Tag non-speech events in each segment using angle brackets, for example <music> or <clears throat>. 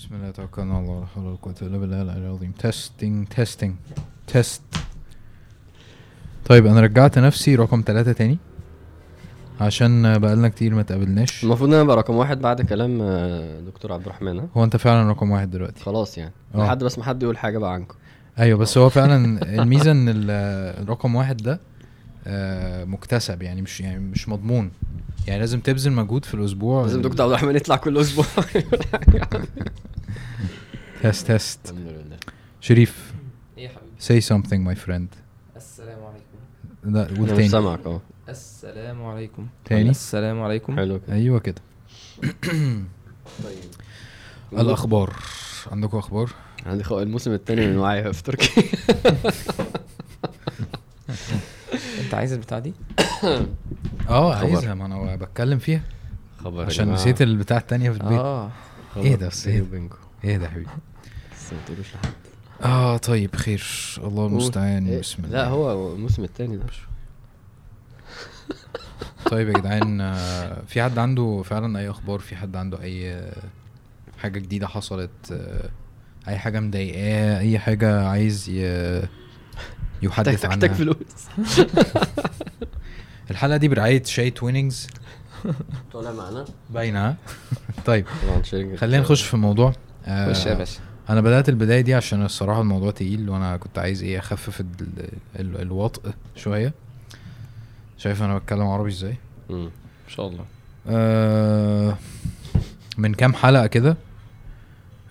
بسم الله توكلنا على الله لا حول ولا قوة إلا بالله العلي العظيم. testing testing test طيب أنا رجعت نفسي رقم ثلاثة تاني عشان بقالنا كتير ما تقابلناش. المفروض إن أنا أبقى رقم واحد بعد كلام آه، دكتور عبد الرحمن ها؟ هو أنت فعلا رقم واحد دلوقتي؟ خلاص يعني. آه. لحد بس ما حد يقول حاجة بقى عنكم. أيوه بس هو فعلا الميزة إن ال- الرقم واحد ده آه، مكتسب يعني مش يعني مش مضمون. يعني لازم تبذل مجهود في الأسبوع. لازم دكتور عبد الرحمن يطلع كل أسبوع. <laughs> test test الحمد لله. شريف إيه يا حبيبي؟ say something my friend. السلام عليكم. لا قول تاني. سامعك آه السلام عليكم. تاني؟ السلام عليكم. حلو كده. أيوه كده. طيب. <clears throat> الأخبار. عندكم أخبار؟ عندي خو... الموسم الثاني من وعي في تركيا. <laughs> أنت عايز البتاع دي؟ <coughs> آه. عايزها. ما أنا بتكلم فيها. خبر عشان. نسيت البتاع التانية في البيت. آه. إيه ده؟ بس إيه؟ وبينكم إيه ده يا حبيبي؟ بس ما تقولوش لحد. آه طيب خير. الله المستعان. إيه؟ بسم الله. لا هو الموسم الثاني ده. طيب يا جدعان آه، في حد عنده فعلا أي أخبار؟ في حد عنده أي حاجة جديدة حصلت؟ آه، أي حاجة مضايقاه؟ أي حاجة عايز ي- يحدث محتاج عنها؟ فلوس. <laughs> الحلقة دي برعاية شاي تويننجز طالع معانا؟ باينة ها؟ طيب خلينا نخش في الموضوع. آه، خش يا باشا. أنا بدأت البداية دي عشان الصراحة الموضوع تقيل وأنا كنت عايز إيه أخفف ال- ال- الوطء شوية. شايف أنا بتكلم عربي إزاي. إن شاء الله. آه، من كام حلقة كده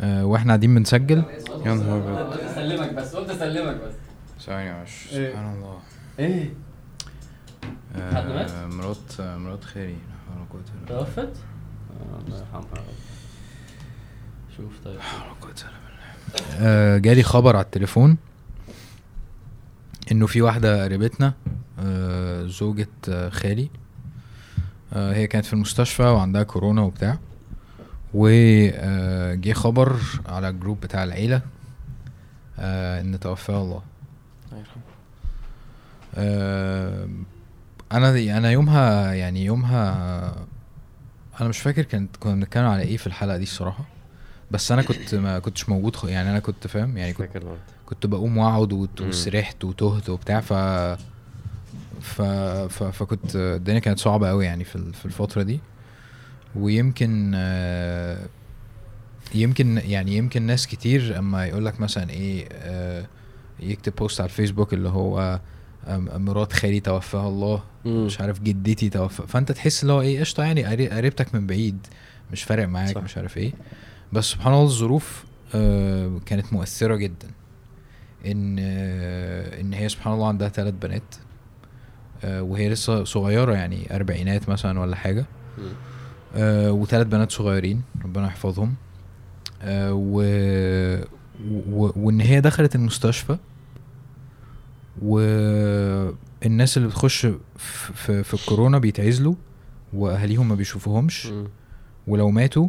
آه، وإحنا قاعدين بنسجل. يا نهار أبيض. أسلمك بس قلت أسلمك بس. ثواني معلش إيه؟ سبحان الله. إيه؟ آه، حد مات؟ مرات آه، مرات خالي بالله. توفت؟ الله يرحمها شوف طيب. آه، جالي خبر على التليفون إنه في واحدة قريبتنا آه، زوجة آه، خالي هي كانت في المستشفى وعندها كورونا وبتاع وجه خبر على الجروب بتاع العيلة آه، إن توفاها الله. أنا أنا يومها يعني يومها أنا مش فاكر كانت كنا بنتكلم على إيه في الحلقة دي الصراحة. بس أنا كنت ما كنتش موجود خ... يعني أنا كنت فاهم يعني كنت كنت بقوم وأقعد وت-. وسرحت وتهت وبتاع ف ف... ف... فكنت الدنيا كانت صعبة قوي يعني في في الفترة دي ويمكن يمكن يعني يمكن ناس كتير أما يقول لك مثلا إيه آه، يكتب بوست على الفيسبوك اللي هو مرات خالي توفاها الله مم. مش عارف جدتي توفى فأنت تحس اللي هو إيه قشطة يعني قري- قريبتك من بعيد مش فارق معاك صح. مش عارف إيه بس سبحان الله الظروف آه كانت مؤثرة جدا. إن آه إن هي سبحان الله عندها ثلاث بنات آه وهي لسه صغيرة يعني أربعينات مثلا ولا حاجة. وثلاث بنات صغيرين ربنا يحفظهم. و... و... وإن هي دخلت المستشفى والناس اللي بتخش في, في, في الكورونا بيتعزلوا وأهاليهم ما بيشوفوهمش. ولو ماتوا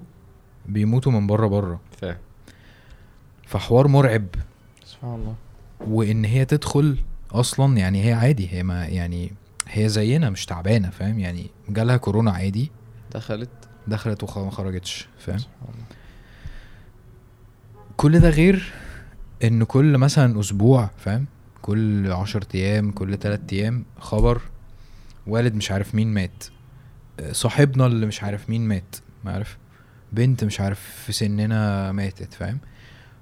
بيموتوا من بره بره. فاهم. فحوار مرعب. سبحان الله. وإن هي تدخل أصلا يعني هي عادي هي ما يعني هي زينا مش تعبانة فاهم؟ يعني جالها كورونا عادي. دخلت. دخلت وما خرجتش فاهم؟ سبحان الله. كل ده غير إن كل مثلا أسبوع فاهم؟ كل عشر أيام كل تلات أيام خبر والد مش عارف مين مات. آه، صاحبنا اللي مش عارف مين مات ما عارف؟ بنت مش عارف في سننا ماتت فاهم؟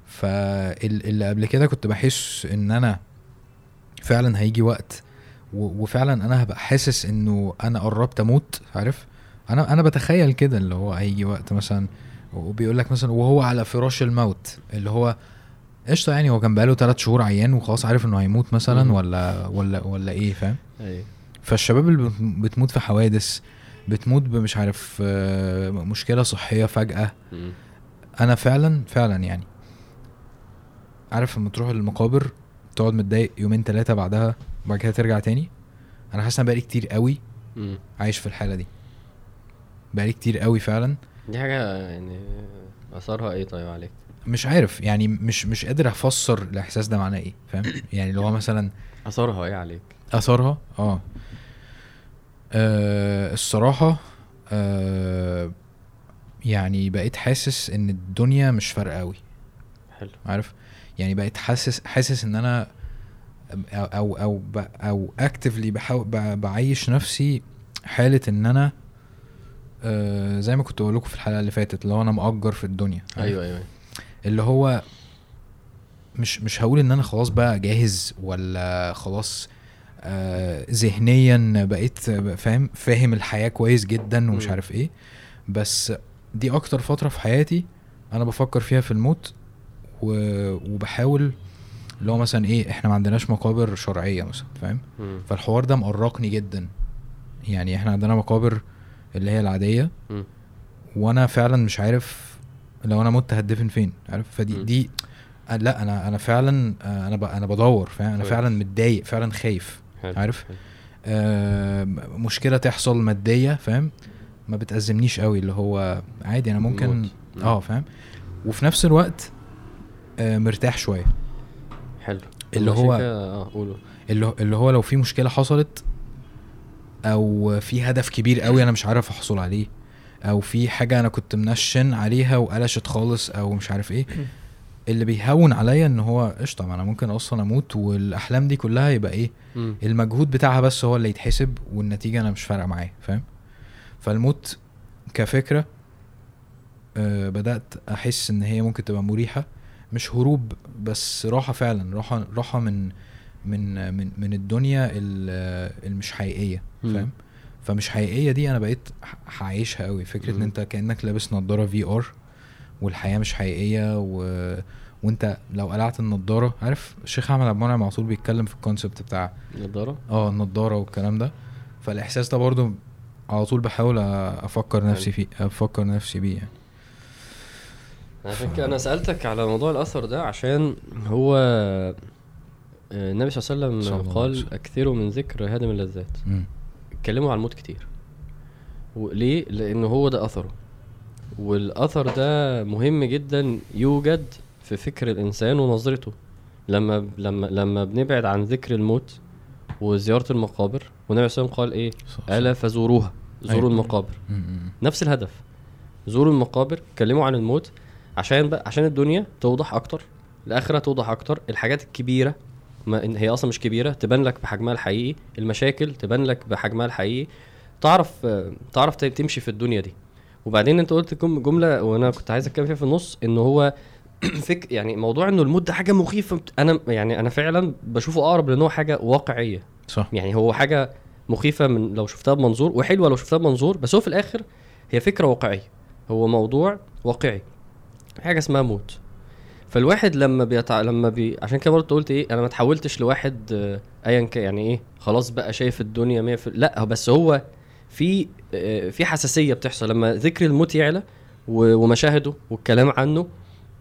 فاللي قبل كده كنت بحس إن أنا فعلا هيجي وقت وفعلا أنا هبقى حاسس إنه أنا قربت أموت عارف؟ أنا أنا بتخيل كده اللي هو هيجي وقت مثلا وبيقول لك مثلا وهو على فراش الموت اللي هو قشطة يعني هو كان بقاله ثلاث شهور عيان وخلاص عارف إنه هيموت مثلا. ولا ولا ولا إيه فاهم؟ أيوه. فالشباب اللي بت- بتموت في حوادث بتموت بمش عارف آه، مشكلة صحية فجأة. أنا فعلا فعلا يعني عارف لما تروح المقابر تقعد متضايق يومين ثلاثة بعدها وبعد كده ترجع تاني أنا حاسس إن بقالي كتير قوي. عايش في الحالة دي بقالي كتير قوي فعلا دي حاجة يعني اثرها إيه طيب عليك؟ مش عارف يعني مش مش قادر أفسر الإحساس ده معناه إيه فاهم يعني اللي هو مثلا اثرها إيه عليك؟ اثرها آه, آه الصراحة آه يعني بقيت حاسس إن الدنيا مش فارقة قوي حلو. عارف؟ يعني بقيت حاسس حاسس إن أنا أو أو أو, اكتفلي بحاول بعيش نفسي حالة إن أنا آه زي ما كنت بقول لكم في الحلقة اللي فاتت اللي هو أنا مأجر في الدنيا؟ أيوه أيوه. اللي هو مش مش هقول إن أنا خلاص بقى جاهز ولا خلاص آه ذهنيا بقيت فاهم فاهم الحياة كويس جدا ومش. عارف إيه بس دي أكتر فترة في حياتي أنا بفكر فيها في الموت و... وبحاول اللي هو مثلا إيه إحنا ما عندناش مقابر شرعية مثلا فاهم. فالحوار ده مقرقني جدا يعني إحنا عندنا مقابر اللي هي العادية. وأنا فعلا مش عارف لو أنا مت هدفن فين عارف فدي. دي آه، لأ أنا أنا فعلا آه، أنا أنا بدور فاهم أنا. فعلا متضايق فعلا خايف حلو. عارف؟ حلو. آه، مشكلة تحصل مادية فاهم ما بتأزمنيش قوي اللي هو عادي أنا ممكن. آه فاهم وفي نفس الوقت آه، مرتاح شوية حلو اللي هو- آه اللي هو- اللي هو لو في مشكلة حصلت أو في هدف كبير قوي أنا مش عارف أحصل عليه أو في حاجة أنا كنت منشن عليها وقلشت خالص أو مش عارف إيه اللي بيهون عليا إن هو قشطة ما أنا ممكن أصلا أموت والأحلام دي كلها يبقى إيه مم. المجهود بتاعها بس هو اللي يتحسب والنتيجة أنا مش فارقة معايا فاهم فالموت كفكرة آه بدأت أحس إن هي ممكن تبقى مريحة مش هروب بس راحة فعلا راحة راحة من من من من الدنيا ال- المش حقيقية. فاهم فمش حقيقية دي أنا بقيت هعيشها قوي فكرة إن مم. أنت كأنك لابس نظارة VR والحياة مش حقيقية و... وانت لو قلعت النضارة عارف الشيخ أحمد عبد المنعم على طول بيتكلم في ال concept بتاع نضاره آه النضارة والكلام ده. فالإحساس ده برضو على طول بحاول أفكر نفسي فيه أفكر نفسي بيه يعني. عشان كده أنا سألتك على موضوع الأثر ده عشان هو آه، النبي صلى الله عليه وسلم قال. أكثروا من ذكر هادم اللذات. اتكلموا عن الموت كتير. وليه لأن هو ده أثره. والأثر ده مهم جدا يوجد في فكر الإنسان ونظرته. لما لما لما بنبعد عن ذكر الموت وزيارة المقابر والنبي صلى الله عليه وسلم. قال إيه ألا فزوروها زوروا أيوة. المقابر. نفس الهدف. زوروا المقابر اتكلموا عن الموت عشان بقى عشان الدنيا توضح أكتر الآخرة توضح أكتر الحاجات الكبيرة ما إن هي أصلا مش كبيرة تبان لك بحجمها الحقيقي المشاكل تبان لك بحجمها الحقيقي. تعرف تعرف تمشي في الدنيا دي. وبعدين انت قلت جم- جملة وأنا كنت عايز اتكلم فيها في النص ان هو <clears throat> فك يعني موضوع انه الموت ده حاجة مخيفة أنا يعني أنا فعلا بشوفه أقرب لأن هو حاجة واقعية. صح. يعني هو حاجة مخيفة من لو شفتها بمنظور وحلوة لو شفتها بمنظور بس هو في الآخر هي فكرة واقعية. هو موضوع واقعي. حاجة اسمها موت فالواحد لما بيتع... لما بي... عشان كده برضه قلت إيه أنا ما تحولتش لواحد آه، ايا كان يعني إيه خلاص بقى شايف الدنيا 100 في... لأ بس هو في آه، في حساسية بتحصل. لما ذكر الموت يعلى. ومشاهده والكلام عنه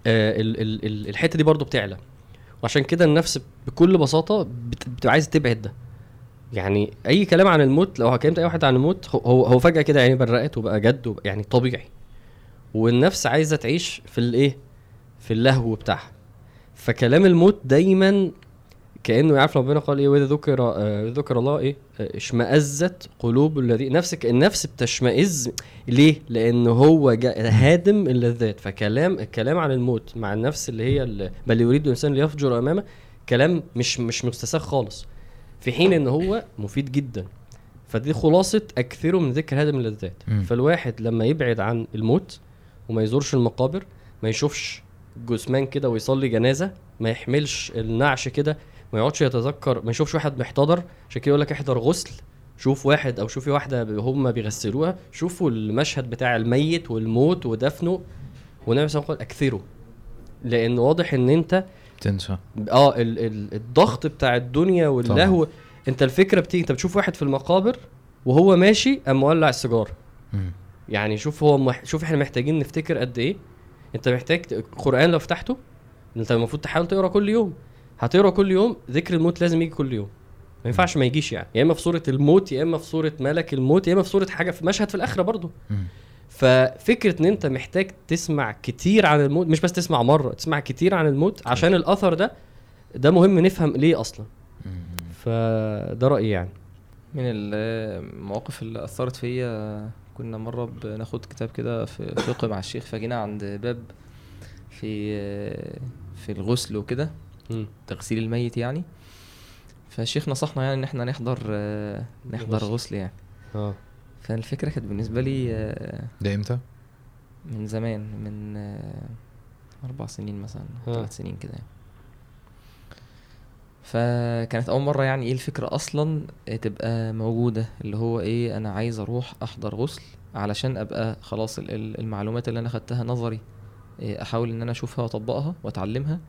آه، ال... ال... ال... الحتة دي برضه بتعلى. وعشان كده النفس بكل بساطة بت... بتبقى عايزة تبعد ده. يعني أي كلام عن الموت لو كلمت أي واحد عن الموت هو- هو فجأة كده يعني برقت وبقى جد يعني طبيعي. والنفس عايزة تعيش في الإيه؟ في اللهو بتاعها. فكلام الموت دايما كأنه يعرف ربنا قال إيه وإذا ذكر آه، ذكر الله إيه آه، اشمئزت قلوب الذين نفسك النفس بتشمئز ليه؟ لأن هو هادم اللذات فكلام الكلام عن الموت مع النفس اللي هي اللي بل يريد الإنسان ليفجر أمامه كلام مش مش مستساغ خالص. في حين إن هو مفيد جدا. فدي خلاصة اكثروا من ذكر هادم اللذات. فالواحد لما يبعد عن الموت وما يزورش المقابر ما يشوفش جثمان كده ويصلي جنازة ما يحملش النعش كده ما يقعدش يتذكر ما يشوفش واحد محتضر. عشان كده يقول لك احضر غسل شوف واحد أو شوفي واحدة هم بيغسلوها شوفوا المشهد بتاع الميت والموت ودفنه. والنبي صلى الله عليه وسلم أكثروا. لأن واضح إن أنت تنسى. آه ال ال الضغط بتاع الدنيا واللهو. أنت الفكرة بتيجي أنت بتشوف واحد في المقابر وهو ماشي قام مولع السيجاره. يعني شوف هو مح... شوف إحنا محتاجين نفتكر قد إيه. أنت محتاج القران لو فتحته أنت المفروض تحاول تقرأ كل يوم. هتقرا كل يوم ذكر الموت لازم يجي كل يوم ما ينفعش ما يجيش يعني يا إما في سورة الموت يا إما في سورة ملك الموت يا إما في سورة حاجة في مشهد في الآخرة برضه. ففكرة إن أنت محتاج تسمع كتير عن الموت مش بس تسمع مرة تسمع كتير عن الموت عشان الأثر ده ده مهم نفهم ليه أصلا. فده رأيي يعني من المواقف اللي أثرت فيا كنا مرة بناخد كتاب كده في فقه مع الشيخ فجينا عند باب في في الغسل وكده. تغسيل الميت يعني فالشيخ نصحنا يعني إن إحنا نحضر آه، نحضر غسل. يعني آه فالفكرة كانت بالنسبة لي آه، ده إمتى؟ من زمان من آه، أربع سنين مثلا. ثلاث سنين كده يعني فكانت أول مرة يعني إيه الفكرة أصلا تبقى موجودة اللي هو إيه أنا عايز أروح أحضر غسل علشان أبقى خلاص ال- ال- المعلومات اللي أنا خدتها نظري أحاول إن أنا أشوفها وأطبقها وأتعلمها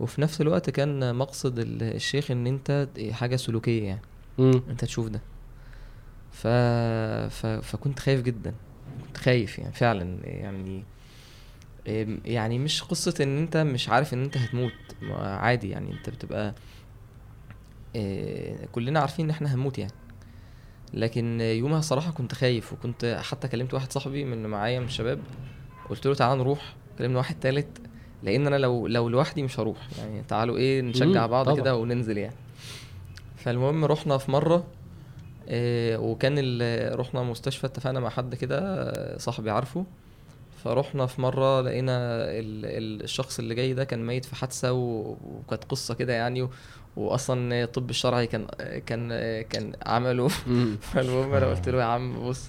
وفي نفس الوقت كان مقصد ال- الشيخ إن أنت حاجة سلوكية يعني. مم. أنت تشوف ده. ف... ف... فكنت خايف جدا. كنت خايف يعني فعلا يعني يعني مش قصة إن أنت مش عارف إن أنت هتموت. عادي يعني أنت بتبقى إيه، كلنا عارفين إن إحنا هنموت يعني. لكن يومها صراحة كنت خايف وكنت حتى كلمت واحد صاحبي من معايا من الشباب قلت له تعال نروح. كلمنا واحد تالت. لأن أنا لو لو لوحدي مش هروح. يعني تعالوا إيه نشجع بعض. كده وننزل يعني. فالمهم رحنا في مرة آه، وكان رحنا مستشفى اتفقنا مع حد كده آه، صاحبي عارفه. فرحنا في مرة لقينا ال- ال- الشخص اللي جاي ده كان ميت في حادثة و- وكانت قصة كده يعني واصلا الطب الشرعي كان كان كان عمله. <laughs> فالمهم أنا قلت له يا عم بص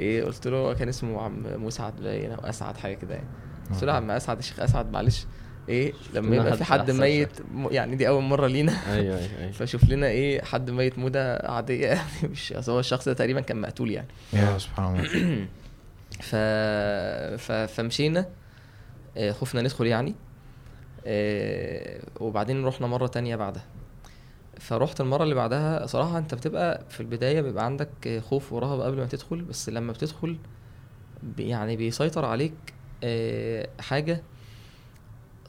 إيه قلت له كان اسمه عم مسعد باين أو أسعد حاجة كده يعني. قلت له يا عم أسعد الشيخ أسعد معلش. إيه لما يبقى في حد ميت م- يعني دي أول مرة لينا. أيوه أيوه أيوه. <laughs> فشوف لنا إيه حد ميت موتة عادية <laughs> يعني مش هو الشخص ده تقريبا كان مقتول يعني. يا سبحان الله. <clears throat> ف... ف... فمشينا. آه، خفنا ندخل يعني. آه، وبعدين رحنا مرة تانية بعدها. فروحت المرة اللي بعدها صراحة أنت بتبقى في البداية بيبقى عندك خوف ورهبة قبل ما تدخل بس لما بتدخل يعني بيسيطر عليك آه، حاجة.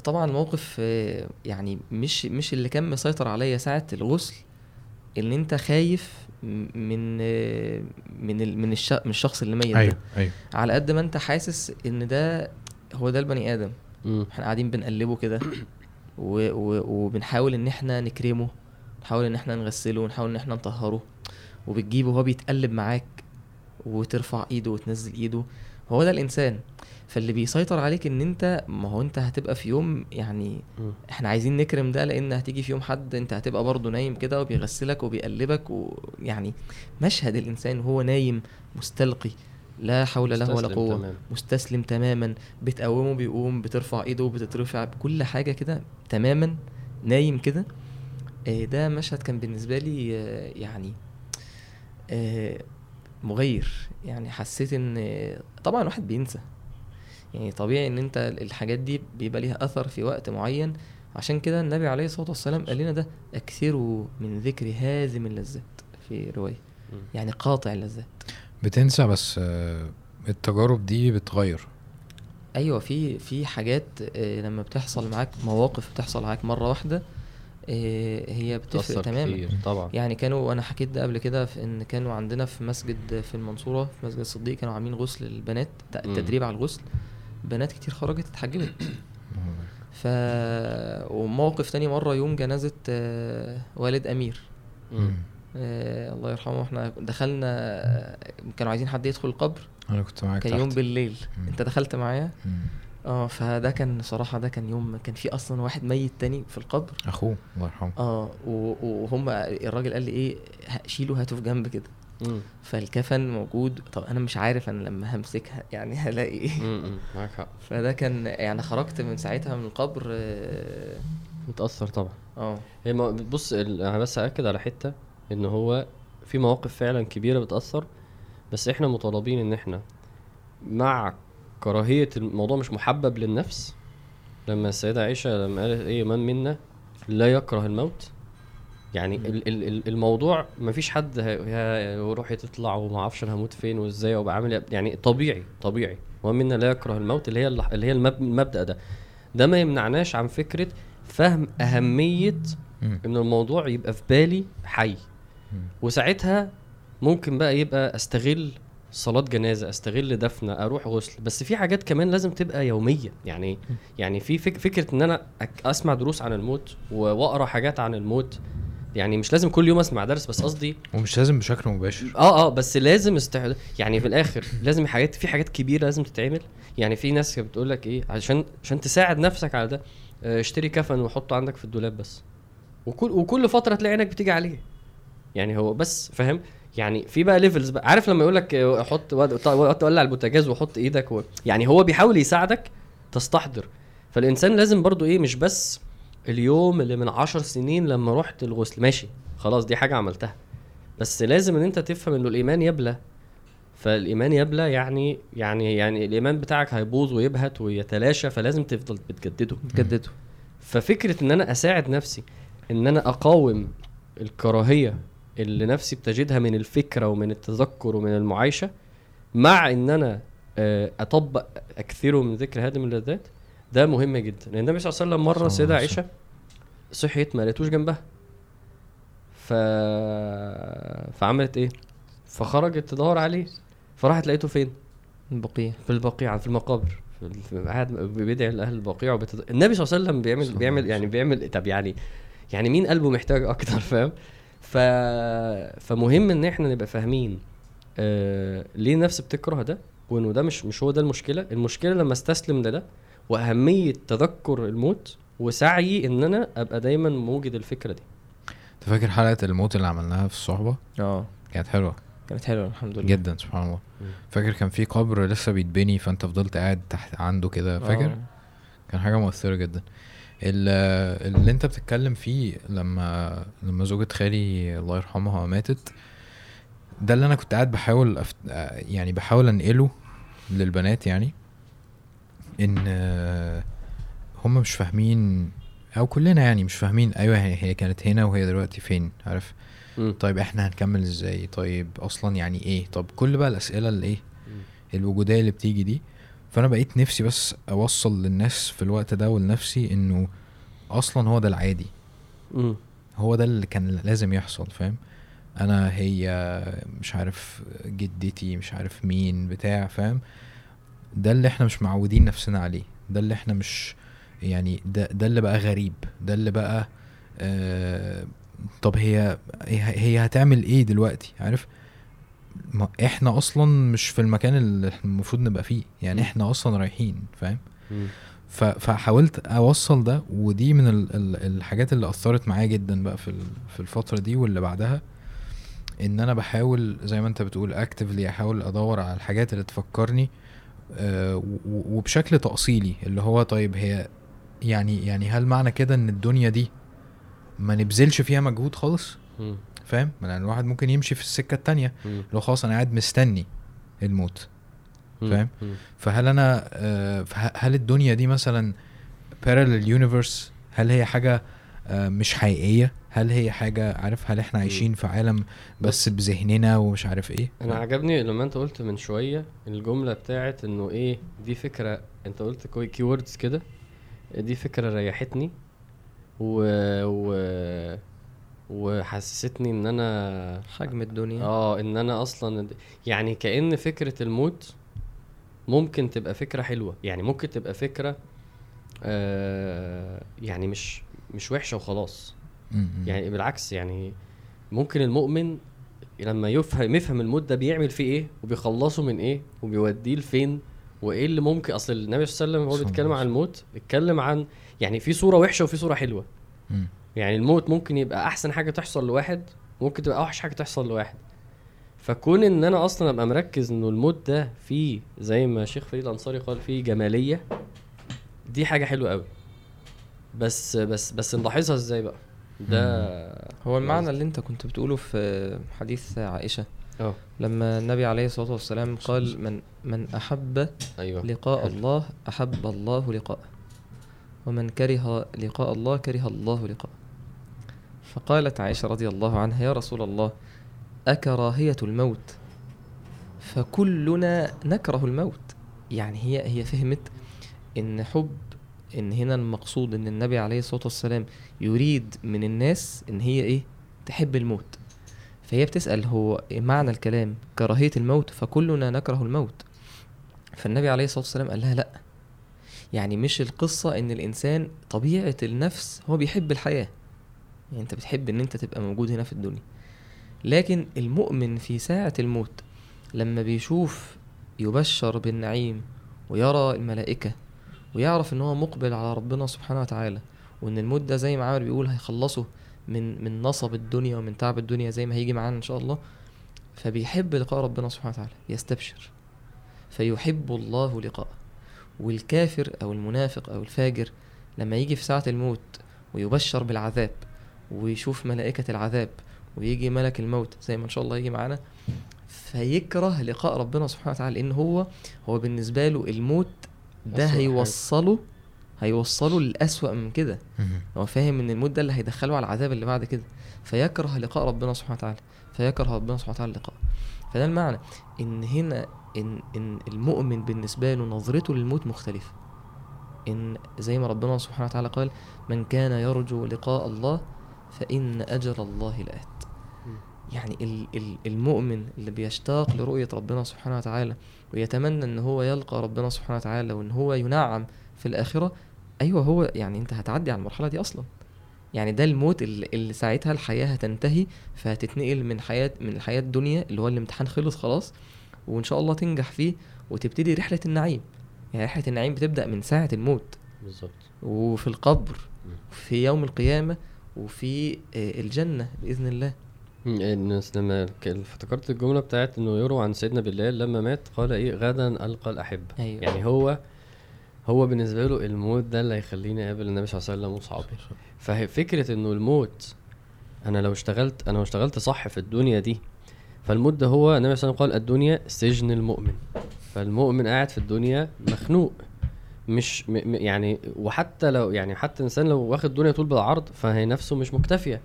طبعا الموقف آه، يعني مش مش اللي كان مسيطر عليا ساعة الغسل إن أنت خايف م- من آه، من ال- من الش- من الشخص اللي ميت ده. أيوه أيوه. على قد ما أنت حاسس إن ده هو ده البني آدم. مم. إحنا قاعدين بنقلبه كده. وبنحاول إن إحنا نكرمه نحاول إن إحنا نغسله ونحاول إن إحنا نطهره. وبتجيبه وهو بيتقلب معاك وترفع إيده وتنزل إيده. هو ده الإنسان. فاللي بيسيطر عليك إن أنت ما هو أنت هتبقى في يوم يعني. إحنا عايزين نكرم ده لأن هتيجي في يوم حد أنت هتبقى برضه نايم كده وبيغسلك وبيقلبك ويعني مشهد الإنسان وهو نايم مستلقي لا حول له ولا قوة تمام. مستسلم تماما بتقومه بيقوم بترفع إيده بتترفع كل حاجة كده تماما نايم كده آه، ده مشهد كان بالنسبة لي آه، يعني آه، مغير يعني حسيت إن طبعا الواحد بينسى يعني طبيعي إن أنت الحاجات دي بيبقى ليها أثر في وقت معين. عشان كده النبي عليه الصلاة والسلام قال لنا ده أكثروا من ذكر هازم اللذات في رواية. يعني قاطع اللذات. بتنسى بس آه، التجارب دي بتغير. أيوه في في حاجات آه، لما بتحصل معاك مواقف بتحصل معاك مرة واحدة آه، هي بتفرق تماما. كتير طبعا. يعني كانوا أنا حكيت ده قبل كده في إن كانوا عندنا في مسجد في المنصورة في مسجد الصديق كانوا عاملين غسل للبنات ت- مم. تدريب على الغسل. بنات كتير خرجت اتحجبت <coughs> ف وموقف تاني مرة يوم جنازة آه، والد أمير. آه، الله يرحمه إحنا دخلنا آه، كانوا عايزين حد يدخل القبر أنا كنت معاك كان يوم تحت. بالليل مم. انت دخلت معايا. آه فده كان صراحة ده كان يوم كان في أصلا واحد ميت تاني في القبر أخوه الله يرحمه آه وهم الراجل قال لي إيه شيله هاته في جنب كده مم. فالكفن موجود. طب أنا مش عارف أنا لما همسكها يعني هلاقي إيه. معاك حق. فده كان يعني خرجت من ساعتها من القبر آه متأثر طبعا. آه. هي ما بص أنا بس أكد على حتة إن هو في مواقف فعلا كبيرة بتأثر بس إحنا مطالبين إن إحنا مع كراهية الموضوع مش محبب للنفس. لما السيدة عائشة لما قالت إيه من منا لا يكره الموت يعني ال- ال- ال- الموضوع ما فيش حد روحي تطلع وما أعرفش أنا هموت فين وازاي وابقى عامل إيه. يعني طبيعي طبيعي. ومن منا لا يكره الموت اللي هي الل- اللي هي المب- المبدأ ده. ده ما يمنعناش عن فكرة فهم أهمية. إن الموضوع يبقى في بالي حي. وساعتها ممكن بقى يبقى أستغل صلاة جنازة أستغل دفنة أروح غسل. بس في حاجات كمان لازم تبقى يومية. يعني يعني في فك فكرة إن أنا أسمع دروس عن الموت وأقرأ حاجات عن الموت. يعني مش لازم كل يوم اسمع درس بس قصدي ومش لازم بشكل مباشر. آه آه بس لازم استعد يعني في الآخر لازم حاجات في حاجات كبيرة لازم تتعمل. يعني في ناس بتقول لك إيه عشان عشان تساعد نفسك على ده آه، اشتري كفن وحطه عندك في الدولاب بس. وكل وكل فترة تلاقي عينك بتيجي عليه. يعني هو بس فاهم؟ يعني في بقى levels بقى. عارف لما يقول لك آه، حط تولع البوتاجاز وحط إيدك و... يعني هو بيحاول يساعدك تستحضر. فالإنسان لازم برضو إيه مش بس اليوم اللي من عشر سنين لما رحت الغسل. ماشي خلاص دي حاجة عملتها. بس لازم إن أنت تفهم إنه الإيمان يبلى. فالإيمان يبلى يعني يعني يعني الإيمان بتاعك هيبوظ ويبهت ويتلاشى فلازم تفضل بتجدده. جدده ففكرة إن أنا أساعد نفسي إن أنا أقاوم الكراهية اللي نفسي بتجدها من الفكرة ومن التذكر ومن المعايشة مع إن أنا آه، أطبق أكثره من ذكر هادم اللذات ده مهم جدا. لأن النبي صلى الله عليه وسلم مرة صلى الله سيدة عليه عائشة صحيت ما لقيتوش جنبها. ف فعملت إيه؟ فخرجت تدور عليه. فراحت لقيته فين؟ البقية في البقيع في المقابر. قاعد بيدعي لأهل البقيع وبتد... النبي صلى الله عليه وسلم بيعمل بيعمل يعني بيعمل طب يعني يعني مين قلبه محتاج أكتر؟ <laughs> فاهم؟ ف فمهم إن إحنا نبقى فاهمين آه... ليه النفس بتكره ده؟ وإنه ده مش مش هو ده المشكلة؟ المشكلة لما استسلم لده وأهمية تذكر الموت وسعيي إن أنا أبقى دايما موجد الفكرة دي. أنت فاكر حلقة الموت اللي عملناها في الصحبة؟ آه. كانت حلوة. كانت حلوة الحمد لله. جدا سبحان الله. فاكر كان في قبر لسه بيتبني فأنت فضلت قاعد تحت عنده كده فاكر؟ آه. كان حاجة مؤثرة جدا. ال- اللي أنت بتتكلم فيه لما لما زوجة خالي الله يرحمها ماتت ده اللي أنا كنت قاعد بحاول أفت... يعني بحاول أنقله للبنات يعني. إن آه، هم مش فاهمين أو كلنا يعني مش فاهمين. أيوه هي كانت هنا وهي دلوقتي فين عارف؟ مم. طيب إحنا هنكمل إزاي؟ طيب أصلا يعني إيه؟ طب كل بقى الأسئلة اللي إيه؟ الوجودية اللي بتيجي دي. فأنا بقيت نفسي بس أوصل للناس في الوقت ده ولنفسي إنه أصلا هو ده العادي. مم. هو ده اللي كان لازم يحصل فاهم؟ أنا هي مش عارف جدتي مش عارف مين بتاع فاهم؟ ده اللي إحنا مش معودين نفسنا عليه. ده اللي إحنا مش يعني ده ده اللي بقى غريب. ده اللي بقى آه طب هي هي هتعمل إيه دلوقتي؟ عارف؟ ما إحنا أصلا مش في المكان اللي إحنا المفروض نبقى فيه. يعني. إحنا أصلا رايحين فاهم؟ فحاولت أوصل ده ودي من ال ال الحاجات اللي أثرت معايا جدا بقى في ال- في الفترة دي واللي بعدها إن أنا بحاول زي ما أنت بتقول اكتفلي أحاول أدور على الحاجات اللي تفكرني آه، وبشكل تأصيلي اللي هو طيب هي يعني يعني هل معنى كده إن الدنيا دي ما نبذلش فيها مجهود خالص. فاهم يعني الواحد ممكن يمشي في السكة التانية. لو خلاص أنا قاعد مستني الموت. فاهم؟ فهل أنا آه، هل الدنيا دي مثلا parallel universe هل هي حاجة آه، مش حقيقية هل هي حاجة عارف هل إحنا عايشين في عالم بس بذهننا ومش عارف إيه؟ أنا عجبني لما أنت قلت من شوية الجملة بتاعت إنه إيه دي فكرة أنت قلت كي ووردز كده دي فكرة ريحتني و و وحسستني إن أنا حجم الدنيا. آه إن أنا أصلا يعني كأن فكرة الموت ممكن تبقى فكرة حلوة يعني ممكن تبقى فكرة آه يعني مش مش وحشة وخلاص. يعني بالعكس يعني ممكن المؤمن لما يفهم يفهم الموت ده بيعمل فيه إيه وبيخلصه من إيه وبيوديه لفين وإيه اللي ممكن أصل النبي صلى الله عليه وسلم هو بيتكلم عن الموت اتكلم عن يعني في صورة وحشة وفي صورة حلوة. م. يعني الموت ممكن يبقى أحسن حاجة تحصل لواحد ممكن تبقى أوحش حاجة تحصل لواحد. فكون إن أنا أصلا أبقى مركز إنه الموت ده فيه زي ما شيخ فريد الأنصاري قال فيه جمالية دي حاجة حلوة قوي بس بس بس نلاحظها إزاي بقى؟ ده هو المعنى اللي انت كنت بتقوله في حديث عائشة. آه. لما النبي عليه الصلاة والسلام قال من من أحب أيوه. لقاء حلو. الله أحب الله لقاءه. ومن كره لقاء الله كره الله لقاءه. فقالت عائشة رضي الله عنها يا رسول الله أكراهية الموت؟ فكلنا نكره الموت. يعني هي هي فهمت إن حب إن هنا المقصود إن النبي عليه الصلاة والسلام يريد من الناس إن هي إيه؟ تحب الموت. فهي بتسأل هو معنى الكلام؟ كراهية الموت فكلنا نكره الموت. فالنبي عليه الصلاة والسلام قال لها لأ. يعني مش القصة إن الإنسان طبيعة النفس هو بيحب الحياة. يعني أنت بتحب إن أنت تبقى موجود هنا في الدنيا. لكن المؤمن في ساعة الموت لما بيشوف يبشر بالنعيم ويرى الملائكة ويعرف إن هو مقبل على ربنا سبحانه وتعالى وإن الموت ده زي ما عامر بيقول هيخلصه من من نصب الدنيا ومن تعب الدنيا زي ما هيجي معانا إن شاء الله فبيحب لقاء ربنا سبحانه وتعالى يستبشر فيحب الله لقاءه والكافر أو المنافق أو الفاجر لما يجي في ساعة الموت ويبشر بالعذاب ويشوف ملائكة العذاب ويجي ملك الموت زي ما إن شاء الله يجي معانا فيكره لقاء ربنا سبحانه وتعالى لأن هو هو بالنسبة له الموت ده. هيوصله هيوصله للأسوأ من كده. هو فاهم إن الموت ده اللي هيدخله على العذاب اللي بعد كده. فيكره لقاء ربنا سبحانه وتعالى. فيكره ربنا سبحانه وتعالى اللقاء. فده المعنى. إن هنا إن إن المؤمن بالنسبة له نظرته للموت مختلفة. إن زي ما ربنا سبحانه وتعالى قال من كان يرجو لقاء الله فإن أجل الله لآت. يعني ال- ال- المؤمن اللي بيشتاق لرؤية ربنا سبحانه وتعالى ويتمنى إن هو يلقى ربنا سبحانه وتعالى وإن هو ينعم في الآخرة أيوه هو يعني أنت هتعدي على المرحلة دي أصلا. يعني ده الموت اللي, اللي ساعتها الحياة هتنتهي فهتتنقل من حياة من الحياة الدنيا اللي هو الامتحان خلص خلاص وإن شاء الله تنجح فيه وتبتدي رحلة النعيم. يعني رحلة النعيم بتبدأ من ساعة الموت. بالظبط. وفي القبر وفي يوم القيامة وفي آه، الجنة بإذن الله. مم، الناس لما افتكرت الجملة بتاعت إنه يروى عن سيدنا بلال لما مات قال إيه؟ غدا ألقى الأحبة. أيوة. يعني هو هو بالنسبة له الموت ده اللي هيخليني أقابل النبي صلى الله عليه وسلم وصحابه ففكرة إنه الموت أنا لو اشتغلت أنا لو اشتغلت صح في الدنيا دي فالموت ده هو النبي صلى الله عليه وسلم قال الدنيا سجن المؤمن. فالمؤمن قاعد في الدنيا مخنوق. مش م يعني وحتى لو يعني حتى الانسان لو واخد الدنيا طول بالعرض فهي نفسه مش مكتفية.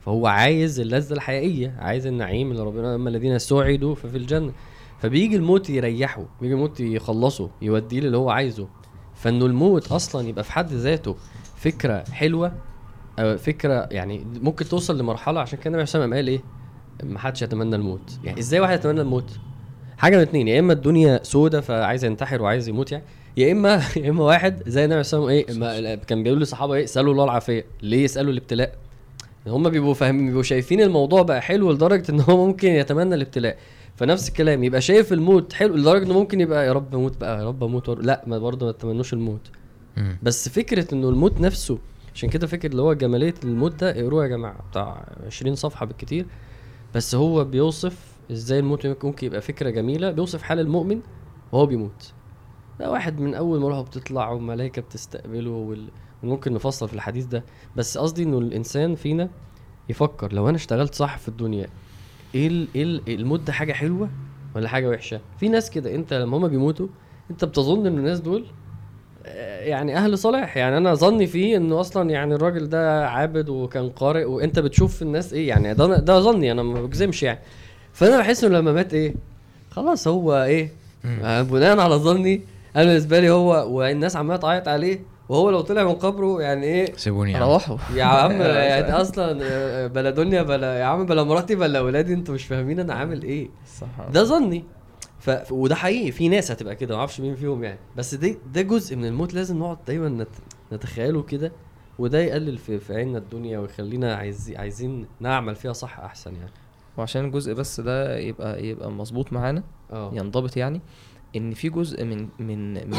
فهو عايز اللذة الحقيقية عايز النعيم اللي ربنا أما الذين سعدوا ففي الجنة. فبيجي الموت يريحه بيجي الموت يخلصه يوديه اللي هو عايزه. فإنه الموت أصلا يبقى في حد ذاته فكرة حلوة أو فكرة يعني ممكن توصل لمرحلة عشان كده النبي عليه قال إيه؟ ما حدش يتمنى الموت. يعني إزاي واحد يتمنى الموت؟ حاجة من اتنين يا إما الدنيا سودة فعايز ينتحر وعايز يموت يعني يا إما <laughs> يا إما واحد زي النبي عليه إيه ما كان بيقول للصحابه إيه سألوا الله العافية. ليه يسالوا الابتلاء؟ هم بيبقوا فاهمين بيبقوا شايفين الموضوع بقى حلو لدرجة إن هو ممكن يتمنى الابتلاء. فنفس الكلام يبقى شايف الموت حلو لدرجة إنه ممكن يبقى يا رب أموت بقى يا رب أموت لأ ما برضه ما تتمنوش الموت. بس فكرة إنه الموت نفسه عشان كده فكرة اللي هو جمالية الموت ده اقروه يا جماعة بتاع 20 صفحة بالكتير. بس هو بيوصف إزاي الموت ممكن يبقى فكرة جميلة بيوصف حال المؤمن وهو بيموت. ده واحد من أول ما روحه بتطلع وملائكه بتستقبله وال... وممكن نفصل في الحديث ده. بس قصدي إنه الإنسان فينا يفكر لو أنا اشتغلت صح في الدنيا إيه. إيه ال- الموت ده حاجة حلوة ولا حاجة وحشة؟ في ناس كده انت لما هما بيموتوا انت بتظن ان الناس دول آه، يعني أهل صلاح يعني أنا ظني فيه إنه أصلا يعني الراجل ده عابد وكان قارئ وأنت بتشوف الناس إيه يعني ده ده ظني أنا ما بجزمش يعني. فأنا بحس إنه لما مات إيه خلاص هو إيه آه، بناء على ظني أنا بالنسبة لي هو والناس عمالة تعيط عليه وهو لو طلع من قبره يعني إيه؟ سيبوني يعني روحوا يا عم <laughs> يعني أصلا آه، بلا دنيا بلا يا عم بلا مراتي بلا اولادي أنتوا مش فاهمين أنا عامل إيه. صح. ده ظني. ف... وده حقيقي. في ناس هتبقى كده ما أعرفش مين فيهم يعني. بس دي ده جزء من الموت. لازم نقعد دايما نت... نتخيله كده وده يقلل في, في عيننا الدنيا ويخلينا عايزين عايزين نعمل فيها صح أحسن يعني. وعشان الجزء بس ده يبقى يبقى مظبوط معانا آه. ينضبط يعني. إن في جزء من من من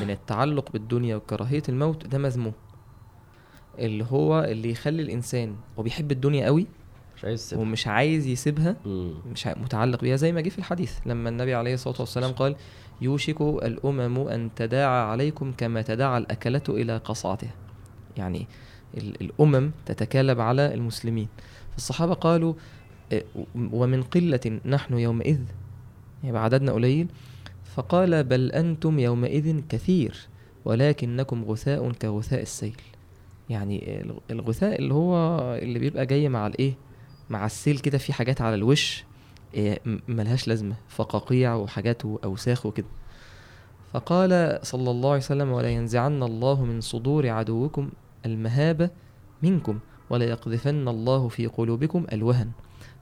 من التعلق بالدنيا وكراهية الموت ده مذموم. اللي هو اللي يخلي الإنسان هو بيحب الدنيا قوي مش عايز تسيبها. ومش عايز يسيبها. مش متعلق بيها زي ما جه في الحديث لما النبي عليه الصلاة والسلام قال يوشك الأمم أن تداعى عليكم كما تداعى الأكلة إلى قصعتها. يعني ال- الأمم تتكالب على المسلمين. فالصحابة قالوا "إيه، ومن قلة نحن يومئذ. يبقى عددنا قليل. فقال بل أنتم يومئذ كثير ولكنكم غثاء كغثاء السيل. يعني الغ- الغثاء اللي هو اللي بيبقى جاي مع الايه مع السيل كده في حاجات على الوش إيه، ملهاش لازمة فقاقيع وحاجات وأوساخ وكده. فقال صلى الله عليه وسلم ولا ينزعن الله من صدور عدوكم المهابة منكم ولا يقذفن الله في قلوبكم الوهن.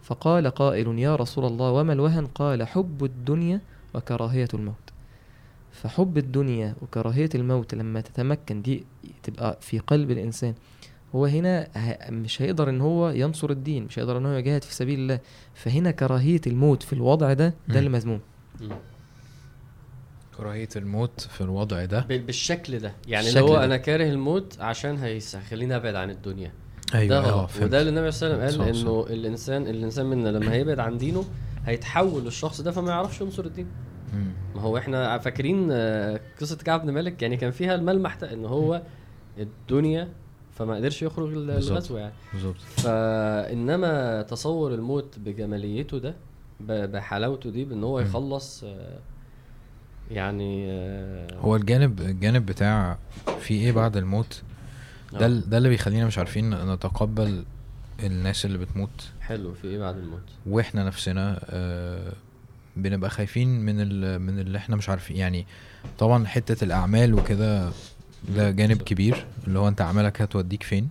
فقال قائل يا رسول الله وما الوهن؟ قال حب الدنيا وكراهية الموت فحب الدنيا وكراهية الموت لما تتمكن دي تبقى في قلب الإنسان هو هنا مش هيقدر إن هو ينصر الدين مش هيقدر إن هو يجاهد في سبيل الله فهنا كراهية الموت في الوضع ده. ده اللي مذموم مم. كراهية الموت في الوضع ده بال- بالشكل ده يعني اللي هو ده. أنا كاره الموت عشان هيخليني أبعد عن الدنيا أيوه ده غلط فهمت. وده اللي النبي صلى الله عليه وسلم قال. إنه الإنسان الإنسان منا لما هيبعد عن دينه هيتحول للشخص ده فما يعرفش ينصر الدين. ما هو إحنا فاكرين آه، قصة كعب بن مالك؟ يعني كان فيها الملمح ده إن هو الدنيا فما قدرش يخرج. الغزو يعني. بالظبط. فإنما تصور الموت بجماليته ده بحلاوته دي بإن هو. يخلص آه، يعني آه، هو الجانب الجانب بتاع في إيه بعد الموت؟ ده ده اللي بيخلينا مش عارفين نتقبل الناس اللي بتموت حلو في إيه بعد الموت وإحنا نفسنا آه بنبقى خايفين من من اللي إحنا مش عارفين يعني طبعا حتة الأعمال وكده ده. جانب كبير اللي هو أنت أعمالك هتوديك فين.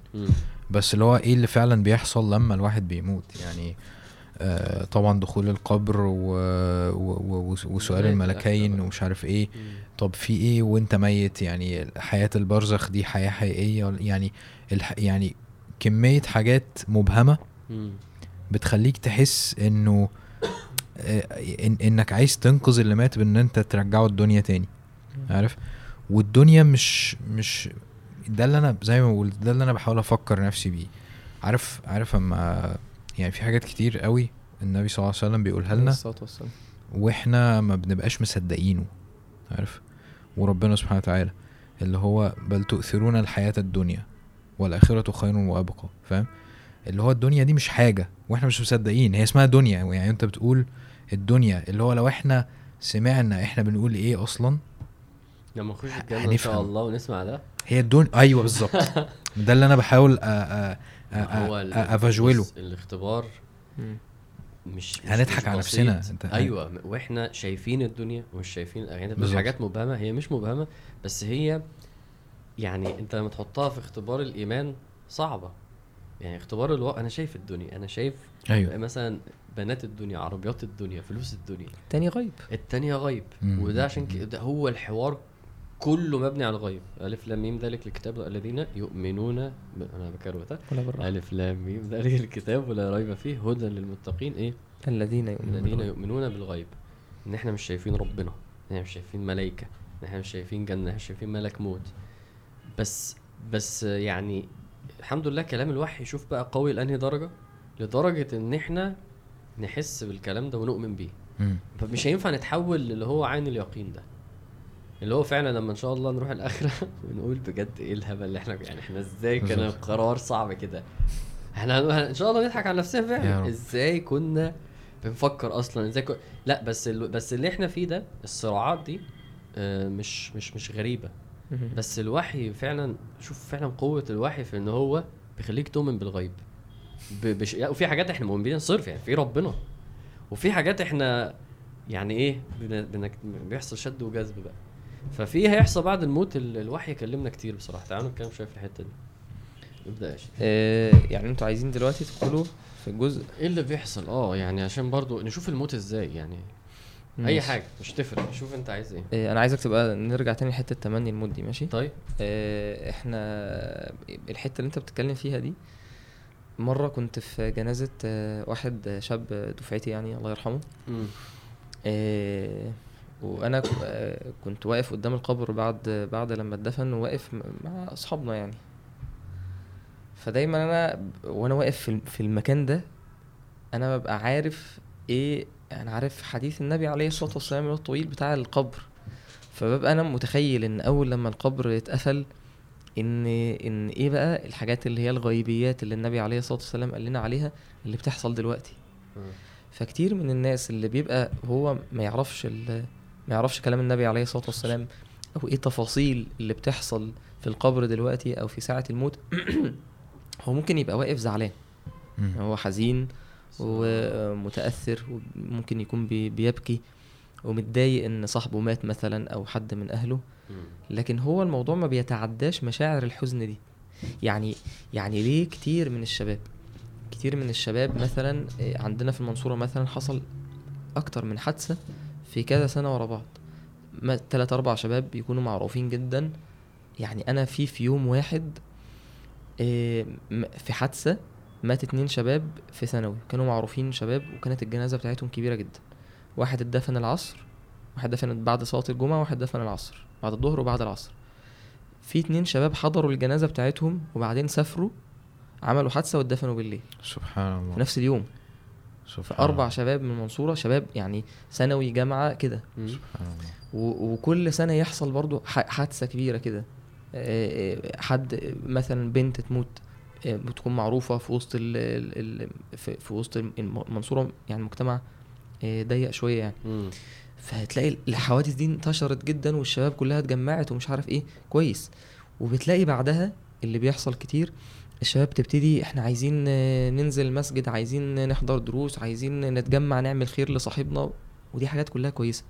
بس اللي هو إيه اللي فعلا بيحصل لما الواحد بيموت يعني آه طبعا دخول القبر و... و... و... وسؤال الملكين. ومش عارف إيه. طب في إيه وأنت ميت يعني حياة البرزخ دي حياة حقيقية ولا- يعني الح... يعني كمية حاجات مبهمة مم. بتخليك تحس إنه آه، إن إنك عايز تنقذ اللي مات بإن أنت ترجعه الدنيا تاني. عارف؟ والدنيا مش مش ده اللي أنا زي ما بقول ده اللي أنا بحاول أفكر نفسي بيه. عارف عارف اما يعني في حاجات كتير قوي النبي صلى الله عليه وسلم بيقولها لنا وإحنا ما بنبقاش مصدقينه. عارف؟ وربنا سبحانه وتعالى اللي هو بل تؤثرون الحياة الدنيا. والآخرة خير وأبقى فاهم اللي هو الدنيا دي مش حاجة وإحنا مش مصدقين هي اسمها دنيا يعني انت بتقول الدنيا اللي هو لو إحنا سمعنا إحنا بنقول إيه أصلا لما نخش الجنة إن شاء. الله ونسمع ده هي الدنيا أيوه بالظبط <laughs> ده اللي أنا بحاول بص، الاختبار. مش هنضحك على. نفسنا، انت- أيوه وإحنا شايفين الدنيا ومش شايفين يعني. حاجات مبهمة هي مش مبهمة بس هي يعني انت لما تحطها في اختبار الإيمان صعبة. يعني اختبار الواقع أنا شايف الدنيا أنا شايف أيوه. مثلا بنات الدنيا عربيات الدنيا فلوس الدنيا. تاني غيب التانية غيب مم. وده عشان كده هو الحوار كله مبني على الغيب ألف لام ميم ذلك الكتاب الذين يؤمنون ب... أنا بكروت ها؟ ولا بالراحة. ألف لام ميم ذلك الكتاب ولا ريب فيه. هدى للمتقين إيه؟ الذين يؤمنون الذين. يؤمنون بالغيب. ان إحنا مش شايفين ربنا. ان إحنا مش شايفين ملائكة. ان إحنا مش شايفين جنة. إحنا مش شايفين ملك موت. بس بس يعني الحمد لله كلام الوحي شوف بقى قوي لأنهي درجة لدرجة إن إحنا نحس بالكلام ده ونؤمن بيه. فمش هينفع نتحول للي هو عين اليقين ده اللي هو فعلا لما إن شاء الله نروح الآخرة <laughs> ونقول بجد إيه الهبل اللي إحنا يعني إحنا إزاي كان. القرار صعب كده إحنا إن شاء الله نضحك على نفسنا فعلا. إزاي كنا بنفكر أصلا إزاي كنا لا بس ال... بس اللي إحنا فيه ده الصراعات دي آه، مش مش مش غريبة. بس الوحي فعلا شوف فعلا قوة الوحي في إن هو بيخليك تؤمن بالغيب. بش... يعني وفي حاجات إحنا مؤمنين صرف يعني في ربنا. وفي حاجات إحنا يعني إيه بن... بن... بيحصل شد وجذب بقى. ففي هيحصل بعد الموت ال... الوحي كلمنا كتير بصراحة. تعالوا نتكلم شوية في الحتة دي. ابدأ يا آه يعني أنتوا عايزين دلوقتي تدخلوا في الجزء إيه اللي بيحصل؟ آه يعني عشان برضو نشوف الموت إزاي يعني. أي. حاجة. مش تفرق شوف أنت عايز إيه. آه أنا عايزك تبقى نرجع تاني لحتة تمني دي ماشي؟ طيب. آه، إحنا الحتة اللي أنت بتتكلم فيها دي مرة كنت في جنازة آه، واحد شاب دفعتي يعني الله يرحمه. امم آه، وأنا آه، كنت واقف قدام القبر بعد بعد لما اتدفن وواقف م- مع أصحابنا يعني. فدايما أنا وأنا واقف في المكان ده أنا ببقى عارف إيه أنا عارف حديث النبي عليه الصلاة والسلام اللي هو الطويل بتاع القبر. فببقى أنا متخيل إن أول لما القبر اتقفل إن إن إيه بقى الحاجات اللي هي الغيبيات اللي النبي عليه الصلاة والسلام قال لنا عليها اللي بتحصل دلوقتي. فكتير من الناس اللي بيبقى هو ما يعرفش ال- ما يعرفش كلام النبي عليه الصلاة والسلام أو إيه التفاصيل اللي بتحصل في القبر دلوقتي أو في ساعة الموت <clears throat> هو ممكن يبقى واقف زعلان. هو حزين ومتأثر وممكن يكون بي- بيبكي ومتضايق إن صاحبه مات مثلا أو حد من أهله. لكن هو الموضوع ما بيتعداش مشاعر الحزن دي. يعني يعني ليه كتير من الشباب كتير من الشباب مثلا إيه، عندنا في المنصورة مثلا حصل أكتر من حادثة في كذا سنة ورا بعض. تلات أربع شباب بيكونوا معروفين جدا. يعني أنا في في يوم واحد آه، في حادثة مات اتنين شباب في ثانوي. كانوا معروفين شباب وكانت الجنازة بتاعتهم كبيرة جدا. واحد اتدفن العصر واحد دفن بعد صلاة الجمعة واحد دفن العصر بعد الظهر وبعد العصر. في اتنين شباب حضروا الجنازة بتاعتهم وبعدين سافروا عملوا حادثة واتدفنوا بالليل. سبحان الله. في نفس اليوم. سبحان الله. شباب من المنصوره شباب يعني ثانوي جامعة كده. سبحان الله. وكل سنة يحصل برضو ح- حادثة كبيرة كده. آه، آه، حد مثلا بنت تموت. بتكون معروفة في وسط ال ال في وسط الم- المنصورة يعني مجتمع آه، ضيق شوية يعني. مم. فهتلاقي الحوادث دي انتشرت جدا والشباب كلها اتجمعت ومش عارف إيه. كويس. وبتلاقي بعدها اللي بيحصل كتير الشباب تبتدي إحنا عايزين آه، ننزل المسجد عايزين نحضر دروس عايزين نتجمع نعمل خير لصاحبنا. ودي حاجات كلها كويسة.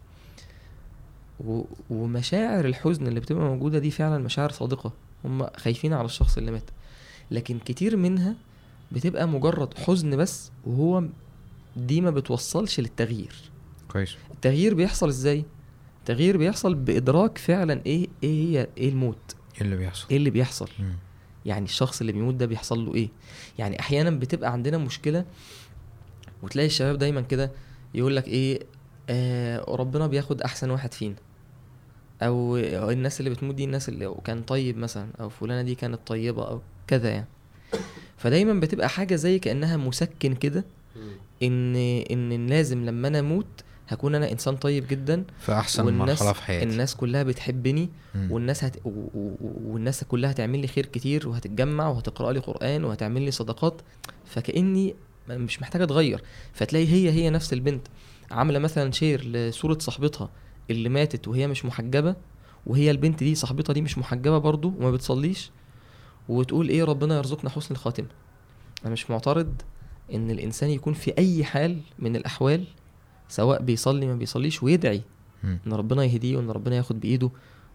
و... ومشاعر الحزن اللي بتبقى موجودة دي فعلا مشاعر صادقة. هم خايفين على الشخص اللي مات. لكن كتير منها بتبقى مجرد حزن بس وهو دي ما بتوصلش للتغيير. كويس. التغيير بيحصل إزاي؟ التغيير بيحصل بإدراك فعلا إيه إيه هي إيه الموت. إيه اللي بيحصل؟ إيه اللي بيحصل؟ مم. يعني الشخص اللي بيموت ده بيحصل له إيه؟ يعني أحيانا بتبقى عندنا مشكلة وتلاقي الشباب دايما كده يقول لك إيه آه ربنا بياخد أحسن واحد فينا. أو الناس اللي بتموت دي الناس اللي كان طيب مثلا أو فلانة دي كانت طيبة أو كذا يعني. فدايما بتبقى حاجة زي كأنها مسكن كده. إن إن لازم لما أنا أموت هكون أنا إنسان طيب جدا في أحسن والناس مرحلة في حياتي. الناس كلها بتحبني مم. والناس هت... و... و... والناس كلها هتعمل لي خير كتير وهتتجمع وهتقرأ لي قرآن وهتعمل لي صدقات. فكأني م- مش محتاجة أتغير. فتلاقي هي هي نفس البنت عاملة مثلا شير لصورة صاحبتها اللي ماتت وهي مش محجبة وهي البنت دي صاحبتها دي مش محجبة برضو وما بتصليش. وتقول إيه ربنا يرزقنا حسن الخاتمة أنا مش معترض إن الإنسان يكون في أي حال من الأحوال سواء بيصلي ما بيصليش ويدعي مم. إن ربنا يهديه وإن ربنا ياخد بإيده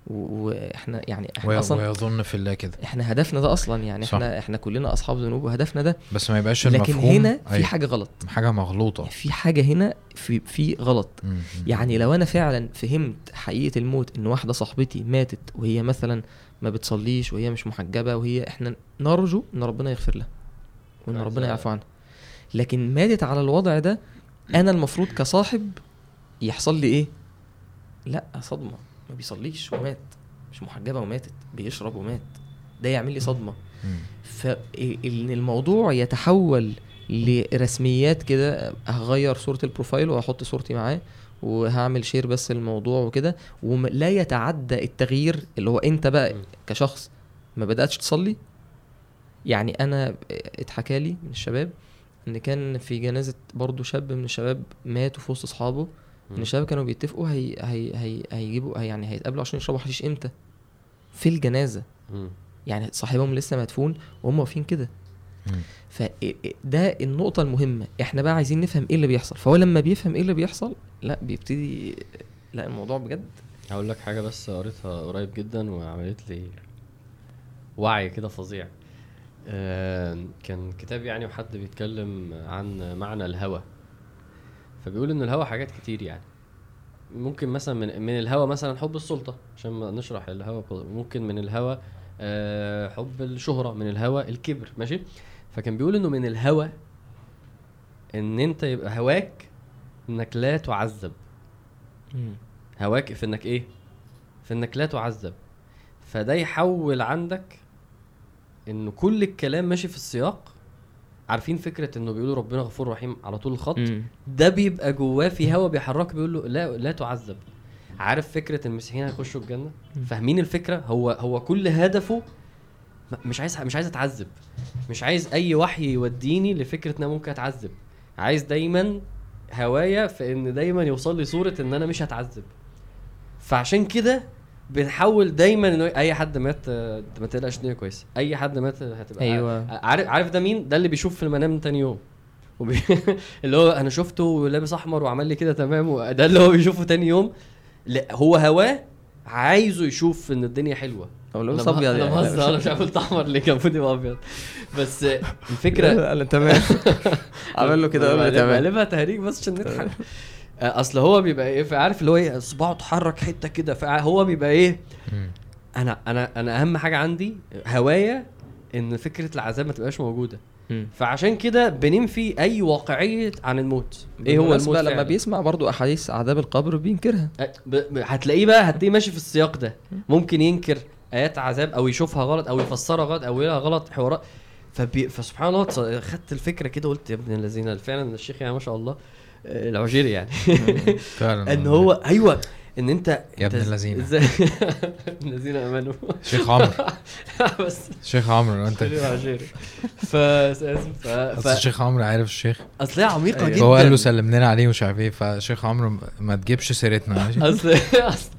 وإحنا يعني إحنا وي- أصلا ويظن في الله كده إحنا هدفنا ده أصلا يعني صح. إحنا إحنا كلنا أصحاب ذنوب وهدفنا ده بس ما يبقاش لكن المفهوم هنا في أيوة. حاجة غلط حاجة مغلوطة في حاجة هنا في في غلط. مم. يعني لو أنا فعلا فهمت حقيقة الموت إن واحدة صاحبتي ماتت وهي مثلا ما بتصليش وهي مش محجبة وهي إحنا نرجو إن ربنا يغفر لها وإن كويس. ربنا يعفو عنها. لكن ماتت على الوضع ده أنا المفروض كصاحب يحصل لي إيه؟ لأ صدمة. ما بيصليش ومات. مش محجبة وماتت. بيشرب ومات. ده يعمل لي صدمة. فان الموضوع يتحول لرسميات كده هغير صورة ال profile وهحط صورتي معاه وهعمل share بس الموضوع وكده ولا يتعدى التغيير اللي هو انت بقى. كشخص ما بدأتش تصلي يعني أنا اتحكى لي من الشباب إن كان في جنازة برضو شاب من الشباب مات وفي وسط أصحابه إن. الشباب كانوا بيتفقوا هي هي هي هيجيبوا هي يعني هيتقابلوا عشان يشربوا حشيش إمتى في الجنازة مم. يعني صاحبهم لسه مدفون وهم واقفين كده. فده النقطة المهمة إحنا بقى عايزين نفهم إيه اللي بيحصل فهو لما بيفهم إيه اللي بيحصل لا بيبتدي لا الموضوع بجد. هقول لك حاجة بس قريتها قريب جدا وعملت لي وعي كده فظيع. كان كتاب يعني وحد بيتكلم عن معنى الهوى. فبيقول إن الهوى حاجات كتير يعني. ممكن مثلا من من الهوى مثلا حب السلطة عشان نشرح الهوى ممكن من الهوى آه، حب الشهرة من الهوى الكبر ماشي؟ فكان بيقول إنه من الهوى إن أنت يبقى هواك إنك لا تعذب. هواك في إنك إيه؟ في إنك لا تعذب. فده يحول عندك إنه كل الكلام ماشي في السياق. عارفين فكرة إنه بيقولوا ربنا غفور رحيم على طول الخط؟ مم. ده بيبقى جواه في هوا بيحرك بيقول له لا لا تعذب. عارف فكرة المسيحيين هيخشوا الجنة. فاهمين الفكرة؟ هو هو كل هدفه مش عايز مش عايز أتعذب. مش عايز أي وحي يوديني لفكرة إن أنا ممكن أتعذب. عايز دايما هوايا في إن دايما يوصل لي صورة إن أنا مش هتعذب. فعشان كده بنحاول دايما إنه أي حد مات ما تقلقش الدنيا كويسة. أي حد مات هتبقى أيوة. عارف عارف ده مين؟ ده اللي بيشوف في المنام تاني يوم. وبي... <laughs> اللي هو أنا شفته لابس أحمر وعمل لي كده تمام ده اللي هو بيشوفه تاني يوم. لا هو هواه عايزه يشوف إن الدنيا حلوة. لابس بها- ابيض أنا يعني. بهزر أنا مش عارف قلت أحمر ليه كان يبقى أبيض. بس الفكرة <laughs> لا لا تمام. <laughs> عمل له كده قبل تمام. بقلبها تهريج بس عشان نضحك. آه، أصل هو بيبقى إيه عارف اللي هو إيه صباعه اتحرك حتة كده. فهو بيبقى إيه. أنا أنا أنا أهم حاجة عندي هوايا إن فكرة العذاب ما تبقاش موجودة. فعشان كده بننفي أي واقعية عن الموت. إيه هو الموت لما؟ بيسمع برضو أحاديث عذاب القبر بينكرها. أ- ب... ب... هتلاقيه بقى هتلاقيه ماشي في السياق ده. ممكن ينكر آيات عذاب أو يشوفها غلط أو يفسرها غلط أو يقولها غلط حوارات فبي... فسبحان الله خدت الفكرة كده قلت يا ابن الذين فعلا الشيخ يعني ما شاء الله آه، العجيري يعني. <laughs> فعلا إن هو أيوه إن أنت يا ابن الذين. إزاي؟ <laughs> الذين آمنوا. شيخ عمرو. <laughs> بس. شيخ عمرو أنت. ف ف... أصل ف... الشيخ عمرو عارف الشيخ. أصل هي عميقة جدا. فهو قال له سلم لنا عليه ومش عارف إيه فشيخ عمرو ما تجيبش سيرتنا. أصل أصل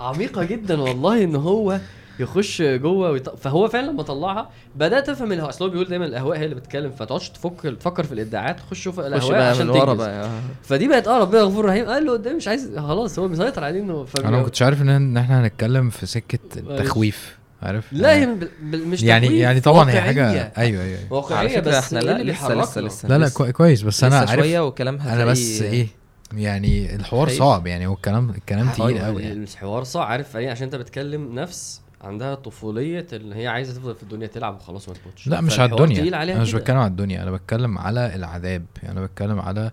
عميقة جدا والله إن هو يخش جوه ويط... فهو فعلا لما طلعها بدأت افهم الهواء أصل هو بيقول دايما الأهواء هي اللي بتتكلم فتقعدش تفك تفكر في الادعاءات خش شوف خش الاهواء بقى عشان تنجز. بقى. فدي بقت آه ربنا غفور رحيم قال له قدام مش عايز خلاص هو مسيطر عليه إنه فبي... أنا ما كنتش عارف إن إحنا هنتكلم في سكة التخويف عارف لا هي بال... بال... مش يعني تخويف، يعني طبعا هي. حاجة أيوه أيوه, أيوة. على واقعيه بس إحنا إيه لا اللي لسه؟ لسه لسه لا لا كويس بس أنا لسه عارف شوية وكلامها أنا بس إيه يعني الحوار. صعب يعني هو الكلام الكلام تقيل أيوة، قوي يعني الحوار صعب عارف إيه عشان أنت بتكلم نفس عندها طفولية اللي هي عايزة تفضل في الدنيا تلعب وخلاص ما تموتش. لا مش على الدنيا. أنا مش. بتكلم على الدنيا أنا بتكلم على العذاب. يعني أنا بتكلم على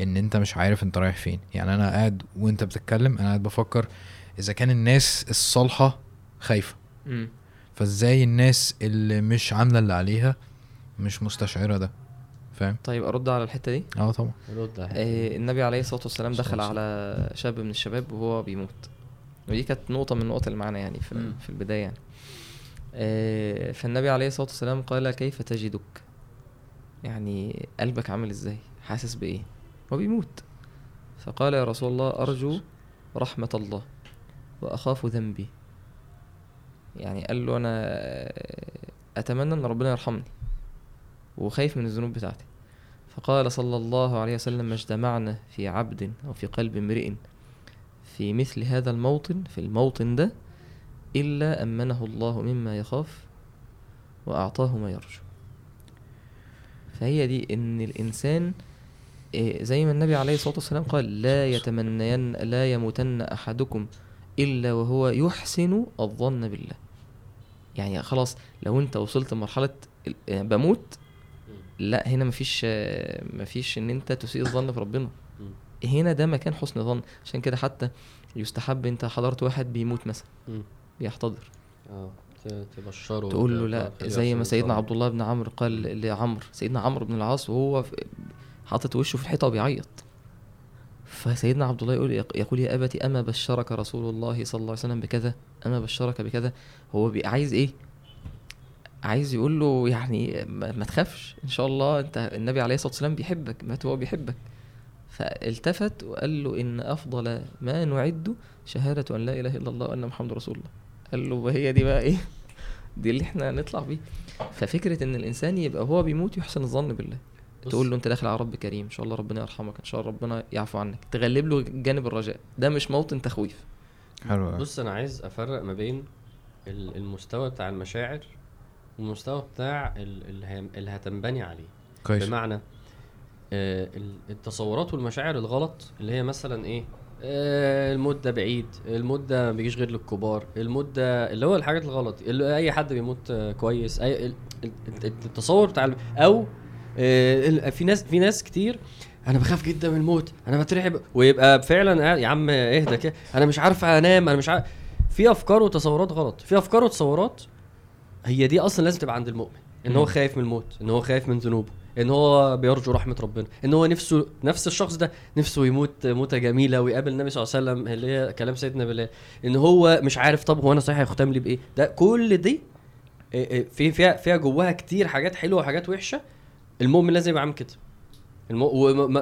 إن أنت مش عارف أنت رايح فين. يعني أنا قاعد وأنت بتتكلم أنا قاعد بفكر إذا كان الناس الصالحة خايفة. مم. فإزاي الناس اللي مش عاملة اللي عليها مش مستشعرة ده؟ فاهم؟ طيب أرد على الحتة دي؟ آه طبعا. رد على آه، النبي عليه الصلاة والسلام دخل على شاب من الشباب وهو بيموت. ودي كانت نقطة من النقط اللي معانا يعني في. في البداية يعني. آه، فالنبي عليه الصلاة والسلام قال كيف تجدك؟ يعني قلبك عامل إزاي؟ حاسس بإيه؟ هو بيموت. فقال يا رسول الله أرجو رحمة الله وأخاف ذنبي. يعني قال له أنا أتمنى أن ربنا يرحمني وخايف من الذنوب بتاعتي. فقال صلى الله عليه وسلم ما اجتمعنا في عبد أو في قلب امرئ في مثل هذا الموطن في الموطن ده إلا أمنه الله مما يخاف وأعطاه ما يرجو فهي دي إن الإنسان إيه، زي ما النبي عليه الصلاة والسلام قال لا يتمنين لا يموتن أحدكم إلا وهو يحسن الظن بالله يعني خلاص لو أنت وصلت لمرحلة ال- آه، بموت لا هنا مفيش آه، مفيش إن أنت تسيء الظن في ربنا. هنا ده مكان حسن ظن. عشان كده حتى يستحب انت حضرت واحد بيموت مثلا. بيحتضر. آه تبشره تقول له لا زي ما سيدنا. عبد الله بن عمرو قال لعمرو سيدنا عمرو بن العاص وهو حاطط وشه في الحيطة وبيعيط. فسيدنا عبد الله يقول يقول يا أبتي أما بشرك رسول الله صلى الله عليه وسلم بكذا؟ أما بشرك بكذا؟ هو عايز إيه؟ عايز يقول له يعني ما, ما تخافش. إن شاء الله أنت النبي عليه الصلاة والسلام بيحبك مات وهو بيحبك. فالتفت وقال له إن أفضل ما نعد شهادة أن لا إله إلا الله وأن محمد رسول الله. قال له وهي دي بقى إيه؟ دي اللي إحنا نطلع بيه. ففكرة إن الإنسان يبقى هو بيموت يحسن الظن بالله. بص، تقول له أنت داخل على رب كريم إن شاء الله ربنا يرحمك إن شاء الله ربنا يعفو عنك. تغلب له جانب الرجاء. ده مش موطن تخويف. حلو. بص أنا عايز أفرق ما بين ال- المستوى بتاع المشاعر والمستوى بتاع ال- اللي هتنبني عليه. كويس. بمعنى التصورات والمشاعر الغلط اللي هي مثلا إيه آه، الموت ده بعيد الموت ده ما بيجيش غير للكبار الموت ده اللي هو الحاجات الغلط اللي أي حد بيموت آه، كويس أي ال- ال- ال- التصور بتاع أو آه، في ناس في ناس كتير أنا بخاف جدا من الموت أنا بترعب ويبقى فعلا يا عم اهدى كده أنا مش عارف أنام أنا مش عارف في أفكار وتصورات غلط في أفكار وتصورات هي دي أصلا لازم تبقى عند المؤمن إن هو. خايف من الموت إن هو خايف من ذنوبه إن هو بيرجو رحمة ربنا. إن هو نفسه نفس الشخص ده نفسه يموت موتة جميلة ويقابل النبي صلى الله عليه وسلم اللي هي كلام سيدنا بلال. إن هو مش عارف طب هو أنا صحيح هيختم لي بإيه؟ ده كل دي إيه إيه في فيها فيها جواها كتير حاجات حلوة وحاجات وحشة. المؤمن لازم يبقى عامل كده.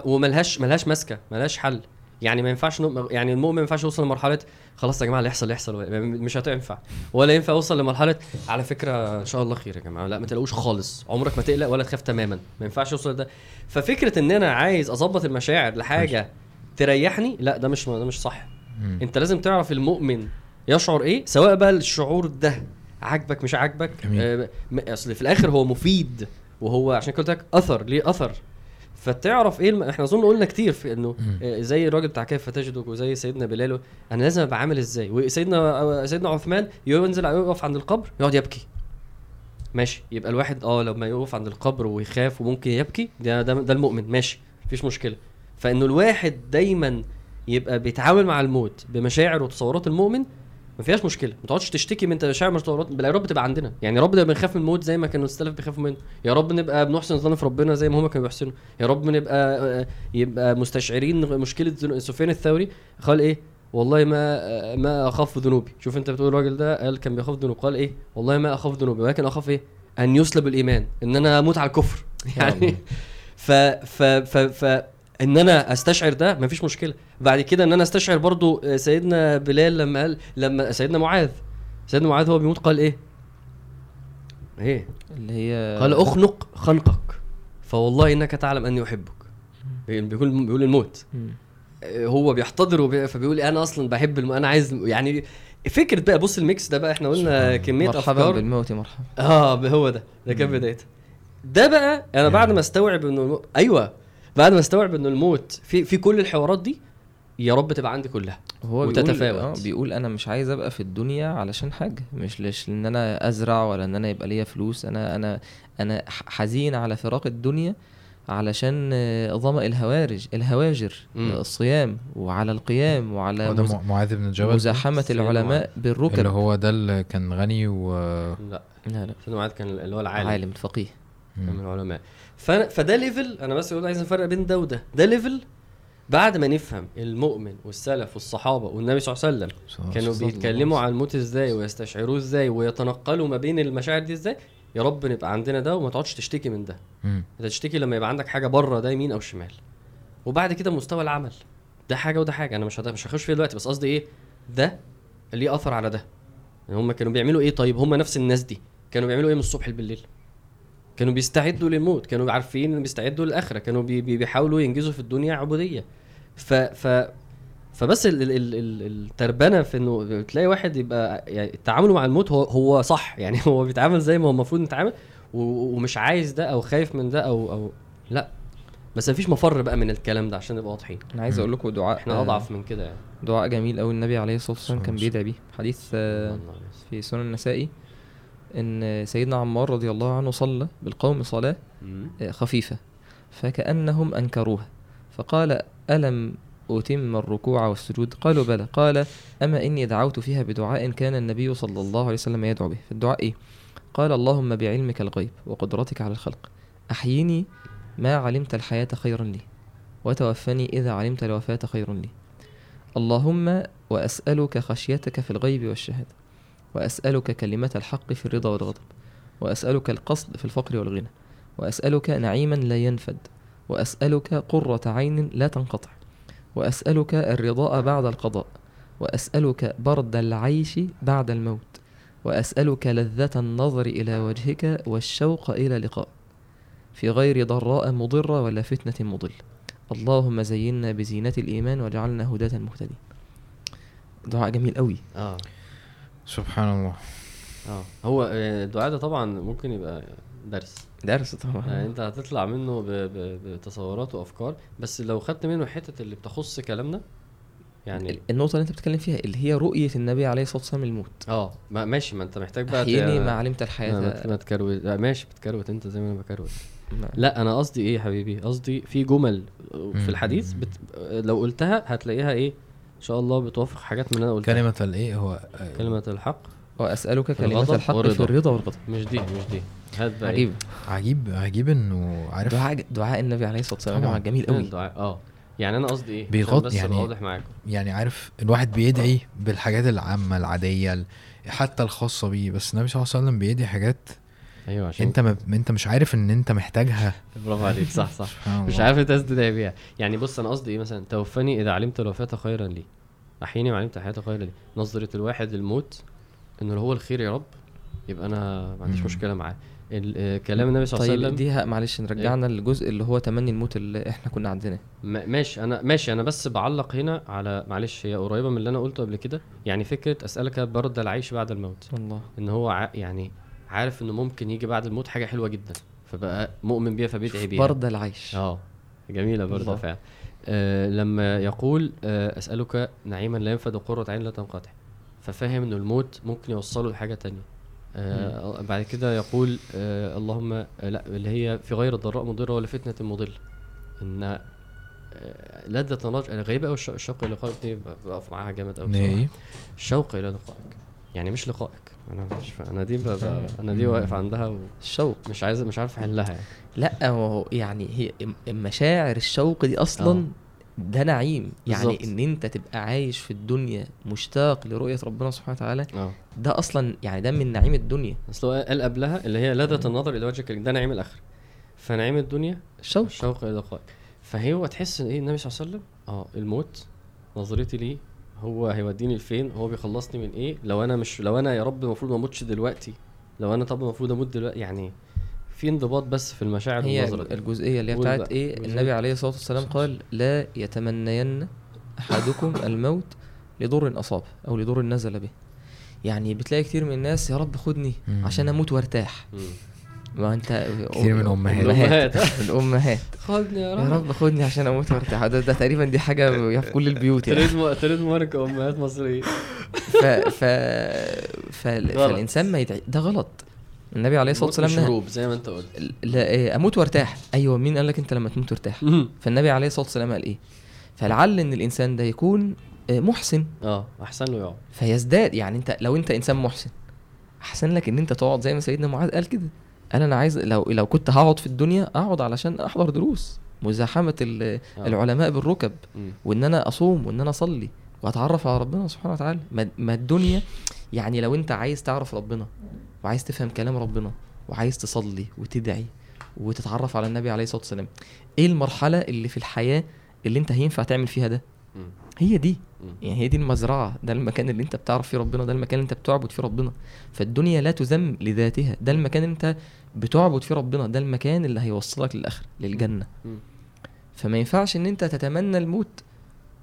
وملهاش ملهاش ماسكة ملهاش حل. يعني ما ينفعش نو... يعني المؤمن ما ينفعش يوصل لمرحلة خلاص يا جماعة اللي يحصل يحصل مش هتنفع. ولا ينفع يوصل لمرحلة على فكرة إن شاء الله خير يا جماعة لا ما تقلقوش خالص عمرك ما تقلق ولا تخاف تماما ما ينفعش يوصل ده ففكرة إن أنا عايز أظبط المشاعر لحاجة تريحني لا ده مش ده مش صح. مم. أنت لازم تعرف المؤمن يشعر إيه سواء بقى الشعور ده عاجبك مش عاجبك. آه أصل في الآخر هو مفيد وهو عشان كده قلت لك أثر ليه أثر؟ فتعرف إيه الم... إحنا أظن قلنا كتير في إنه. آه، زي الراجل بتاع كيف تجدك وزي سيدنا بلال أنا لازم أبقى عامل إزاي؟ وسيدنا آه، سيدنا عثمان ينزل يقف عند القبر يقعد يبكي. ماشي يبقى الواحد آه لما يقف عند القبر ويخاف وممكن يبكي ده ده, ده المؤمن ماشي مفيش مشكلة. فإنه الواحد دايما يبقى بيتعامل مع الموت بمشاعر وتصورات المؤمن ما فيهاش مشكلة. ما تقعدش تشتكي من مشاعر وتصورات بل يا رب تبقى عندنا. يعني يا رب نبقى بنخاف من الموت زي ما كانوا السلف بيخافوا منه. يا رب نبقى بنحسن الظن في ربنا زي ما هم كانوا بيحسنوا. يا رب نبقى آه، يبقى مستشعرين مشكلة سفيان الثوري. قال إيه؟ والله ما آه، ما أخاف ذنوبي. شوف أنت بتقول الراجل ده قال كان بيخاف ذنوب قال إيه؟ والله ما أخاف ذنوبي. ولكن أخاف إيه؟ أن يسلب الإيمان. إن أنا أموت على الكفر. يعني <laughs> ف ف ف ف إن أنا أستشعر ده مفيش مشكلة. بعد كده إن أنا أستشعر برضو آه، سيدنا بلال لما قال لما سيدنا معاذ. سيدنا معاذ هو بيموت؟ قال إيه؟ إيه؟ اللي هي قال أخنق خنقك فوالله إنك تعلم أني أحبك. بيقول بيقول الموت. آه، هو بيحتضر. فبيقول أنا أصلا بحب الم... أنا عايز يعني فكره بقى بص الميكس ده بقى إحنا قلنا كمية مرحبا أفكار. بالموت مرحبا. آه هو ده ده كان بدايتها. ده بقى أنا بعد ما أستوعب إنه. أيوه. بعد ما استوعب إنه الموت في في كل الحوارات دي يا رب تبقى عندي كلها هو وتتفاوت. بيقول آه بيقول أنا مش عايز أبقى في الدنيا علشان حاجة مش ليش ان أنا أزرع ولا إن أنا يبقى ليا فلوس. أنا أنا أنا ح- حزين على فراق الدنيا علشان آه، ظمأ الهوارج الهواجر. آه، الصيام وعلى القيام وعلى مز- معاذ بن جبل؟ مزاحمة العلماء. بالركب. اللي هو ده اللي كان غني و لا. لا لا. سيدنا معاذ كان اللي هو العالم. عالم الفقيه من العلماء. ف... فده level أنا بس بقول عايز نفرق بين ده وده. ده level بعد ما نفهم المؤمن والسلف والصحابة والنبي صلى الله عليه وسلم كانوا بيتكلموا عن الموت إزاي ويستشعروه إزاي ويتنقلوا ما بين المشاعر دي إزاي يا رب نبقى عندنا ده وما تقعدش تشتكي من ده. انت تشتكي لما يبقى عندك حاجة بره ده يمين أو شمال. وبعد كده مستوى العمل. ده حاجة وده حاجة. أنا مش مش هخش فيه دلوقتي بس قصدي إيه؟ ده ليه أثر على ده. يعني هم كانوا بيعملوا إيه طيب؟ هم نفس الناس دي. كانوا بيعملوا إيه من الصبح بالليل كانوا بيستعدوا للموت كانوا عارفين بيستعدوا للآخرة كانوا بي بي بيحاولوا ينجزوا في الدنيا عبودية. ف ف فبس ال ال ال ال التربنة في إنه تلاقي واحد يبقى يعني تعامله مع الموت هو هو صح <laughs> يعني هو بيتعامل زي ما هو المفروض نتعامل ومش عايز ده أو خايف من ده أو أو لأ. بس مفيش مفر بقى من الكلام ده عشان نبقى واضحين. أنا عايز. أقول لكم دعاء إحنا أضعف من كده يعني. دعاء جميل قوي النبي عليه الصلاة والسلام كان بيدعي بيه. حديث آه،. في سنن النسائي. إن سيدنا عمار رضي الله عنه صلى بالقوم صلاة مم. خفيفة فكأنهم أنكروها. فقال ألم أتم الركوع والسجود؟ قالوا بلى. قال أما إني دعوت فيها بدعاء كان النبي صلى الله عليه وسلم يدعو به. في الدعاء إيه؟ قال اللهم بعلمك الغيب وقدرتك على الخلق. أحيني ما علمت الحياة خيرا لي وتوفني إذا علمت الوفاة خيرا لي. اللهم وأسألك خشيتك في الغيب والشهادة. وأسألك كلمة الحق في الرضا والغضب وأسألك القصد في الفقر والغنى وأسألك نعيما لا ينفد وأسألك قرة عين لا تنقطع وأسألك الرضاء بعد القضاء وأسألك برد العيش بعد الموت وأسألك لذة النظر إلى وجهك والشوق إلى لقاء. في غير ضراء مضرة ولا فتنة مضل. اللهم زينا بزينة الإيمان واجعلنا هداة مهتدين. دعاء جميل قوي آه. سبحان الله. آه. هو آه، الدعاء ده طبعا ممكن يبقى درس. درس طبعا. يعني انت هتطلع منه ب... ب... بتصورات وأفكار بس لو خدت منه الحتت اللي بتخص كلامنا يعني النقطة اللي أنت بتتكلم فيها اللي هي رؤية النبي عليه الصلاة والسلام الموت آه. ما ماشي. ما انت محتاج بقى ت- ما علمت ما, الحياة. ما, ما تكروت. لا ماشي. بتكروت انت زي ما أنا بكروت. لا أنا قصدي إيه يا حبيبي؟ قصدي في جمل مم. في الحديث بت... لو قلتها هتلاقيها إيه؟ ان شاء الله بتوافق حاجات من اللي أنا قلتها. كلمة الإيه؟ هو آه، كلمة الحق. وأسألك كلمة الغضب الحق في والرضا. الرضا والغضب. مش دي مش دي. هات بقى عجيب. عجيب عجيب إنه عارف. دعاء دعاء النبي عليه الصلاة والسلام يا طبعاً. جميل إيه قوي الدعاء آه. يعني أنا قصدي إيه؟ بس يعني- أبقى واضح معاكم. يعني عارف الواحد بيدعي بالحاجات العامة العادية ال- حتى الخاصة بيه بس النبي صلى الله عليه وسلم بيدعي حاجات أيوه عشان أنت ما أنت مش عارف إن أنت محتاجها. برافو عليك صح صح. مش. عارف أنت قصدي تدعي بيها. يعني بص أنا قصدي إيه مثلا؟ توفني إذا علمت الوفاة خيرا لي. احيني ما علمت الحياة خيرا لي. نظرة الواحد للموت انه هو الخير يا رب يبقى أنا ما عنديش مم. مشكلة معاه. ال- كلام النبي صلى الله عليه طيب وسلم دي ه- معلش نرجعنا للجزء اللي هو تمني الموت اللي إحنا كنا عندنا. ما- ماشي أنا ماشي أنا بس بعلق هنا على معلش هي قريبة من اللي أنا قلته قبل كده. يعني فكرة أسألك برد العيش بعد الموت. الله. إن هو ع... يعني عارف إنه ممكن يجي بعد الموت حاجة حلوة جدا فبقى مؤمن بيها فبيدعي بيها. برد العيش. آه جميلة برضه. فعلا. آه لما يقول آه أسألك نعيما لا ينفد وقرة عين لا تنقطع ففاهم إنه الموت ممكن يوصله لحاجة تانية. آه بعد كده يقول آه اللهم آه لا اللي هي في غير الضراء مضرة ولا فتنة مضلة. إن آه لذة الرجل غريبة أوي الش- الشوق إلى لقائك دي بقف معاها جامد. إيه الشوق إلى لقائك يعني مش لقائك. أنا مش فا... أنا دي ب... ب... أنا دي واقف عندها الشوق ومش عايز مش عارف أحلها. يعني لا هو يعني هي مشاعر الشوق دي أصلا آه. ده نعيم. يعني بالظبط. إن أنت تبقى عايش في الدنيا مشتاق لرؤية ربنا سبحانه وتعالى آه. ده أصلا يعني ده من نعيم الدنيا. أصل هو قال قبلها اللي هي لذة النظر إلى وجهك ده نعيم الآخرة. فنعيم الدنيا الشوق الشوق إلى لقائك. فهو تحس إن إيه النبي صلى الله عليه وسلم؟ آه الموت نظرتي ليه هو هيوديني لفين هو بيخلصني من إيه لو أنا مش لو أنا يا رب المفروض ما أموتش دلوقتي لو أنا طب المفروض أموت دلوقتي يعني في انضباط بس في المشاعر هي والنظرة دي. الجزئية اللي هي بتاعت. إيه. النبي عليه الصلاة والسلام قال لا يتمنين أحدكم <laughs> الموت لضر اصابه أو لضر نزل به يعني بتلاقي كتير من الناس يا رب خدني. عشان أموت وأرتاح. ما انت كتير <laughs> من أمهات. الأمهات. خدني يا يا رب رب خدني عشان أموت وأرتاح. ده, ده تقريبا دي حاجة في كل البيوت يعني. تريد مارك أمهات مصريه ف ف <laughs> ف فالإنسان ما يدعي ده غلط. النبي عليه الصلاة والسلام مش نهى. هروب زي ما أنت قلت. لا إيه، أموت وأرتاح. أيوه مين قال لك أنت لما تموت ترتاح فالنبي عليه الصلاة والسلام قال إيه؟ فلعل إن الإنسان ده يكون آه، محسن. آه أحسن له يقعد فيزداد. يعني أنت لو أنت إنسان محسن أحسن لك إن أنت تقعد زي ما سيدنا معاذ قال كده. قال أنا عايز لو لو كنت هقعد في الدنيا أقعد علشان أحضر دروس مزاحمة آه. العلماء بالركب. وإن أنا أصوم وإن أنا أصلي وأتعرف على ربنا سبحانه وتعالى ما الدنيا يعني لو أنت عايز تعرف ربنا وعايز تفهم كلام ربنا وعايز تصلي وتدعي وتتعرف على النبي عليه الصلاة والسلام إيه المرحلة اللي في الحياة اللي أنت هينفع تعمل فيها ده. هي دي. يعني هي دي المزرعة. ده المكان اللي انت بتعرف فيه ربنا. ده المكان اللي انت بتعبد فيه ربنا. فالدنيا لا تذم لذاتها. ده المكان اللي انت بتعبد فيه ربنا. ده المكان اللي هيوصلك للآخرة للجنة. فما ينفعش ان انت تتمنى الموت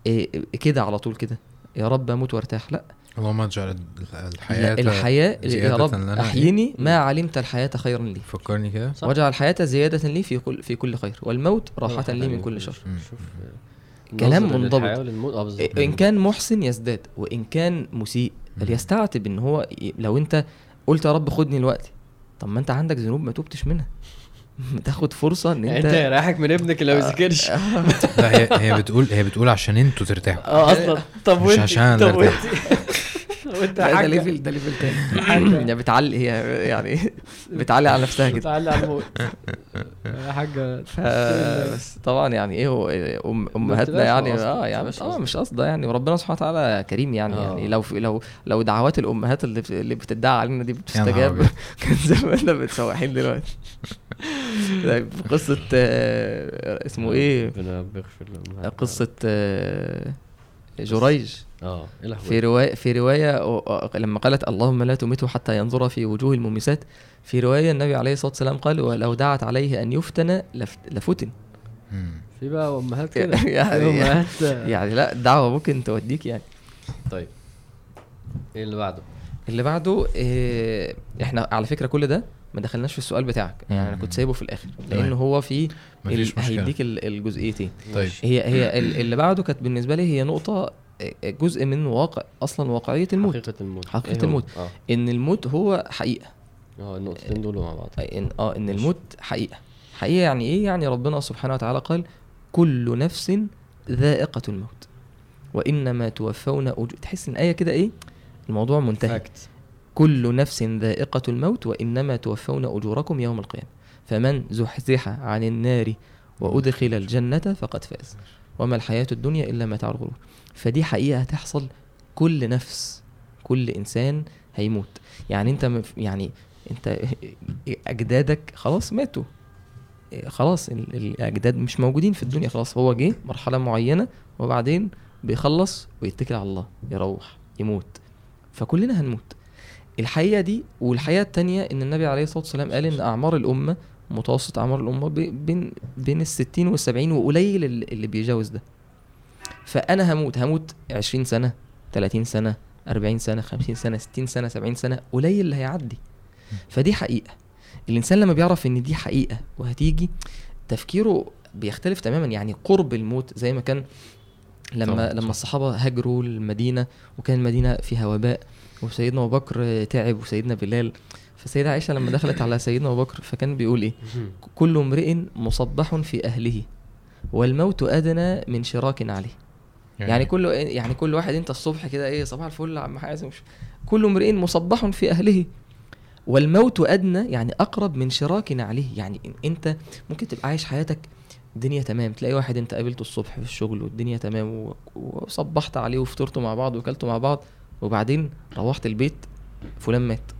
إيه كده على طول كده. يا رب أموت وارتاح. لا. اللهم اجعل الحياة لا الحياة يا زيادة رب لنا. إيه؟ احيني ما علمت الحياة خيرا لي. فكرني كده. واجعل الحياة زيادة لي في كل في كل خير. والموت راحة لي من كل شر. شوف. كلام منضبط. إيه، إن كان محسن يزداد وإن كان مسيء مم. يستعتب إن هو لو أنت قلت يا رب خدني دلوقتي طب ما أنت عندك ذنوب ما توبتش منها. <laughs> تاخد فرصة إن يعني أنت أنت رايحك من ابنك اللي ما بيذاكرش. <laughs> لا هي هي بتقول هي بتقول عشان أنتوا ترتاحوا. آه أصلا. طب مش وانت عشان طب ارتاح. <laughs> <laughs> وانت وانت ده, level ده level تاني. <laughs> يعني بتعلي هي يعني بتعلي على نفسها كده. تعالى على الموت. يا <laughs> حاجة. ف بس طبعا يعني إيه هو أم أمهاتنا يعني آه يعني بتبقاش آه قصد. مش قصده يعني. وربنا سبحانه وتعالى كريم يعني آه. يعني لو في لو لو دعوات الأمهات اللي بت- اللي بتدعى علينا دي بتستجاب. كان زماننا متسوحين دلوقتي. طيب قصة آه، اسمه إيه؟ ربنا بيغفر لهم قصة آه، جريج. آه لهوي في رواية في رواية أو- لما قالت اللهم لا تمته حتى ينظر في وجوه الممسات في رواية النبي عليه الصلاة والسلام قال ولو دعت عليه أن يفتن لف- لفتن. في بقى أمهات كده <laughs> يعني- أمهات يعني لا الدعوة ممكن توديك يعني طيب إيه اللي بعده؟ اللي بعده إيه إحنا على فكرة كل ده ما دخلناش في السؤال بتاعك يعني أنا. كنت سايبه في الآخر لأن تمام. هو في. هيديك ال- الجزئيتين طيب هي هي ال- اللي بعده كانت بالنسبة لي هي نقطة إيه، جزء من واقع أصلا واقعية الموت. حقيقة الموت. حقيقة إيه؟ الموت. آه. إن الموت هو حقيقة. آه النقطتين دول مع بعض. إن آه إن. الموت حقيقة. حقيقة يعني إيه؟ يعني ربنا سبحانه وتعالى قال كل نفس ذائقة الموت. وإنما توفون أجر... تحس إن الايه كده إيه؟ الموضوع منتهي. فاكت كل نفس ذائقة الموت وإنما توفون أجوركم يوم القيامة. فمن زحزح عن النار وأدخل الجنة فقد فاز. وما الحياة الدنيا إلا متاع الغرور فدي حقيقة هتحصل كل نفس كل إنسان هيموت. يعني مف- يعني أنت <laughs> أجدادك خلاص ماتوا. خلاص ال- الأجداد مش موجودين في الدنيا خلاص هو جه مرحلة معينة وبعدين بيخلص ويتكل على الله يروح يموت. فكلنا هنموت. الحقيقة دي والحقيقة التانية إن النبي عليه الصلاة والسلام قال إن أعمار الأمة متوسط اعمار الأمة بي- بين بين الستين والسبعين وقليل اللي اللي بيجاوز ده. فأنا هموت هموت 20 سنة 30 سنة 40 سنة 50 سنة 60 سنة 70 سنة قليل اللي هيعدي. فدي حقيقة. الإنسان لما بيعرف إن دي حقيقة وهتيجي تفكيره بيختلف تماما. يعني قرب الموت زي ما كان لما طبعاً، لما صح. الصحابة هاجروا المدينة وكان المدينة فيها وباء وسيدنا أبو بكر تعب وسيدنا بلال. فسيدة عائشة لما دخلت على سيدنا أبو بكر فكان بيقول إيه؟ كل امرئ مصبح في أهله والموت أدنى من شراك عليه. يعني؟ كل يعني كل واحد أنت الصبح كده إيه صباح الفل يا عم حازم كل امرئ مصبح في أهله. والموت أدنى يعني أقرب من شراك عليه. يعني أنت ممكن تبقى عايش حياتك الدنيا تمام. تلاقي واحد انت قابلته الصبح في الشغل والدنيا تمام وصبحت عليه وفطرتوا مع بعض وكلتوا مع بعض وبعدين روحت البيت فلان مات.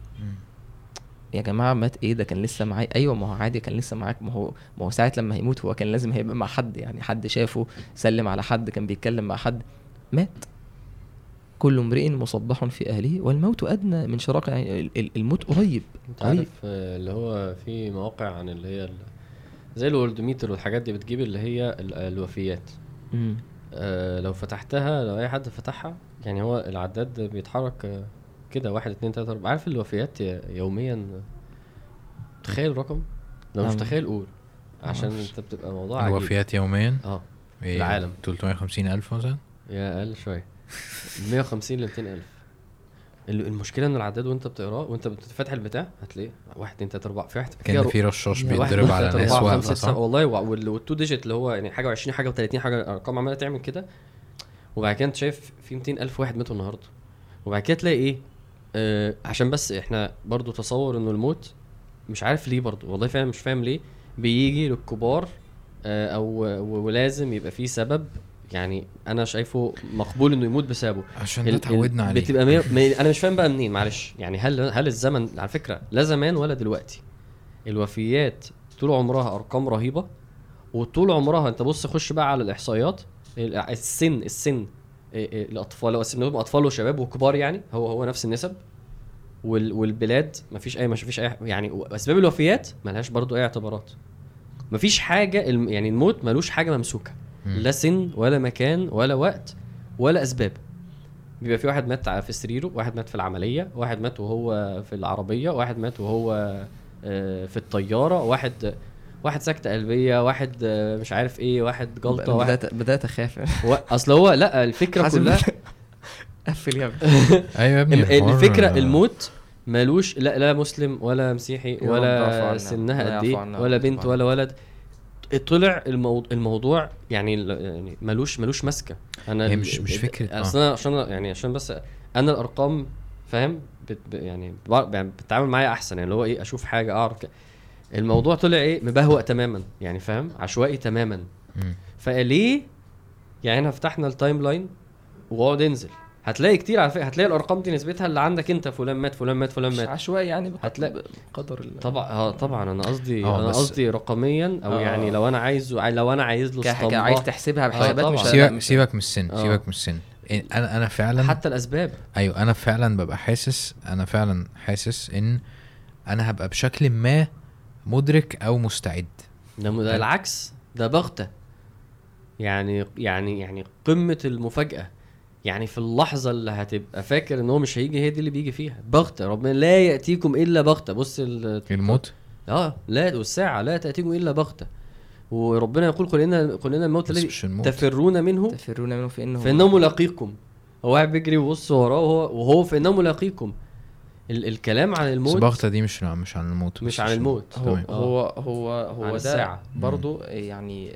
يا جماعة مات إيه؟ ده كان لسه معايا. أيوه ما هو عادي كان لسه معاك. ما هو ما هو ساعة لما هيموت هو كان لازم هيبقى مع حد يعني. حد شافه سلم على حد كان بيتكلم مع حد. مات. كل امرئ مصبح في أهله والموت أدنى من شراك يعني ال- ال- الموت قريب. أنت قريب. عارف آه، اللي هو في مواقع عن اللي هي زي الورلدميتر والحاجات دي بتجيب اللي هي ال- الوفيات. مم. آه لو فتحتها لو أي حد فتحها يعني هو العداد بيتحرك آه، كده واحد اتنين تلاتة أربعة. عارف الوفيات يوميا؟ تخيل رقم لو مش. تخيل قول. عشان. أنت بتبقى موضوع عجيب. الوفيات يوميا؟ آه إيه، العالم. 350 ألف مثلا؟ يا أقل شوية. 150 ل 200 ألف. ال- المشكلة إن العداد وأنت بتقراه وأنت بتفتح البتاع هتلاقيه واحد اتنين تلاتة أربعة في واحد كأن في رشاش بيتضرب على ناس واقفة والله وال- والتو ديجيت اللي هو يعني حاجة و20 حاجة و30 حاجة أرقام عمالة تعمل كده وبعد كده أنت شايف في 200 ألف واحد ماتوا النهارده. وبعد كده تلاقي إيه؟ آه عشان بس إحنا برضو تصور إنه الموت مش عارف ليه برضو والله فعلا مش فاهم ليه بيجي للكبار آه أو ولازم يبقى فيه سبب يعني أنا شايفه مقبول إنه يموت بسببه. عشان ده اتعودنا عليه. بتبقى مية... مي... أنا مش فاهم بقى منين معلش. يعني هل هل الزمن على فكرة لا زمان ولا دلوقتي. الوفيات طول عمرها أرقام رهيبة وطول عمرها أنت بص خش بقى على الإحصائيات. ال- السن السن إيه إيه الأطفال لو قسمناهم أطفال وشباب وكبار يعني هو هو نفس النسب. وال... والبلاد مفيش اي مش فيش اي يعني أسباب الوفيات ملهاش برضو أي اعتبارات. مفيش حاجة. يعني الموت ملوش حاجة ممسوكة. مم. لا سن ولا مكان ولا وقت ولا أسباب. بيبقى في واحد مات في سريره واحد مات في العملية واحد مات وهو في العربية واحد مات وهو آه، في الطيارة واحد واحد سكتة قلبية واحد آه، مش عارف إيه واحد جلطة واحد بدأت بدات أخاف. و... أصل هو لأ الفكرة حازم، كلها <laughs> قفل يا ابني. <laughs> أيوه يا ابني ال- الحوار- الفكرة الموت مالوش لأ لا مسلم ولا مسيحي ولا. سنها قد إيه ولا بنت. ولا ولد. طلع المو... الموضوع يعني يعني ملوش ملوش ماسكة. أنا هي مش- مش فكرة، أصل أنا عشان يعني عشان بس أنا الأرقام فاهم؟ بت... يعني يعني بتتعامل معايا أحسن يعني اللي هو إيه أشوف حاجة أعرف الموضوع طلع إيه مبهوأ تماما يعني فاهم؟ عشوائي تماما. فليه؟ يعني إحنا فتحنا ال timeline واقعد انزل هتلاقي كتير على فكرة هتلاقي الأرقام دي نسبتها اللي عندك أنت فلان مات فلان مات فلان مش مات. عشوائي يعني هتلاقي- بقدر الله طبعا آه طبعا. أنا قصدي آه، أنا بس- قصدي رقميا أو آه. يعني لو أنا عايزه لو أنا عايز له ك- ك- اسطمبة، عايز تحسبها بحسابات طبعا. مش سيبك مش- سيبك من السن آه. سيبك من السن. إن- أنا أنا فعلا حتى الأسباب. أيوه أنا فعلا ببقى حاسس أنا فعلا حاسس إن أنا هبقى بشكل ما مدرك أو مستعد. ده, ده العكس. ده بغتة. يعني يعني يعني قمة المفاجأة. يعني في اللحظة اللي هتبقى فاكر إن هو مش هيجي هي دي اللي بيجي فيها. بغته ربنا لا يأتيكم إلا بغته بص ال- الموت؟ آه لا والساعة لا تأتيكم إلا بغته وربنا يقول قل ان قل ان الموت. الذي. تفرون منه؟ تفرون منه فانه فإنه ملاقيكم. هو قاعد بيجري ويبص وراه وهو وهو فانه ملاقيكم. ال الكلام عن الموت بغتة دي مش مش عن الموت مش عن الموت. هو تمام. هو هو هو ده الساعة. برضو يعني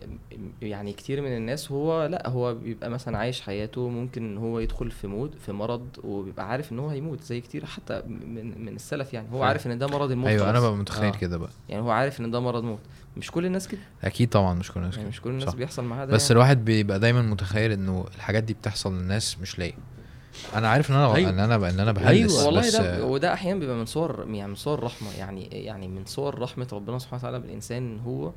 يعني كتير من الناس هو لا هو بيبقى مثلا عايش حياته ممكن ان هو يدخل في موت في مرض وبيبقى عارف إن هو هيموت زي كتير حتى من من السلف يعني هو. عارف إن ده مرض الموت أيوه أنا. ببقى متخيل آه. كده بقى يعني هو عارف إن ده مرض موت مش كل الناس كده أكيد طبعا مش كل الناس يعني كده مش كل الناس صح. بيحصل معاها ده بس يعني. الواحد بيبقى دايما متخيل إنه الحاجات دي بتحصل للناس مش ليا أنا عارف إن أنا أيوة. إن أنا إن أنا بهلس أيوة. والله بس ده وده أحيانا بيبقى من صور يعني من صور رحمة يعني يعني من صور رحمة ربنا سبحانه وتعالى بالإنسان إن هو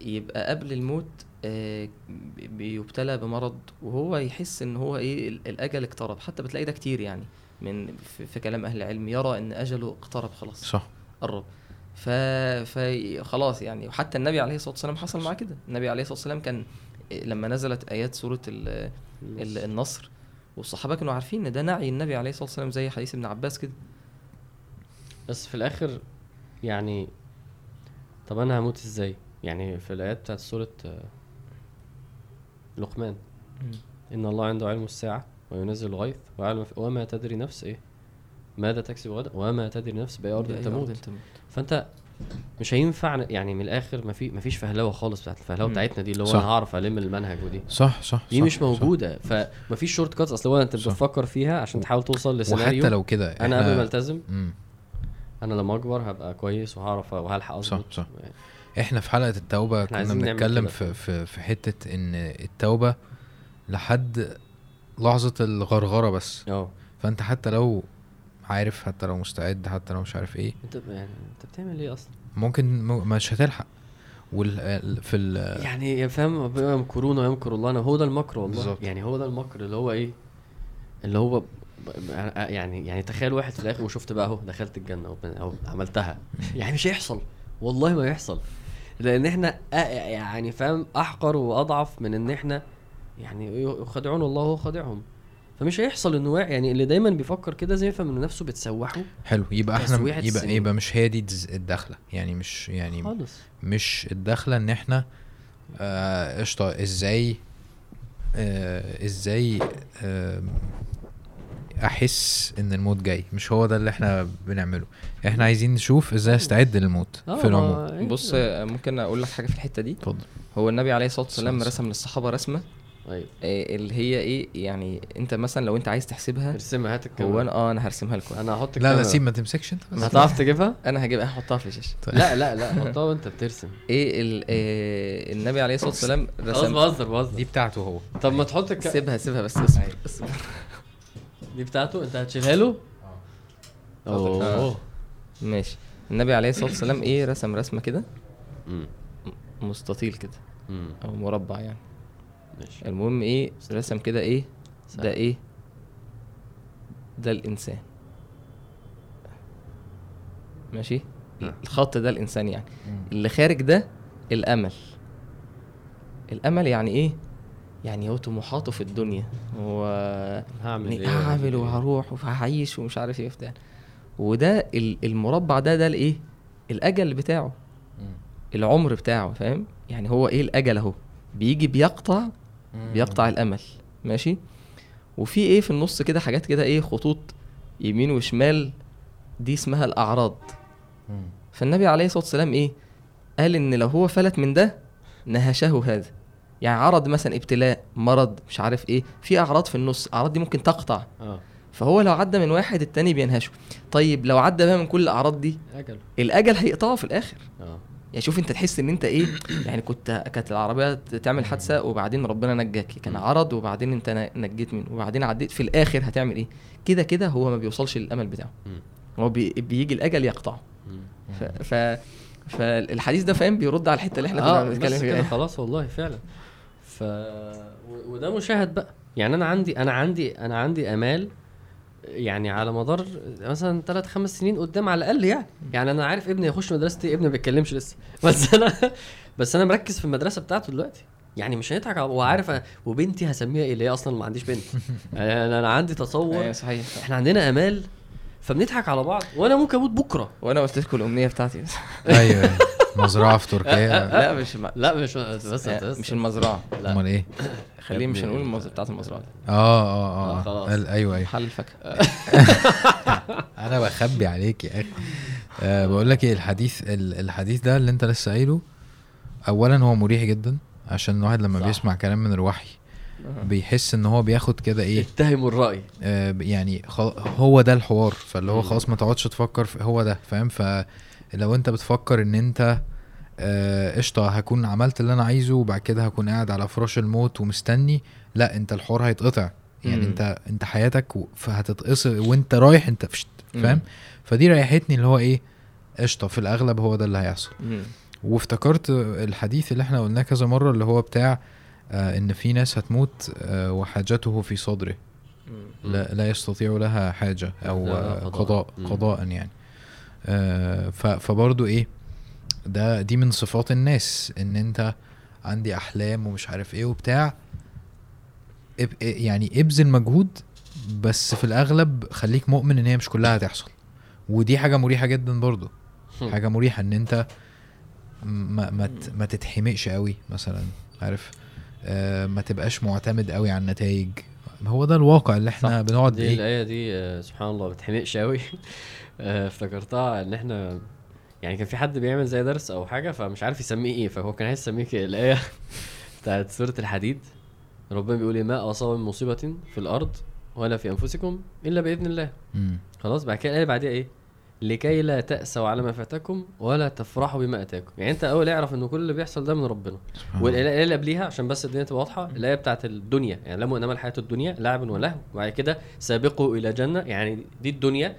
يبقى قبل الموت آه، بي- بيبتلى بمرض وهو يحس إن هو إيه ال- الأجل اقترب. حتى بتلاقي ده كتير يعني من في, في كلام أهل العلم يرى إن أجله اقترب خلاص. صح. قرب ف فخلاص يعني. وحتى النبي عليه الصلاة والسلام حصل معاه كده. النبي عليه الصلاة والسلام كان لما نزلت آيات سورة ال- ال- النصر والصحابه كانوا عارفين إن ده نعي النبي عليه الصلاة والسلام زي حديث ابن عباس كده. بس في الآخر يعني طب أنا هموت إزاي؟ يعني في الآيات بتاعت سورة آه، لقمان. إن الله عنده علم الساعة وينزل الغيث ويعلم وما تدري نفس إيه؟ ماذا تكسب غدا؟ وما تدري نفس بأي أرض تموت. فأنت مش هينفع يعني من الآخر ما في ما فيش فهلوة خالص بتاعت الفهلوة. بتاعتنا دي اللي هو صح. أنا هعرف ألم المنهج ودي صح صح دي صح مش صح. موجودة فما فيش shortcuts أصل هو أنت صح. بتفكر فيها عشان تحاول توصل لسيناريو وحتى لو كده أنا قبل ما ألتزم. أنا لما أكبر هبقى كويس وهعرف وهلحق أظبط صح. يعني إحنا في حلقة التوبة كنا بنتكلم. في في في حتة إن التوبة لحد لحظة الغرغرة بس آه فأنت حتى لو عارف حتى لو مستعد حتى لو مش عارف إيه. أنت يعني أنت بتعمل إيه أصلا؟ ممكن م- مش هتلحق. وال ال- في ال يعني فاهم يمكرون ويمكر الله أنا هو ده المكر والله. بالظبط. يعني هو ده المكر اللي هو إيه؟ اللي هو يعني يعني تخيل واحد في الآخر وشفت بقى أهو دخلت الجنة أو عملتها. يعني مش هيحصل. والله ما يحصل لأن إحنا يعني فاهم أحقر وأضعف من إن إحنا يعني يخادعون الله وهو خادعهم. فمش هيحصل إنه يعني اللي دايما بيفكر كده زي يفهم ان نفسه بتسوحه. حلو يبقى إحنا يبقى السنين. يبقى مش هي دي الدخلة يعني مش يعني خالص. مش الدخلة إن إحنا آه، قشطة إزاي آه إزاي آه أحس إن الموت جاي؟ مش هو ده اللي إحنا بنعمله. إحنا عايزين نشوف إزاي استعد للموت آه في العموم. ما- بص آه، ممكن أقول لك حاجة في الحتة دي. اتفضل. هو النبي عليه الصلاة والسلام. رسم للصحابة رسمة. أيوه آه، اللي هي إيه يعني أنت مثلا لو أنت عايز تحسبها ارسمها هات الكاميرا. هو أنا آه أنا هرسمها لكم. أنا هحط لا لا الكاميرا. سيب ما تمسكش أنت. بس هتعرف تجيبها؟ أنا هجيب هحطها في الشاشة. طيب. لا لا لا حطها وأنت بترسم. <laughs> إيه ال- آه، النبي عليه الصلاة والسلام رسم بهزر دي بهزر بتاعته هو. طب ما تحط الك... سيبها سيبها بس اصبر اصبر دي بتاعته؟ أنت هتشيلها له؟ آه. ماشي. النبي عليه الصلاة والسلام إيه رسم رسمة كده. مستطيل كده. أو مربع يعني. ماشي. المهم إيه رسم كده إيه سهل. ده إيه ده الإنسان. ماشي؟ نعم. الخط ده الإنسان يعني. اللي خارج ده الأمل. الأمل يعني إيه؟ يعني هو طموحاته في الدنيا. هو هعمل يعني إيه؟ هعمل وهروح وهعيش ومش عارف إيه بتاع وده ال- المربع ده ده الإيه؟ الأجل بتاعه. العمر بتاعه فاهم؟ يعني هو إيه الأجل أهو؟ بيجي بيقطع بيقطع الأمل ماشي؟ وفي إيه في النص كده حاجات كده إيه خطوط يمين وشمال دي اسمها الأعراض. فالنبي عليه الصلاة والسلام إيه؟ قال إن لو هو فلت من ده نهشه هذا. يعني عرض مثلا ابتلاء مرض مش عارف إيه في أعراض في النص الاعراض دي ممكن تقطع. آه. فهو لو عدى من واحد التاني بينهشه. طيب لو عدى بقى من كل الأعراض دي أجل الأجل هيقطعه في الآخر. آه. يعني شوف انت تحس ان انت إيه يعني كنت كانت العربية تعمل حادثة وبعدين ربنا نجاك كان. عرض وبعدين انت نجيت منه وبعدين عديت في الآخر هتعمل إيه كده كده هو ما بيوصلش للأمل بتاعه. هو بي بيجي الأجل يقطعه. ف, ف فالحديث ده فاهم بيرد على الحتة اللي إحنا كنا آه بنتكلم فيها خلاص والله فعلا ف وده مشاهد بقى يعني أنا عندي أنا عندي أنا عندي آمال يعني على مدار مثلا ثلاث خمس سنين قدام على الأقل يعني. يعني أنا عارف ابني يخش مدرستي ابني ما بيتكلمش لسه. <laughs> بس أنا بس أنا مركز في المدرسة بتاعته دلوقتي. يعني مش هيضحك على- وعارف أ- وبنتي هسميها إيه اللي هي أصلا ما عنديش بنت. <laughs> أنا أنا عندي تصور. أيوه صحيح. إحنا عندنا أمال فبنضحك على بعض. وأنا ممكن أموت بكرة. وأنا قلت لكم الأمنية بتاعتي. أيوه. <laughs> مزرعة في تركيا. لا مش ما لا مش بس مش المزرعة لا. أمال إيه؟ خليه مش هنقول المز... بتاعت المزرعة آه آه آه، آه خلاص. ال- أيوه أيوه. محل الفاكهه <laughs> أنا بخبي عليك يا أخي. أه بقول لك إيه الحديث ال- الحديث ده اللي أنت لسه قايله اولا هو مريح جدا عشان الواحد لما صح. بيسمع كلام من الوحي بيحس إن هو بياخد كده إيه؟ اتهموا الرأي. آه يعني خل... هو ده الحوار فاللي هو. خلاص ما تقعدش تفكر في هو ده فاهم؟ فلو انت بتفكر ان انت آه، قشطة هكون عملت اللي أنا عايزه وبعد كده هكون قاعد على فراش الموت ومستني لا انت الحوار هيتقطع يعني مم. انت انت حياتك فهتتقصر وانت رايح انت. فاهم فدي ريحتني اللي هو إيه قشطة في الأغلب هو ده اللي هيحصل مم. وافتكرت الحديث اللي إحنا قلناه كذا مرة اللي هو بتاع آه إن في ناس هتموت آه وحاجته في صدره. لا, لا يستطيع لها لا، آه، قضاء. قضاء يعني آه، فبرضو إيه ده دي من صفات الناس إن أنت عندي أحلام ومش عارف إيه وبتاع يعني ابذل مجهود بس في الأغلب خليك مؤمن إن هي مش كلها هتحصل. ودي حاجة مريحة جدا برضو. حاجة مريحة إن أنت ما ما ما تتحمقش قوي مثلا عارف؟ آه ما تبقاش معتمد قوي على النتائج. هو ده الواقع اللي إحنا بنقعد دي إيه؟ الآية دي آه، سبحان الله ما بتحمقش قوي آه، افتكرتها ان إحنا يعني كان في حد بيعمل زي درس أو حاجة فمش عارف يسميه إيه فهو كان عايز يسميه الايه <laughs> بتاعت سورة الحديد. ربنا بيقول إيه، ما اصاب من مصيبة في الأرض ولا في أنفسكم إلا بإذن الله. خلاص بعد كده الايه اللي بعديها إيه؟ لكي لا تأسوا على ما فاتكم ولا تفرحوا بما آتاكم. يعني أنت أول اعرف إن كل اللي بيحصل ده من ربنا. والآية اللي قبليها عشان بس الدنيا تبقى واضحة الآية بتاعت الدنيا. يعني لم انما الحياة الدنيا لعب ولهو. وبعد كده سابقوا إلى جنة. يعني دي الدنيا آه،.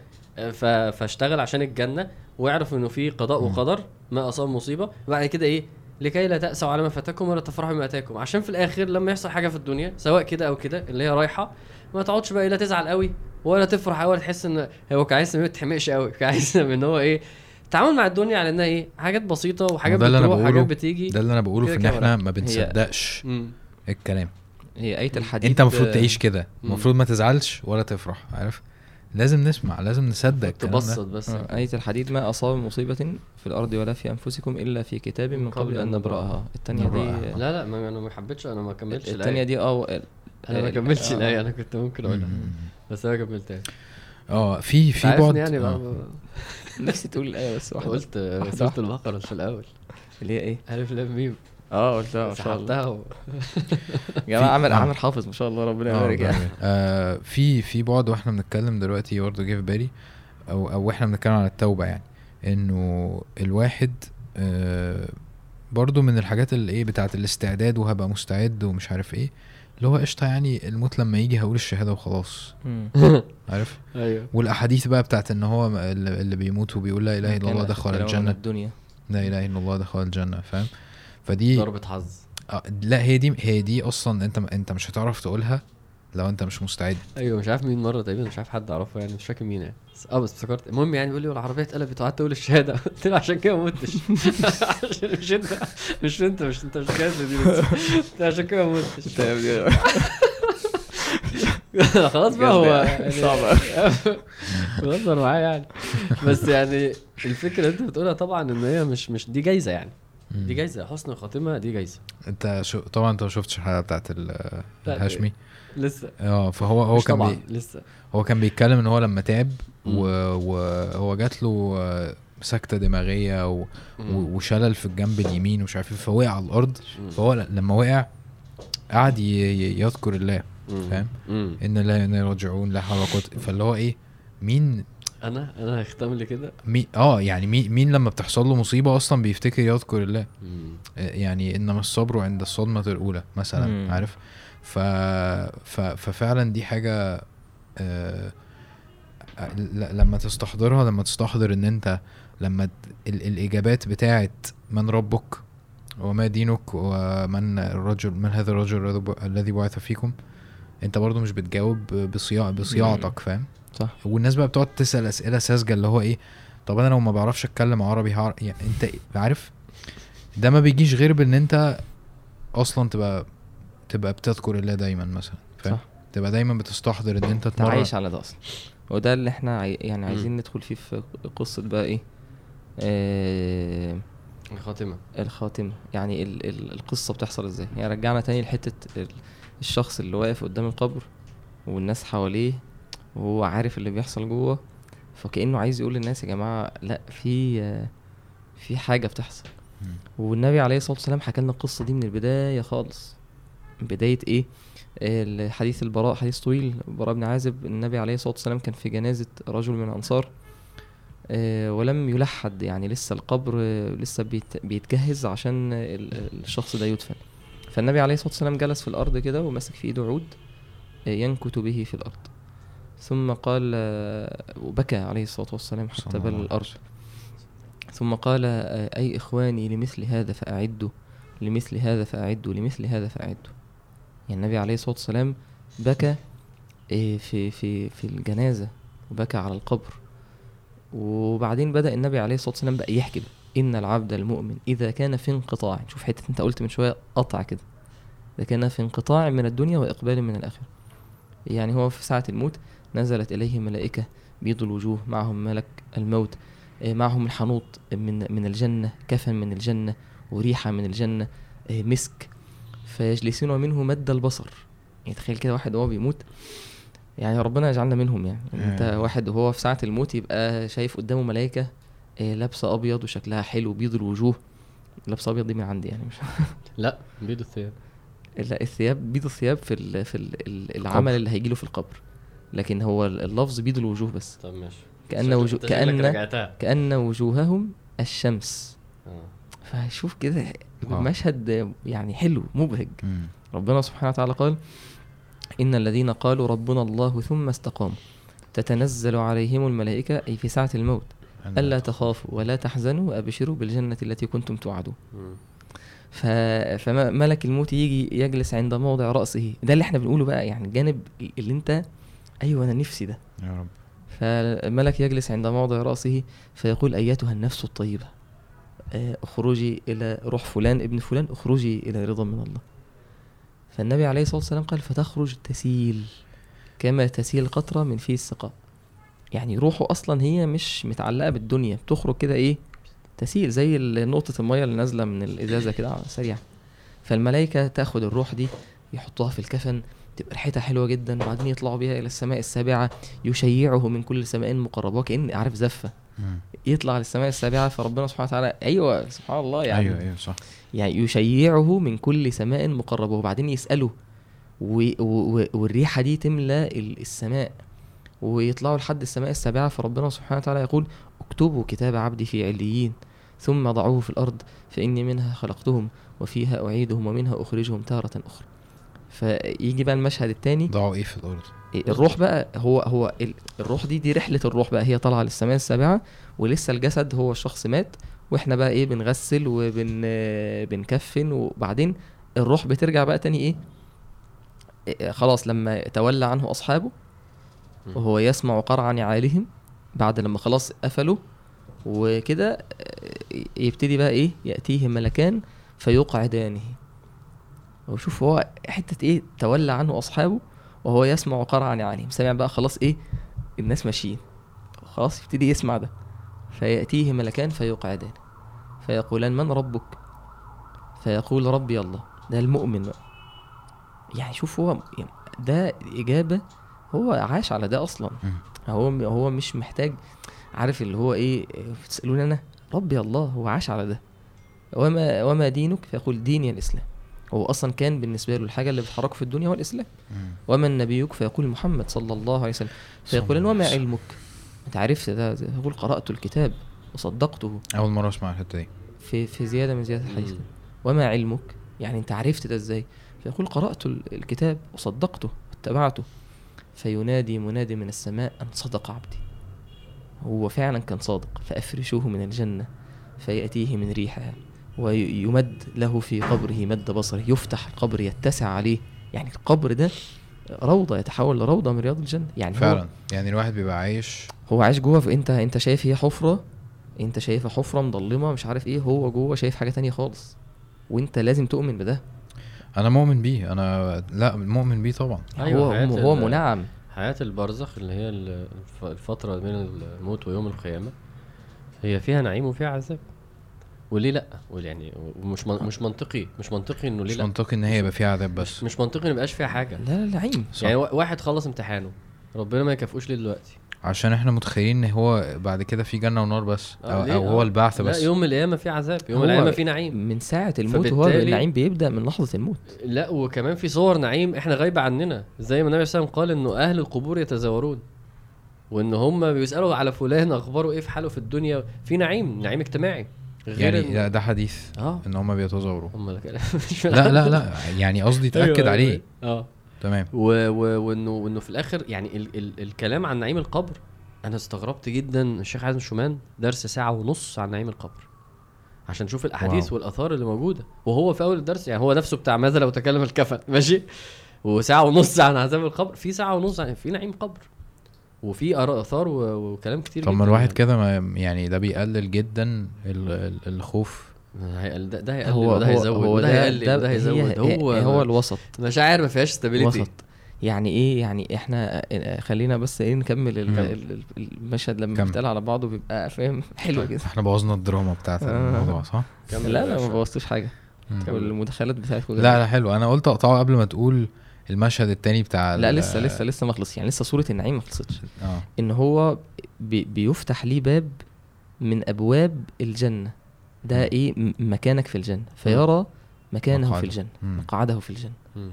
فاشتغل عشان الجنة واعرف إنه في قضاء. وقدر ما أصاب مصيبة وبعد كده إيه لكي لا تأسوا على ما فاتكم ولا تفرحوا بما آتاكم عشان في الآخر لما يحصل حاجة في الدنيا سواء كده أو كده اللي هي رايحة ما تقعدش بقى لا تزعل قوي ولا تفرح قوي ولا تحس إن هو كان عايز ما تحمقش قوي كان عايز <laughs> إن هو إيه التعامل مع الدنيا على إنها إيه حاجات بسيطة وحاجات بتروح بقوله. وحاجات بتيجي ده اللي أنا بقوله في إن إحنا. ما بنصدقش. الكلام هي آية الحديد انت المفروض تعيش كده. المفروض ما تزعلش ولا تفرح عارف لازم نسمع لازم نصدق تبسط بس آه، آية الحديد ما أصاب من مصيبة في الأرض ولا في أنفسكم إلا في كتاب من قبل أن نبرأها التانية دي. لا لا ما أنا ما حبيتش أنا ما كملتش التانية دي آه أنا ما كملتش آه. الآية أنا كنت ممكن أقولها مم. بس أنا كملتها آه في في بعد يعني آه. بقى <laughs> نفسي تقول الآية بس واحدة قلت سورة. البقرة في الأول اللي هي إيه؟ الف لام ميم آه قلتها ما شاء الله. <laughs> يا جماعة عامر آه. عامر حافظ ما شاء الله ربنا آه، يبارك يعني. آه في في بعد وإحنا بنتكلم دلوقتي برضه جه في بالي أو أو إحنا بنتكلم عن التوبة يعني إنه الواحد آه برضه من الحاجات اللي إيه بتاعت الاستعداد وهبقى مستعد ومش عارف إيه اللي هو قشطة يعني الموت لما يجي هقول الشهادة وخلاص. <laughs> عارف؟ <laughs> أيوه. والأحاديث بقى بتاعت إن هو اللي اللي بيموت وبيقول لا إله إلا الله دخل الجنة. الدنيا. لا إله إلا الله دخل الجنة فاهم؟ فدي ضربة حظ. آه لا هي دي هي دي أصلا أنت أنت مش هتعرف تقولها لو أنت مش مستعد. أيوه مش عارف مين مرة تقريبا مش عارف حد أعرفه يعني مش فاكر مين يعني. بس آه بس افتكرت. المهم يعني بيقول لي العربيه اتقلبت وقعدت أقول الشهادة. <laughs> قلت له عشان كده ما متش. عشان <laughs> مش أنت مش أنت مش أنت مش كاتب دي. عشان كده ما متش. <laughs> خلاص بقى هو يعني. صعب بهزر معاه يعني. بس يعني الفكرة اللي أنت بتقولها طبعا إن هي مش مش دي جايزة يعني. دي جايزة حسن الخاتمة دي جايزة. انت شو طبعا انت ما شفتش الحلقة بتاعت الهاشمي؟ لسه. آه فهو هو كان بي لسه. هو كان بيتكلم إن هو لما تعب وهو جات له آه، سكتة دماغية و... وشلل في الجنب اليمين ومش عارف إيه فوقع على الأرض. مم. فهو لما وقع قعد ي... يذكر الله. فاهم؟ إن لا إنا راجعون لا حول ولا قوه فاللي هو إيه مين أنا؟ أنا هختم لي كده؟ مين آه يعني مين مين لما بتحصل له مصيبة أصلا بيفتكر يذكر الله. مم. آه، يعني إنما الصبر عند الصدمة الأولى مثلا مم. عارف؟ ف... ف... ففعلا دي حاجة آه... ل- لما تستحضرها لما تستحضر إن أنت لما ال... الإجابات بتاعت من ربك وما دينك ومن الرجل من هذا الرجل الذي بعث فيكم أنت برضو مش بتجاوب بصياع بصياعتك فاهم؟ صح. والناس بقى بتقعد تسأل أسئلة ساذجة اللي هو إيه طب أنا لو ما بعرفش أتكلم عربي هعرف يعني أنت عارف ده ما بيجيش غير بإن أنت أصلا تبقى تبقى بتذكر الله دايما مثلا فاهم؟ صح. تبقى دايما بتستحضر إن أنت تمرن. عايش على ده أصلا. وده اللي إحنا عاي... يعني عايزين ندخل فيه في قصة بقى إيه آه الخاتمة. الخاتمة. يعني ال... ال... القصة بتحصل إزاي؟ يعني رجعنا تاني لحتة ال... الشخص اللي واقف قدام القبر والناس حواليه وهو عارف اللي بيحصل جوه فكأنه عايز يقول للناس يا جماعة لأ في في حاجة بتحصل. والنبي عليه الصلاة والسلام حكى لنا القصة دي من البداية خالص. من بداية إيه؟ الحديث البراء حديث طويل براء بن عازب. النبي عليه الصلاة والسلام كان في جنازة رجل من الأنصار آه، ولم يلحد يعني لسه القبر لسه بيت- بيتجهز عشان ال- الشخص ده يدفن. فالنبي عليه الصلاة والسلام جلس في الأرض كده وماسك في إيده عود آه، ينكت به في الأرض. ثم قال آه، وبكى عليه الصلاة والسلام حتى بل الأرض. ثم قال آه، أي إخواني لمثل هذا فأعدوا لمثل هذا فأعدوا لمثل هذا فأعدوا. يعني النبي عليه الصلاة والسلام بكى آه، في في في الجنازة وبكى على القبر. وبعدين بدأ النبي عليه الصلاة والسلام بقى يحكي بقى إن العبد المؤمن إذا كان في انقطاع. شوف حتة أنت قلت من شوية قطع كده. إذا كان في انقطاع من الدنيا وإقبال من الآخرة. يعني هو في ساعة الموت نزلت إليه ملائكة بيض الوجوه معهم ملك الموت آه، معهم الحنوط من من الجنة كفن من الجنة وريحة من الجنة آه، مسك. فيجلسون منه مد البصر. يعني تخيل كده واحد وهو بيموت. يعني ربنا يجعلنا منهم يعني. انت آه. واحد وهو في ساعة الموت يبقى شايف قدامه ملائكة لابسة أبيض وشكلها حلو بيض الوجوه. لابسة أبيض دي من عندي يعني. مش <laughs> لا بيض الثياب. لا الثياب بيض الثياب في ال في ال ال العمل اللي هيجيله في القبر. لكن هو اللفظ بيض الوجوه بس طب ماشي كأن شكلك- وجو أنت شكلك كأن. كأن وجوههم الشمس آه. فشوف كده واو. مشهد يعني حلو مبهج مم. ربنا سبحانه وتعالى قال إن الذين قالوا ربنا الله ثم استقاموا تتنزل عليهم الملائكة أي في ساعة الموت ألا تخافوا ولا تحزنوا وأبشروا بالجنة التي كنتم توعدون. ف... فملك الموت يجي يجلس عند موضع رأسه ده اللي إحنا بنقوله بقى يعني الجانب اللي أنت أيوه أنا نفسي ده. يا رب. فالملك يجلس عند موضع رأسه فيقول أيتها النفس الطيبة؟ آه، اخرجي إلى روح فلان ابن فلان اخرجي إلى رضا من الله. فالنبي عليه الصلاة والسلام قال فتخرج تسيل كما تسيل قطرة من في السقاء. يعني روحه أصلا هي مش متعلقة بالدنيا بتخرج كده إيه؟ تسيل زي ال- نقطة المية اللي نازلة من الإزازة كده سريعة فالملائكة تاخد الروح دي يحطوها في الكفن تبقى ريحتها حلوة جدا وبعدين يطلعوا بيها إلى السماء السابعة يشيعه من كل سماء مقربة كأن عارف مم. يطلع للسماء السابعة فربنا سبحانه وتعالى أيوة سبحان الله يعني. أيوه أيوه صح. يعني يشيعه من كل سماء مقربة وبعدين يسأله. و... و... والريحة دي تملى ال- السماء. ويطلعوا لحد السماء السابعة فربنا سبحانه وتعالى يقول اكتبوا كتاب عبدي في عليين ثم ضعوه في الأرض فإني منها خلقتهم وفيها أعيدهم ومنها أخرجهم تارة أخرى. فيجي بقى المشهد التاني. ضاعوا إيه في الأرض؟ الروح بقى هو هو ال- الروح دي دي رحلة الروح بقى. هي طالعة للسماء السابعة ولسه الجسد هو الشخص مات وإحنا بقى إيه بنغسل وبن بنكفن وبعدين الروح بترجع بقى تاني إيه إيه، خلاص لما تولى عنه أصحابه. وهو يسمع قرع نعالهم بعد لما خلاص قفلوا وكده آه، يبتدي بقى إيه يأتيه ملكان فيقعدانه. وشوف هو حتة إيه تولى عنه أصحابه وهو يسمع قرع نعالهم سمع بقى خلاص إيه الناس ماشيين. خلاص يبتدي يسمع ده. فيأتيه ملكان فيقعدان. فيقولان من ربك؟ فيقول ربي الله. ده المؤمن بقى. يعني شوف هو ده إجابة هو عاش على ده أصلا. مم. هو هو مش محتاج عارف اللي هو إيه تسألوني أنا؟ ربي الله هو عاش على ده. وما وما دينك؟ فيقول ديني الإسلام. هو أصلا كان بالنسبة له الحاجة اللي بتحركه في الدنيا هو الإسلام. ومن نبيك فيقول محمد صلى الله عليه وسلم. فيقول وما. علمك؟ أنت عرفت ده يقول قرأت الكتاب وصدقته. أول مرة أسمع الحتة دي. في في زيادة من زيادة الحديث. وما علمك؟ يعني أنت عرفت ده إزاي؟ فيقول قرأت ال- الكتاب وصدقته واتبعته. فينادي منادي من السماء أن صدق عبدي. هو فعلا كان صادق. فأفرشوه من الجنة. فيأتيه من ريحها. ويمد له في قبره مد بصره يفتح القبر يتسع عليه. يعني القبر ده روضة يتحول لروضة من رياض الجنة. يعني هو فعلا. يعني الواحد بيبقى عايش. هو عايش جوه انت انت شايف هي حفرة؟ انت شايفها حفرة مضلمه مش عارف إيه هو جوه شايف حاجة تانية خالص. وانت لازم تؤمن بده. أنا مؤمن بيه. أنا لا مؤمن بيه طبعا. أيوة، هو حياة هو منعم. حياة البرزخ اللي هي ال- الف- الفترة بين الموت ويوم القيامة هي فيها نعيم وفيها عذاب. وليه لا؟ يعني ومش من- مش منطقي مش منطقي إنه ليه مش لا. منطقي إن هي يبقى فيها عذاب بس. مش منطقي إن ميبقاش فيها حاجة. لا لا نعيم صح. يعني وا- واحد خلص امتحانه ربنا ما يكافئوش ليه دلوقتي. عشان إحنا متخيلين إن هو بعد كده في جنة ونار بس آه، أو, ليه؟ أو هو آه. البعث بس. لا يوم القيامة في عذاب يوم هو القيامة في نعيم. من ساعة الموت هو النعيم بيبدأ من لحظة الموت. لا وكمان في صور نعيم إحنا غايبة عننا. زي ما النبي صلى الله عليه وسلم قال إنه أهل القبور يتزاورون وإن هم بيسألوا على فلان أخباره إيه في حاله في الدنيا. في نعيم نعيم اجتماعي. غير يعني ده, ده حديث آه. إن هم بيتظاهروا. <laughs> لا لا لا يعني قصدي أيوة، تأكد أيوة، عليه. أيوة. آه. تمام. وانه وإنه في الآخر يعني ال ال الكلام عن نعيم القبر أنا استغربت جدا. الشيخ حازم شومان درس ساعة ونص عن نعيم القبر عشان نشوف الأحاديث واو. والآثار اللي موجودة. وهو في أول الدرس يعني هو نفسه بتاع ماذا لو تكلم الكفن؟ ماشي. وساعة ونص عن عذاب القبر. في ساعة ونص عن في نعيم قبر. وفي آراء- آثار وكلام كتير طب ما جداً الواحد يعني. كده ما يعني ده بيقلل جدا ال- ال- الخوف هيقل- ده ده هيقلل هو وده هو هيزود هو ده هيقلل ده هيزود هي هو هو الوسط مشاعر ما فيهاش stability وسط يعني إيه يعني إحنا آه، خلينا بس إيه نكمل ال- كمل. ال- ال- المشهد لما. بيتقال على بعضه بيبقى فاهم <laughs> حلو كده إحنا بوظنا الدراما بتاعت آه. الموضوع صح؟ لا لا ما. بوظتوش حاجة. والمداخلات بتاعتكم لا لا حلو أنا قلت أقطعه قبل ما تقول المشهد التاني بتاع لا لسه لسه لسه ما خلص يعني لسه سوره النعيم ما خلصتش. آه. إن هو بي بيفتح ليه باب من أبواب الجنة. ده. إيه؟ م- مكانك في الجنة. فيرى مكانه في مقعده. الجنة. مم. مقعده في الجنة. مم.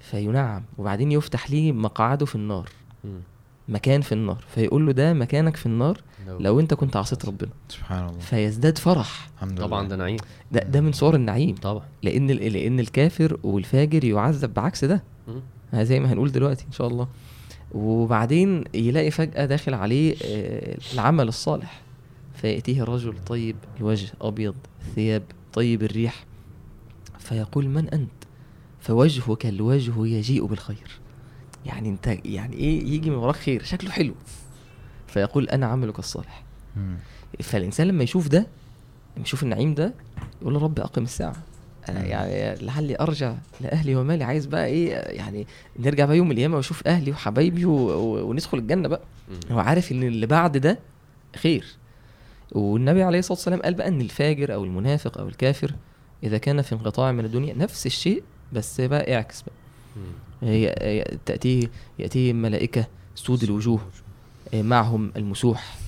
فينعم. وبعدين يفتح ليه مقعده في النار. مم. مكان في النار. فيقول له ده مكانك في النار لو انت كنت عصيت ربنا. سبحان الله. فيزداد فرح. الحمد لله. طبعا ده نعيم. ده ده من صور النعيم. طبعا. لأن ال- لأن الكافر والفاجر يعذب بعكس ده. ها زي ما هنقول دلوقتي إن شاء الله. وبعدين يلاقي فجأة داخل عليه آه، العمل الصالح. فيأتيه رجل طيب الوجه أبيض ثياب طيب الريح. فيقول من أنت؟ فوجهك الوجه يجيء بالخير. يعني انت يعني إيه يجي من وراك خير؟ شكله حلو. فيقول أنا عملك الصالح. مم. فالإنسان لما يشوف ده لما يشوف النعيم ده يقول رب أقم الساعة. أنا. يعني لعلي أرجع لأهلي ومالي. عايز بقى إيه؟ يعني نرجع بقى يوم القيامة وأشوف أهلي وحبايبي و... و... وندخل الجنة بقى. مم. هو عارف إن اللي بعد ده خير. والنبي عليه الصلاة والسلام قال بقى إن الفاجر أو المنافق أو الكافر إذا كان في انقطاع من الدنيا نفس الشيء بس بقى اعكس بقى. مم. تأتيه يأتيه ملائكة سود الوجوه آه، معهم المسوح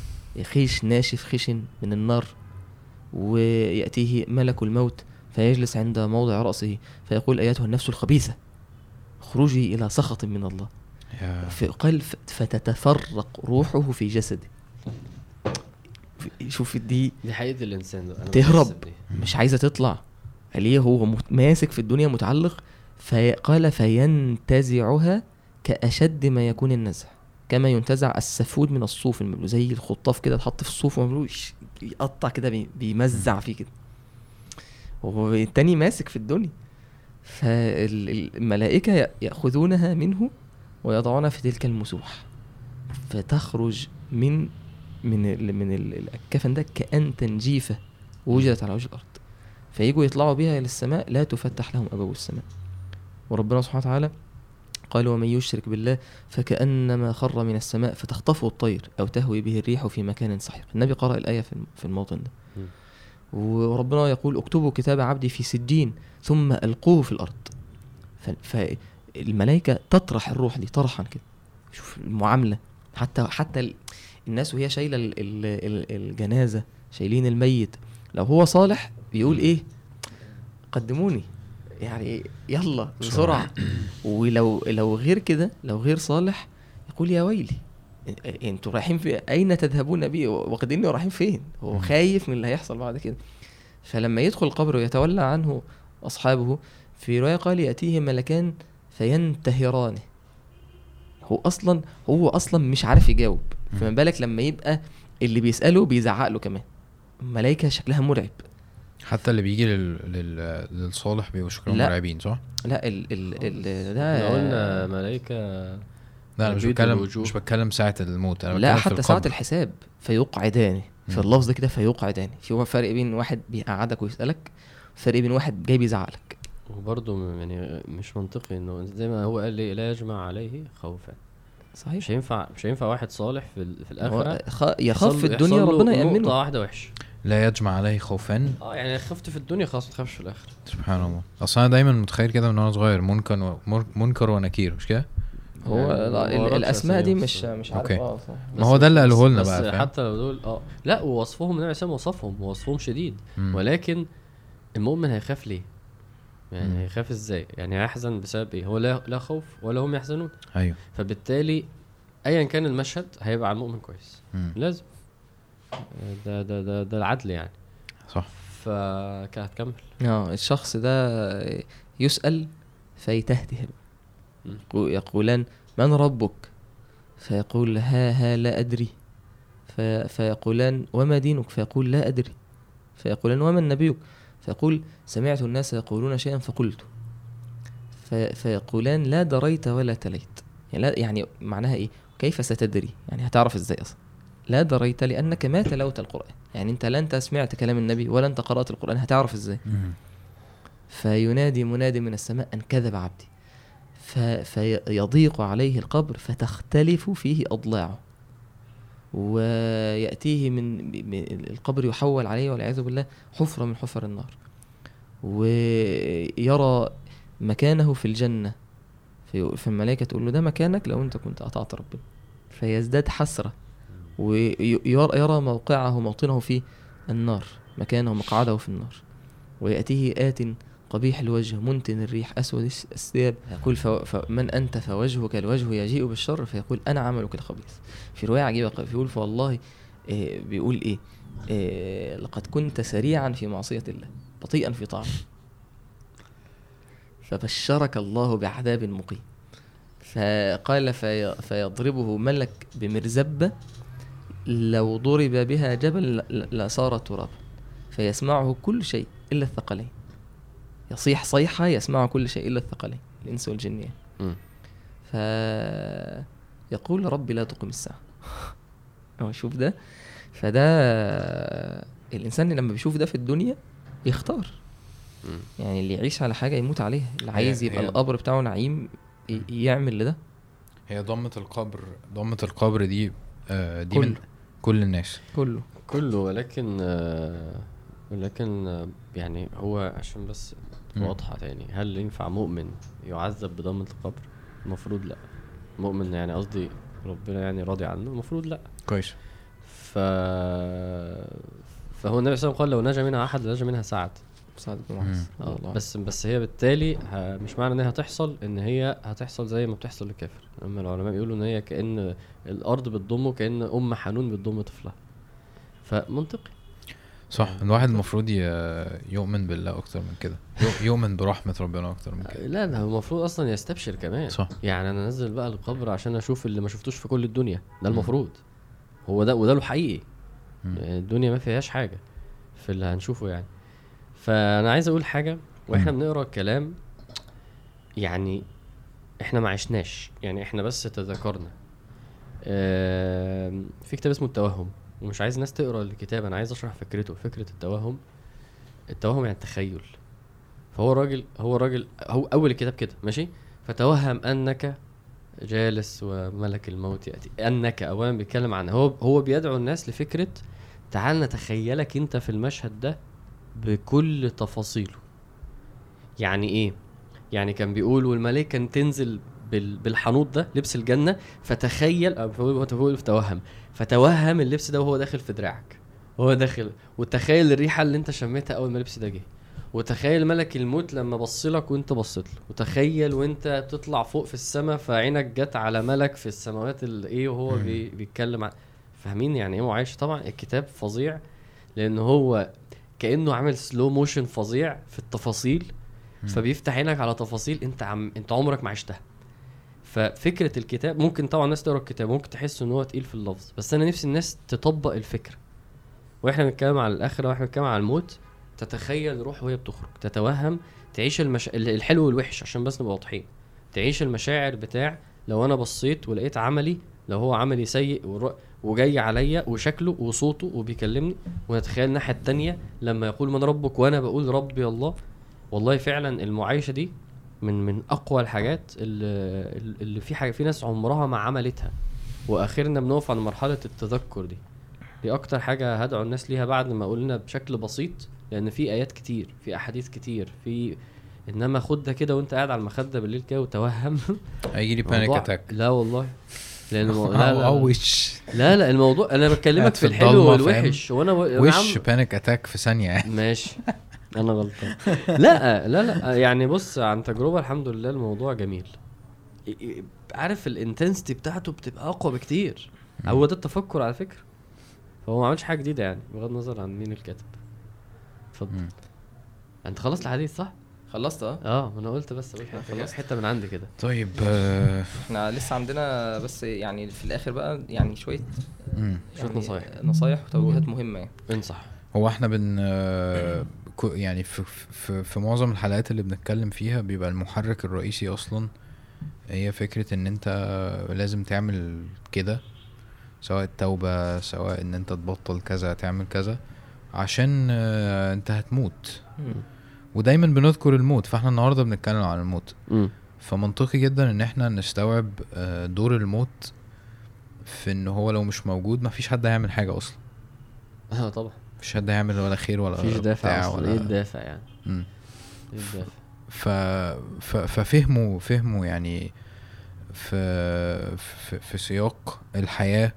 خيش ناشف خشن من النار ويأتيه ملك الموت فيجلس عند موضع رأسه فيقول أيتها النفس الخبيثة؟ اخرجي إلى سخط من الله. فقال فتتفرق روحه في جسده. شوف دي دي ده. أنا تهرب. مش عايزة تطلع. ليه هو ماسك في الدنيا متعلق فقال فينتزعها كأشد ما يكون النزع كما ينتزع السفود من الصوف المبلول زي الخطاف كده اتحط في الصوف ومبلول يش- يقطع كده بي- بيمزع فيه كده. وهو التاني ماسك في الدنيا. فالملائكة يأخذونها منه ويضعونها في تلك المسوح. فتخرج من من ال من ال- الكفن ده كأن تنجيفة وجدت على وجه الأرض. فيجوا يطلعوا بها إلى السماء لا تفتح لهم أبواب السماء. وربنا سبحانه وتعالى قال ومن يشرك بالله فكأنما خر من السماء فتخطفه الطير أو تهوي به الريح في مكان سحيق. النبي قرأ الآية في الم- في الموطن ده. وربنا يقول اكتبوا كتاب عبدي في سجين ثم ألقوه في الأرض. فالملائكة تطرح الروح دي طرحا كده. شوف المعاملة. حتى حتى ال- الناس وهي شايلة ال- ال- ال- الجنازة شايلين الميت. لو هو صالح بيقول إيه؟ قدموني. يعني يلا بسرعة ولو لو غير كده لو غير صالح يقول يا ويلي أنتوا رايحين في أين تذهبون بي؟ واخديني ورايحين فين؟ هو. خايف من اللي هيحصل بعد كده. فلما يدخل القبر ويتولى عنه أصحابه في رواية قال يأتيه ملكان فينتهرانه هو أصلا هو أصلا مش عارف يجاوب. فما بالك لما يبقى اللي بيسأله بيزعق له كمان. الملائكه شكلها مرعب. حتى اللي بيجي لل... لل... للصالح بيبقوا شكلهم. مرعبين صح؟ لا ال ال ال ده إحنا قلنا ملائكة لا أنا مش بتكلم الوجوه. مش بتكلم ساعة الموت أنا لا حتى ساعة القبر. الحساب فيقعدان في. اللفظ كده فيقعدان في هو فرق بين واحد بيقعدك ويسألك فرق بين واحد جاي بيزعق لك وبرضه يعني مش منطقي إنه زي ما هو قال لي لا يجمع عليه خوفا صحيح مش هينفع مش هينفع واحد صالح في, ال- في هو الاخره. يخاف في الدنيا ربنا نقطة يأمنه واحدة وحشة لا يجمع عليه خوفا آه يعني خفت في الدنيا خلاص ما تخافش في الاخره سبحان الله أصل أنا دايما متخيل كده من وأنا صغير منكر و... منكر ونكير مش كده؟ هو يعني لا، الأسماء دي مش بس- مش عارف أوكي. آه صح ما هو ده اللي قاله لنا بس بقى فاهم؟ حتى لو دول آه لا ووصفهم النبي عليه وصفهم ووصفهم شديد مم. ولكن المؤمن هيخاف ليه؟ يعني مم. هيخاف إزاي؟ يعني هيحزن بسبب إيه؟ هو لا لا خوف ولا هم يحزنون أيوه فبالتالي ايا كان المشهد هيبقى على المؤمن كويس مم. لازم ده ده ده ده العدل يعني. صح. فهتكمل آه الشخص ده يسأل فيتهته مم. يقو- يقولان من ربك؟ فيقول ها ها لا أدري. في فيقولان وما دينك؟ فيقول لا أدري. فيقولان وما نبيك؟ فيقول سمعت الناس يقولون شيئا فقلت. في فيقولان لا دريت ولا تليت. يعني, لا يعني معناها إيه؟ كيف ستدري؟ يعني هتعرف إزاي أصلا؟ لا دريت لأنك ما تلوت القرآن. يعني أنت لا انت سمعت كلام النبي ولا انت قرات القرآن. هتعرف إزاي؟ مم. فينادي مناد من السماء أن كذب عبدي. ف... فيضيق عليه القبر فتختلف فيه أضلاعه. ويأتيه من القبر يحول عليه والعياذ بالله حفرة من حفر النار. ويرى مكانه في الجنة. في- فالملائكة تقول له ده مكانك لو أنت كنت أطعت ربنا. فيزداد حسرة. ويرى موقعه موطنه في النار مكانه مقعده في النار. ويأتيه آت قبيح الوجه منتن الريح أسود الثياب. يقول فمن أنت؟ فوجهك الوجه يجيء بالشر. فيقول أنا عملك الخبيث. في رواية عجيبة بيقول فوالله إيه بيقول إيه, إيه لقد كنت سريعا في معصية الله بطيئا في طاعته. فبشرك الله بعذاب مقيم. فقال في فيضربه ملك بمرزبة لو ضرب بها جبل لصار ترابا فيسمعه كل شيء إلا الثقلين يصيح صيحة يسمعه كل شيء إلا الثقلين الإنس والجن يعني. فيقول ربي لا تقم الساعة <laughs> هو شوف ده فده الإنسان لما بيشوف ده في الدنيا يختار. يعني اللي يعيش على حاجة يموت عليها اللي عايز يبقى القبر بتاعه نعيم ي- يعمل لده هي ضمة القبر ضمة القبر دي آه دي كله. من كل الناس. كله. كله ولكن ولكن يعني هو عشان بس مم. واضحة تاني. هل ينفع مؤمن يعذب بضمة القبر؟ المفروض لأ. مؤمن يعني قصدي ربنا يعني راضي عنه؟ المفروض لأ. كويس. ف فهو النبي صلى الله عليه وسلم قال لو نجا منها أحد لنجا منها سعد. سعد بن مم. معاذ آه والله. بس بس هي بالتالي مش معنى ان هي هتحصل إن هي هتحصل زي ما بتحصل للكافر. أما العلماء بيقولوا إن هي كأن الأرض بتضمه كأن أم حنون بتضم طفلها. فمنطقي. صح. الواحد المفروض يؤمن بالله أكتر من كده. يؤ- يؤمن برحمة ربنا أكتر من كده. لا ده هو المفروض أصلا يستبشر كمان. صح. يعني أنا أنزل بقى القبر عشان أشوف اللي ما شفتوش في كل الدنيا. ده. المفروض. هو ده وده له حقيقي. الدنيا ما فيهاش حاجة في اللي هنشوفه يعني. فأنا عايز أقول حاجة وإحنا. بنقرأ الكلام يعني إحنا ما عشناش يعني إحنا بس تذكرنا. في كتاب اسمه التوهم ومش عايز الناس تقرأ الكتاب أنا عايز أشرح فكرته فكرة التوهم. التوهم يعني التخيل. فهو راجل هو راجل هو أول الكتاب كده ماشي؟ فتوهم أنك جالس وملك الموت يأتي أنك اولا بيتكلم عن هو هو بيدعو الناس لفكرة تعال نتخيلك أنت في المشهد ده بكل تفاصيله. يعني إيه؟ يعني كان بيقول والملائكة تنزل بال- بالحنوط ده لبس الجنة فتخيل هو توهم. فتوهم اللبس ده وهو داخل في دراعك. وهو داخل وتخيل الريحة اللي أنت شميتها أول ما اللبس ده جه. وتخيل ملك الموت لما بص لك وأنت بصيت له. وتخيل وأنت بتطلع فوق في السماء فعينك جت على ملك في السماوات الايه وهو. بي بيتكلم عن فاهمين يعني إيه؟ معايش طبعا الكتاب فظيع لأن هو كأنه عامل سلو موشن فظيع في التفاصيل. فبيفتح عينك على تفاصيل انت عم انت عمرك ما عشتها. ففكرة الكتاب ممكن طبعا الناس تقرأ الكتاب ممكن تحس إن هو تقيل في اللفظ بس أنا نفسي الناس تطبق الفكرة. وإحنا بنتكلم على الاخره وإحنا بنتكلم على الموت تتخيل روح وهي بتخرج تتوهم تعيش المش... ال- الحلو والوحش عشان بس نبقى واضحين. تعيش المشاعر بتاع لو أنا بصيت ولقيت عملي لو هو عملي سيء وجاي عليا وشكله وصوته وبيكلمني ونتخيل الناحية التانية لما يقول من ربك وأنا بقول ربي الله. والله فعلا المعايشة دي من من أقوى الحاجات اللي, اللي في حاجة في ناس عمرها ما عملتها. وأخرنا بنقف عند مرحلة التذكر دي. دي أكتر حاجة هدعو الناس ليها بعد ما قلنا بشكل بسيط لأن في آيات كتير في أحاديث كتير في إنما خد ده كده وأنت قاعد على المخدة بالليل كده وتوهم. هيجي لي panic attack لا والله. لأن المو... <laughs> لا, لا, وش؟ لا لا الموضوع أنا بكلمك في الحلو والوحش وأنا و... وش panic attack في ثانية؟ يعني <laughs> ماشي. أنا غلطان. <laughs> لا لا لا يعني بص عن تجربة الحمد لله الموضوع جميل. عارف ال intensity بتاعته بتبقى أقوى بكتير. هو ده التفكر على فكرة. فهو ما عملش حاجة جديدة يعني بغض النظر عن مين الكاتب. اتفضل. أنت خلصت الحديث صح؟ خلصت آه؟ آه ما أنا قلت بس قلت خلصت. حتة من عندي كده. طيب آه، إحنا لسه عندنا بس يعني في الآخر بقى يعني شوية يعني نصايح. نصايح وتوجيهات مهمة يعني. انصح. هو إحنا بن <clears throat> آه، يعني في, في, في معظم الحلقات اللي بنتكلم فيها بيبقى المحرك الرئيسي أصلا هي فكرة إن أنت لازم تعمل كده سواء التوبة سواء إن أنت تبطل كذا تعمل كذا عشان آه، أنت هتموت. ودايما بنذكر الموت فإحنا النهارده بنتكلم عن الموت. امم فمنطقي جدا إن إحنا نستوعب آه، دور الموت في إن هو لو مش موجود مفيش حد هيعمل حاجة أصلا. آه طبعا. مفيش حد هيعمل ولا خير ولا مفيش دافع أصلا. إيه الدافع يعني. إيه الدافع؟ ف... ف... ففهموا فهموا يعني في في, في سياق الحياة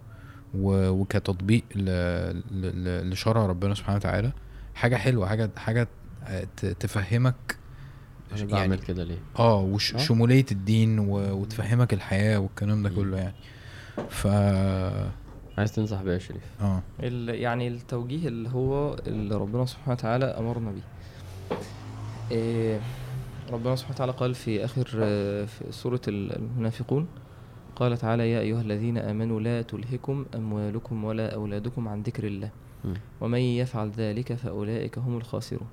و... وكتطبيق ل... ل... لشرع ربنا سبحانه وتعالى حاجة حلوة حاجة حاجة تفهمك أنا يعني بعمل كده ليه آه وش آه. الدين. وتفهمك الحياة والكلام ده. كله يعني ف عايز تنصح بيه يا شريف آه ال- يعني التوجيه اللي هو اللي ربنا سبحانه وتعالى أمرنا بيه إيه ربنا سبحانه وتعالى قال في آخر آه، في سورة ال- المنافقون قال تعالى يا أيها الذين آمنوا لا تلهكم أموالكم ولا أولادكم عن ذكر الله. ومن يفعل ذلك فأولئك هم الخاسرون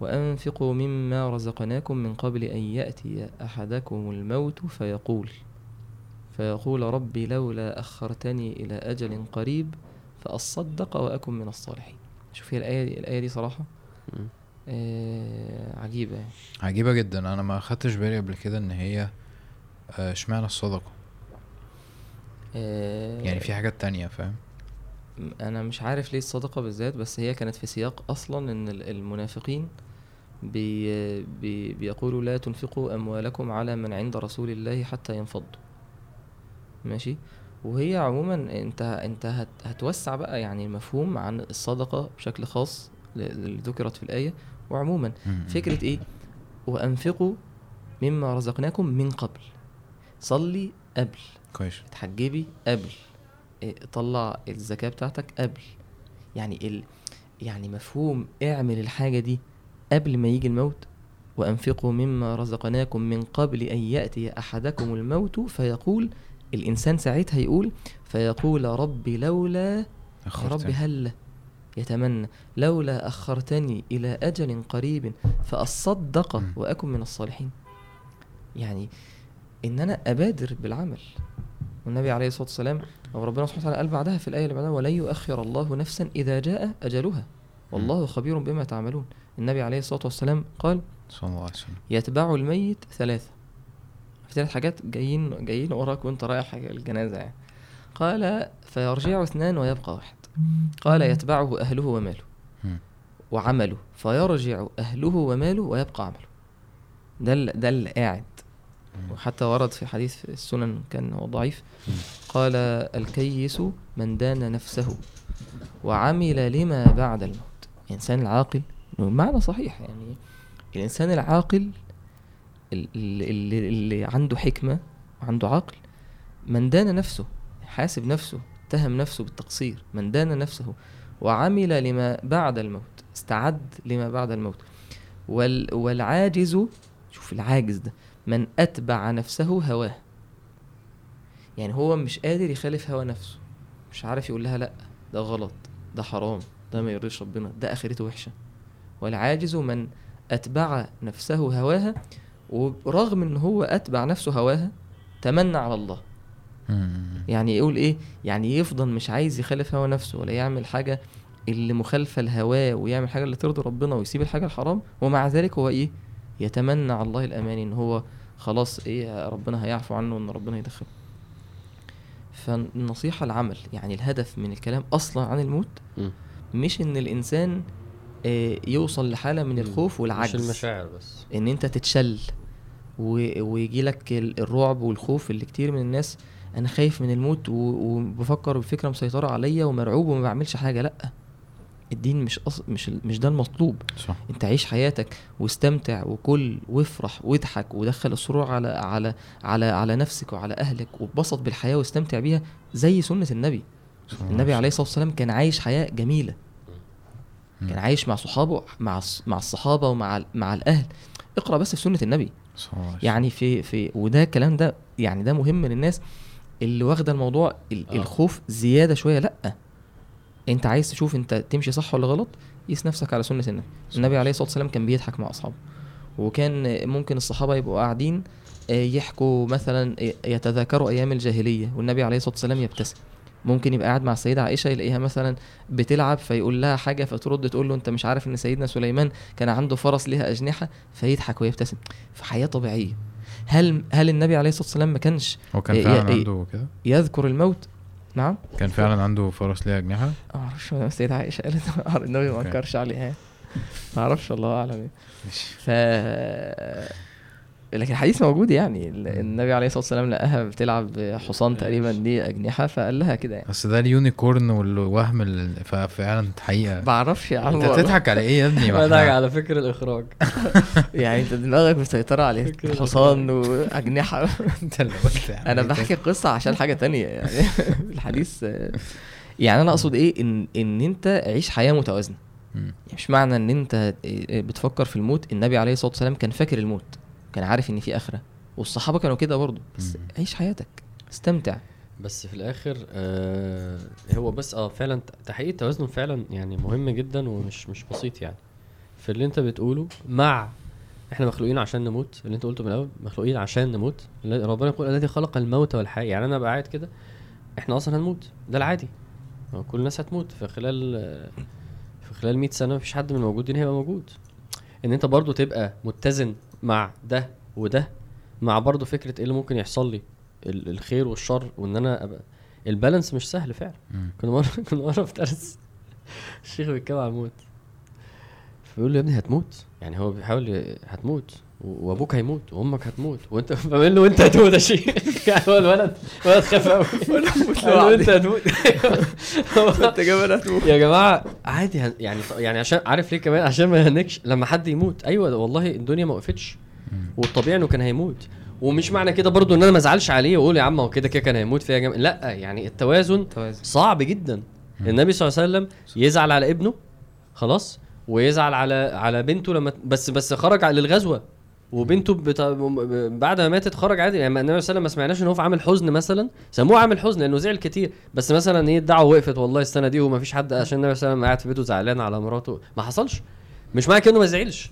وأنفقوا مما رزقناكم من قبل أن يأتي أحدكم الموت فيقول فيقول ربي لولا أخرتني إلى أجل قريب فأصدق وأكن من الصالحين. شوف هي الآية دي الآية دي صراحة. آه عجيبة يعني. عجيبة جدا. أنا ما خدتش بالي قبل كده إن هي آه، إشمعنى الصدقة؟ آه يعني في حاجات تانية فاهم؟ أنا مش عارف ليه الصدقة بالذات بس هي كانت في سياق أصلا إن ال- المنافقين بي بي بيقولوا لا تنفقوا أموالكم على من عند رسول الله حتى ينفضوا. ماشي؟ وهي عموما انت انت هت هتوسع بقى يعني المفهوم عن الصدقة بشكل خاص اللي ذكرت في الآية. وعموما. فكرة إيه؟ وأنفقوا مما رزقناكم من قبل. صلي قبل. كويس. اتحجبي قبل. إيه، طلع الزكاة بتاعتك قبل. يعني ال... يعني مفهوم اعمل الحاجة دي قبل ما يجي الموت وأنفقوا مما رزقناكم من قبل أن يأتي أحدكم الموت فيقول الإنسان ساعتها يقول فيقول ربي لولا يا رب أخرتني. هلا يتمنى لولا أخرتني إلى أجل قريب فأصدق. وأكن من الصالحين يعني إن أنا أبادر بالعمل والنبي عليه الصلاة والسلام أو ربنا سبحانه وتعالى قال بعدها في الآية اللي بعدها ولن يؤخر الله نفسا إذا جاء أجلها والله خبير بما تعملون النبي عليه الصلاة والسلام قال صلى الله عليه وسلم. يتبع الميت ثلاثة. في ثلاث حاجات جايين جايين وراك وانت رايح الجنازة يعني. قال فيرجع اثنان ويبقى واحد. قال يتبعه أهله وماله. وعمله. فيرجع أهله وماله ويبقى عمله. ده ال- ده اللي قاعد. وحتى ورد في حديث في السنن كان هو ضعيف. قال الكيس من دان نفسه وعمل لما بعد الموت. الإنسان العاقل معنى صحيح يعني الإنسان العاقل ال- اللي, اللي, اللي عنده حكمة وعنده عقل من دان نفسه حاسب نفسه اتهم نفسه بالتقصير من دان نفسه وعمل لما بعد الموت استعد لما بعد الموت. وال والعاجز شوف العاجز ده من أتبع نفسه هواه. يعني هو مش قادر يخالف هوى نفسه مش عارف يقول لها لأ ده غلط ده حرام ده ما يرضيش ربنا ده آخرته وحشة. والعاجز من أتبع نفسه هواها ورغم إن هو أتبع نفسه هواها تمنى على الله. يعني يقول إيه يعني يفضل مش عايز يخالف هوى نفسه ولا يعمل حاجة اللي مخالفة لهواه ويعمل حاجة اللي ترضي ربنا ويسيب الحاجة الحرام ومع ذلك هو إيه يتمنى على الله الأمان إن هو خلاص إيه ربنا هيعفو عنه وإن ربنا يدخله فالنصيحة العمل يعني الهدف من الكلام أصلا عن الموت. مش إن الإنسان آه، يوصل لحالة من الخوف والعجز. مش المشاعر بس. إن أنت تتشل ويجي لك الرعب والخوف اللي كتير من الناس. أنا خايف من الموت وبفكر بفكرة مسيطرة عليا ومرعوب وما بعملش حاجة. لأ الدين مش أص... مش مش ده المطلوب. صح. أنت عيش حياتك واستمتع وكل وافرح واضحك ودخل السرور على على على على نفسك وعلى أهلك واتبسط بالحياة واستمتع بيها زي سنة النبي. الله النبي عليه. الصلاة والسلام كان عايش حياة جميلة. كان عايش مع صحابه مع مع الصحابة ومع مع الأهل. اقرأ بس في سنة النبي. وسلم. يعني في في وده الكلام ده يعني ده مهم للناس اللي واخدة الموضوع ال- آه. الخوف زيادة شوية. لأ أنت عايز تشوف أنت تمشي صح ولا غلط قيس نفسك على سنة النبي. النبي عليه الصلاة والسلام كان بيضحك مع أصحابه. وكان ممكن الصحابة يبقوا قاعدين آه، يحكوا مثلا آه، يتذاكروا أيام الجاهلية والنبي عليه الصلاة والسلام يبتسم. ممكن يبقى قاعد مع السيده عائشة يلاقيها مثلا بتلعب فيقول لها حاجة فترد تقول له أنت مش عارف إن سيدنا سليمان كان عنده فرس ليها أجنحة فيضحك ويبتسم. في حياه طبيعية. هل هل النبي عليه الصلاة والسلام ما كانش هو كان فعلا عنده كده؟ يذكر الموت؟ نعم. كان فعلا عنده فرس ليها أجنحة؟ ما أعرفش السيده عائشة قالت النبي ما. أنكرش عليها. ما أعرفش الله أعلم. يعني. ف لكن الحديث موجود يعني. ال- النبي عليه الصلاة والسلام لقاها بتلعب حصان تقريبا ليه أجنحة فقال لها كده يعني. اصل ده اليونيكورن والوهم ال- ففعلا حقيقة. ما أعرفش يا عم أنت والله. تضحك على إيه يا ابني؟ <laughs> احنا- على فكر الإخراج. <laughs> يعني أنت دماغك مسيطرة عليه حصان وأجنحة. <laughs> أنت اللي قلت أنا بحكي قصة عشان حاجة تانية يعني. الحديث يعني أنا أقصد إيه؟ ان إن أنت عيش حياة متوازنة. يعني مش معنى إن أنت بتفكر في الموت. النبي عليه الصلاة والسلام كان فاكر الموت. كان عارف إن في آخرة. والصحابة كانوا كده برضه بس. عيش حياتك. استمتع. بس في الآخر آه هو بس آه فعلا تحقيق التوازن فعلا يعني مهم جدا ومش مش بسيط يعني. في اللي أنت بتقوله مع إحنا مخلوقين عشان نموت اللي أنت قلته من الأول مخلوقين عشان نموت. ربنا يقول الذي خلق الموت والحياة. يعني أنا قاعد كده إحنا أصلا هنموت. ده العادي. كل الناس هتموت. في خلال في خلال 100 سنة مفيش حد من الموجودين هيبقى موجود. إن أنت برضو تبقى متزن مع ده وده مع برضو فكرة إيه اللي ممكن يحصل لي ال- الخير والشر وإن أنا أبقى البالانس مش سهل فعلا. كنا مرة <laughs> كنا مرة في درس الشيخ بيتكلم على الموت. فبيقول له يا ابني هتموت؟ يعني هو بيحاول هتموت. وابوك هيموت وامك هتموت وانت فبقول له انت هتموت يا شيخ؟ <laughs> يعني هو الولد الولد خاف قوي <laughs> له انت هتموت. <laughs> انت جبل هتموت يا جماعة عادي يعني يعني عشان عارف ليه كمان؟ عشان ما يهنكش. لما حد يموت أيوه والله الدنيا ما وقفتش. والطبيعي إنه كان هيموت. ومش معنى كده برضو إن أنا ما أزعلش عليه وأقول يا عم هو كده كده كان هيموت فيها جم... لأ يعني التوازن توازن صعب جدا. النبي صلى الله عليه وسلم يزعل على ابنه خلاص ويزعل على على بنته لما بس بس خرج للغزوة. وبنته بتا... بعد ما ماتت خرج عادي. يعني النبي صلى الله عليه وسلم ما سمعناش إن هو في عامل حزن مثلا. سموه عامل حزن لأنه زعل كتير. بس مثلا إيه الدعوة وقفت. والله السنة دي وما فيش حد عشان النبي صلى الله عليه وسلم قاعد في بيته زعلان على مراته. ما حصلش. مش معنى كده انه ما زعلش.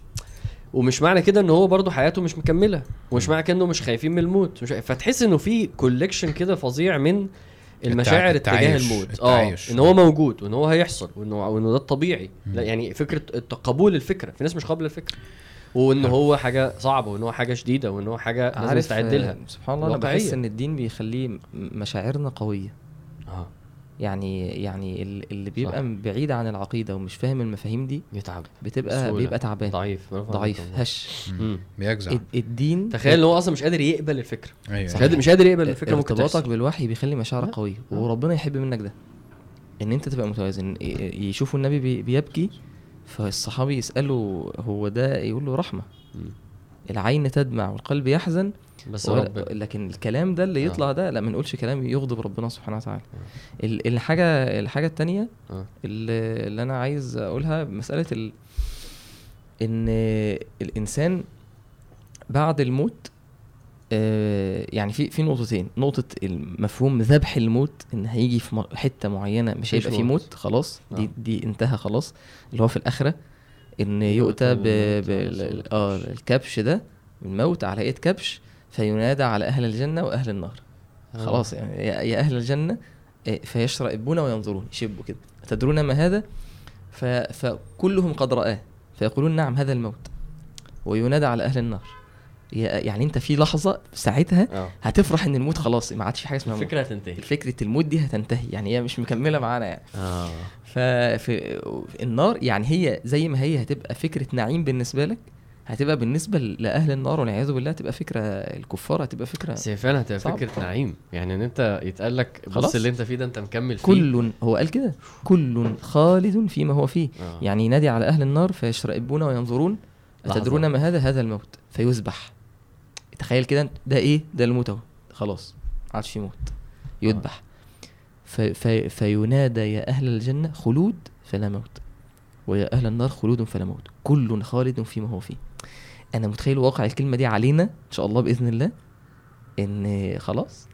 ومش معنى كده إن هو برضه حياته مش مكملة. ومش معنى كده انه مش خايفين من الموت. مش فتحس إنه في كوليكشن كده فظيع من المشاعر اتجاه التعايش- الموت. آه. إن هو موجود. وإن هو هيحصل. وانه وإنه ده الطبيعي. لا يعني فكرة قبول الفكرة. في ناس مش قابلة الفكرة. وإن هو حاجة صعبة وإن هو حاجة شديدة وإن هو حاجة لازم نستعد لها سبحان الله أنا واقعية. بحس إن الدين بيخليه مشاعرنا قوية آه يعني يعني ال- اللي بيبقى صح. بعيد عن العقيدة ومش فاهم المفاهيم دي يتعب بتبقى بسهولة. بيبقى تعبان ضعيف ضعيف. هش. بيجزع الد- الدين تخيل إن هو أصلا مش قادر يقبل الفكرة أيوه مش قادر مش قادر يقبل الفكرة ممكن ارتباطك بالوحي بيخلي مشاعرك آه. قوية آه. وربنا يحب منك ده إن أنت تبقى متوازن ي- يشوفوا النبي بي- بيبكي فالصحابي يسالوا هو ده يقول له رحمة. العين تدمع والقلب يحزن. بس رب لكن الكلام ده اللي آه. يطلع ده لا ما نقولش كلام يغضب ربنا سبحانه وتعالى. ال- الحاجة الحاجة التانية آه. اللي, اللي أنا عايز أقولها مسألة ال... إن الإنسان بعد الموت آه، يعني في في نقطتين نقطة مفهوم ذبح الموت إن هيجي في حتة معينة مش هيبقى في موت. خلاص دي آه. دي انتهى خلاص اللي هو في الآخرة إن يؤتى ب... آه كبش. الكبش ده الموت على ايد كبش فينادى على أهل الجنة وأهل النار آه. خلاص يعني يا أهل الجنة فيشرئبون وينظرون يشبوا كده تدرون ما هذا. فكلهم قد رآه فيقولون نعم هذا الموت وينادى على أهل النار يعني انت في لحظة ساعتها آه. هتفرح إن الموت خلاص ما عادش في حاجة اسمها الفكرة هتنتهي. فكرة الموت دي هتنتهي يعني هي مش مكملة معانا يعني. آه. ففي النار يعني هي زي ما هي هتبقى فكرة نعيم بالنسبة لك هتبقى بالنسبة لأهل النار والعياذ بالله هتبقى فكرة الكفار هتبقى فكرة بس هي فعلا هتبقى صعب. فكرة نعيم. يعني إن أنت يتقال لك بص خلاص. اللي أنت فيه ده أنت مكمل فيه. كل هو قال كده كل خالد فيما هو فيه. آه. يعني ينادي على أهل النار فيشرئبون وينظرون. أتدرون ما هذا؟ هذا الموت. فيذبح. تخيل كده ده إيه؟ ده الموت أهو. خلاص ما عادش في موت يذبح. في في فينادى يا أهل الجنة خلود فلا موت. ويا أهل النار خلود فلا موت. كل خالد فيما هو فيه. أنا متخيل واقع الكلمة دي علينا إن شاء الله بإذن الله إن خلاص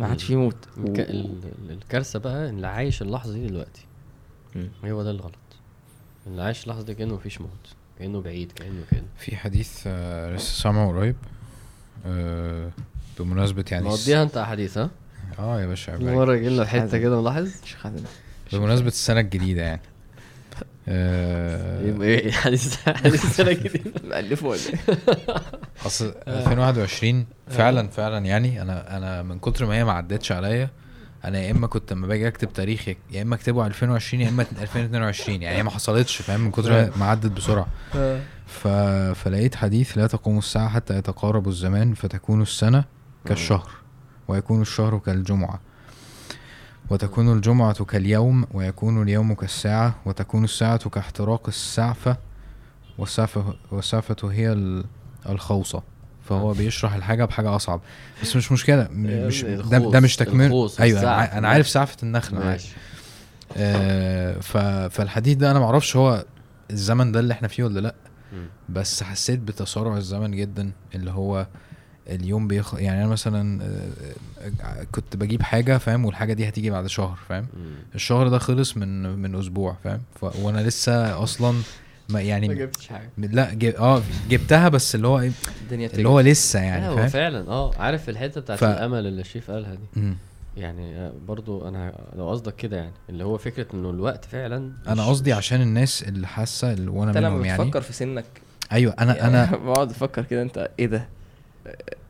ما عادش في موت و- الك... ال... ال- الكارثة بقى إن اللي عايش اللحظة دي دلوقتي. هو ده الغلط. اللي عايش اللحظة دي كأنه مفيش موت كأنه بعيد كأنه كده. في حديث آه، لسه سامعه قريب. آه، بمناسبة يعني مقضيها انت احاديث ها آه يا باشا عيب في عليك. مره يجي لنا حتة حازم. كده ملاحظ بمناسبة السنة الجديدة يعني آه، يبقى إيه حديث حديث سنة جديدة <laughs> مألفه ولا إيه؟ اصل 2021 فعلا فعلا يعني أنا أنا من كتر ما هي ما عدتش عليا أنا يا إما كنت لما باجي أكتب تاريخ يا- إما أكتبه 2020 يا إما 2022 يعني هي ما حصلتش فاهم؟ من كتر ما عدت بسرعة. ف... فلقيت حديث لا تقوم الساعة حتى يتقارب الزمان فتكون السنة كالشهر ويكون الشهر كالجمعة. وتكون الجمعة كاليوم ويكون اليوم كالساعة وتكون الساعة كاحتراق السعفة والسعفة والسعفة هي ال- الخوصة فهو بيشرح الحاجة بحاجة أصعب بس مش مشكلة م- يا مش ده, ده مش تكمل أنا. ع- أنا عارف سعفة النخلة معاك. ماشي آه. فالحديث ده أنا معرفش هو الزمن ده اللي إحنا فيه ولا مم. بس حسيت بتسارع الزمن جدا اللي هو اليوم بيخ يعني أنا مثلا آه، آه، كنت بجيب حاجة فاهم والحاجة دي هتيجي بعد شهر فاهم. الشهر ده خلص من من أسبوع فاهم ف... وأنا لسه أصلا ما ما يعني جبتش حاجة. لا جب... آه جبتها بس اللي هو إيه الدنيا اللي هو لسه يعني هو فاهم؟ فعلا آه عارف الحتة بتاعت ف- الأمل اللي الشيف قالها دي. مم. يعني آه، برضو أنا لو قصدك كده يعني اللي هو فكرة إنه الوقت فعلا أنا قصدي عشان الناس اللي حاسة اللي وأنا أنت لما منهم يعني. بتفكر في سنك أيوه أنا يعني أنا <laughs> بقعد أفكر كده أنت إيه ده؟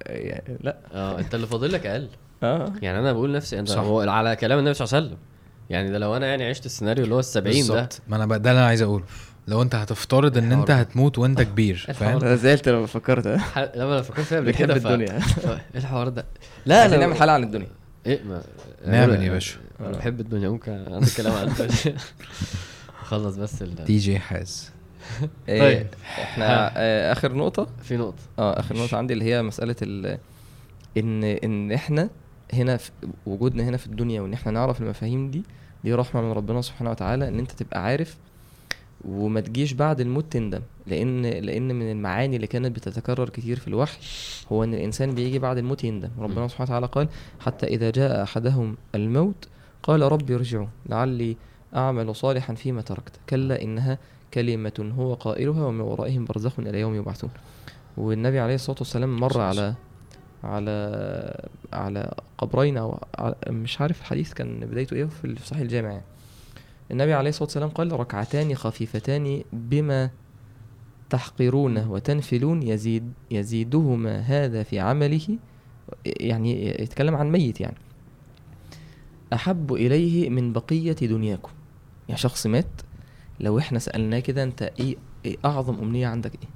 يعني لا. آه أنت اللي فاضل لك أقل. آه. يعني أنا بقول نفسي انت صح. هو على كلام النبي صلى الله عليه وسلم. يعني ده لو أنا يعني عشت السيناريو اللي هو ال 70 ده. بالظبط. ما أنا ده اللي أنا عايز أقوله. لو انت هتفترض ان انت. هتموت وانت كبير فاهم أنا زعلت لما فكرت ح- لما أنا فكرت فيها قبل كده. الدنيا. إيه الحوار ده لا أنا- نعمل حلقه عن الدنيا إيه ما نعمل يا باشا. أنا بحب الدنيا ممكن عندك كلام عن الدنيا <laughs> خلص بس ال... دي جي حاز إيه، طيب. إحنا آه، آخر نقطة في نقطة آه آخر نقطة عندي اللي هي مسألة ال ان إن إحنا هنا في وجودنا هنا في الدنيا وإن إحنا نعرف المفاهيم دي دي رحمة من ربنا سبحانه وتعالى إن أنت تبقى عارف وما تجيش بعد الموت تندم لأن لأن من المعاني اللي كانت بتتكرر كتير في الوحي هو إن الإنسان بيجي بعد الموت يندم. ربنا سبحانه وتعالى قال حتى إذا جاء أحدهم الموت قال ربي ارجعون لعلي أعمل صالحا فيما تركت. كلا إنها كلمة هو قائلها ومن ورائهم برزخ إلى يوم يبعثون. والنبي عليه الصلاة والسلام مر على على على قبرين أو مش عارف الحديث كان بدايته إيه في في صحيح الجامع يعني. النبي عليه الصلاة والسلام قال ركعتان خفيفتان بما تحقرونه وتنفلون يزيد يزيدهما هذا في عمله. يعني يتكلم عن ميت يعني. أحب إليه من بقية دنياكم. يعني شخص مات لو إحنا سألناه كده أنت إيه, إيه أعظم أمنية عندك إيه؟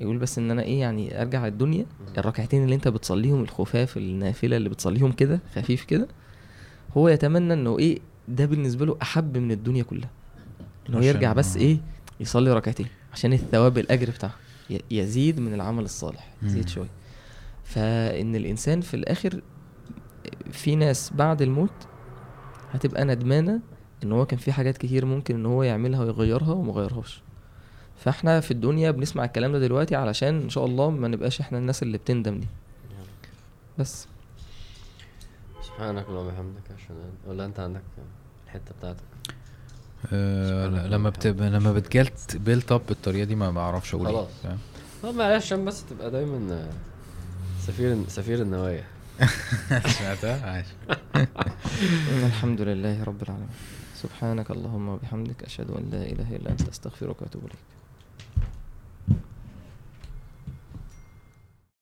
يقول بس إن أنا إيه يعني أرجع الدنيا الركعتين اللي أنت بتصليهم الخفاف النافلة اللي بتصليهم كده خفيف كده. هو يتمنى إنه إيه ده بالنسبة له أحب من الدنيا كلها. ان هو يرجع بس آه. إيه يصلي ركعتين عشان الثواب الأجر بتاعه. يزيد من العمل الصالح يزيد. شوية. فإن الإنسان في الآخر في ناس بعد الموت هتبقى ندمانة إن هو كان في حاجات كتير ممكن إن هو يعملها ويغيرها وما غيرهاش. فإحنا في الدنيا بنسمع الكلام ده دلوقتي علشان إن شاء الله ما نبقاش إحنا الناس اللي بتندم دي. بس. سبحانك اللهم وبحمدك عشان ولا أنت عندك الحتة بتاعتك. آه الله. لما. بت... لما بتجلت built up بالطريقة دي ما بعرفش أقول إيه خلاص. طب معلش عشان بس تبقى دايما آه، سفير سفير النوايا. <laughs> سمعتها عايش. <laughs> الحمد لله رب العالمين. سبحانك اللهم وبحمدك أشهد أن لا إله إلا أنت أستغفرك وأتوب إليك.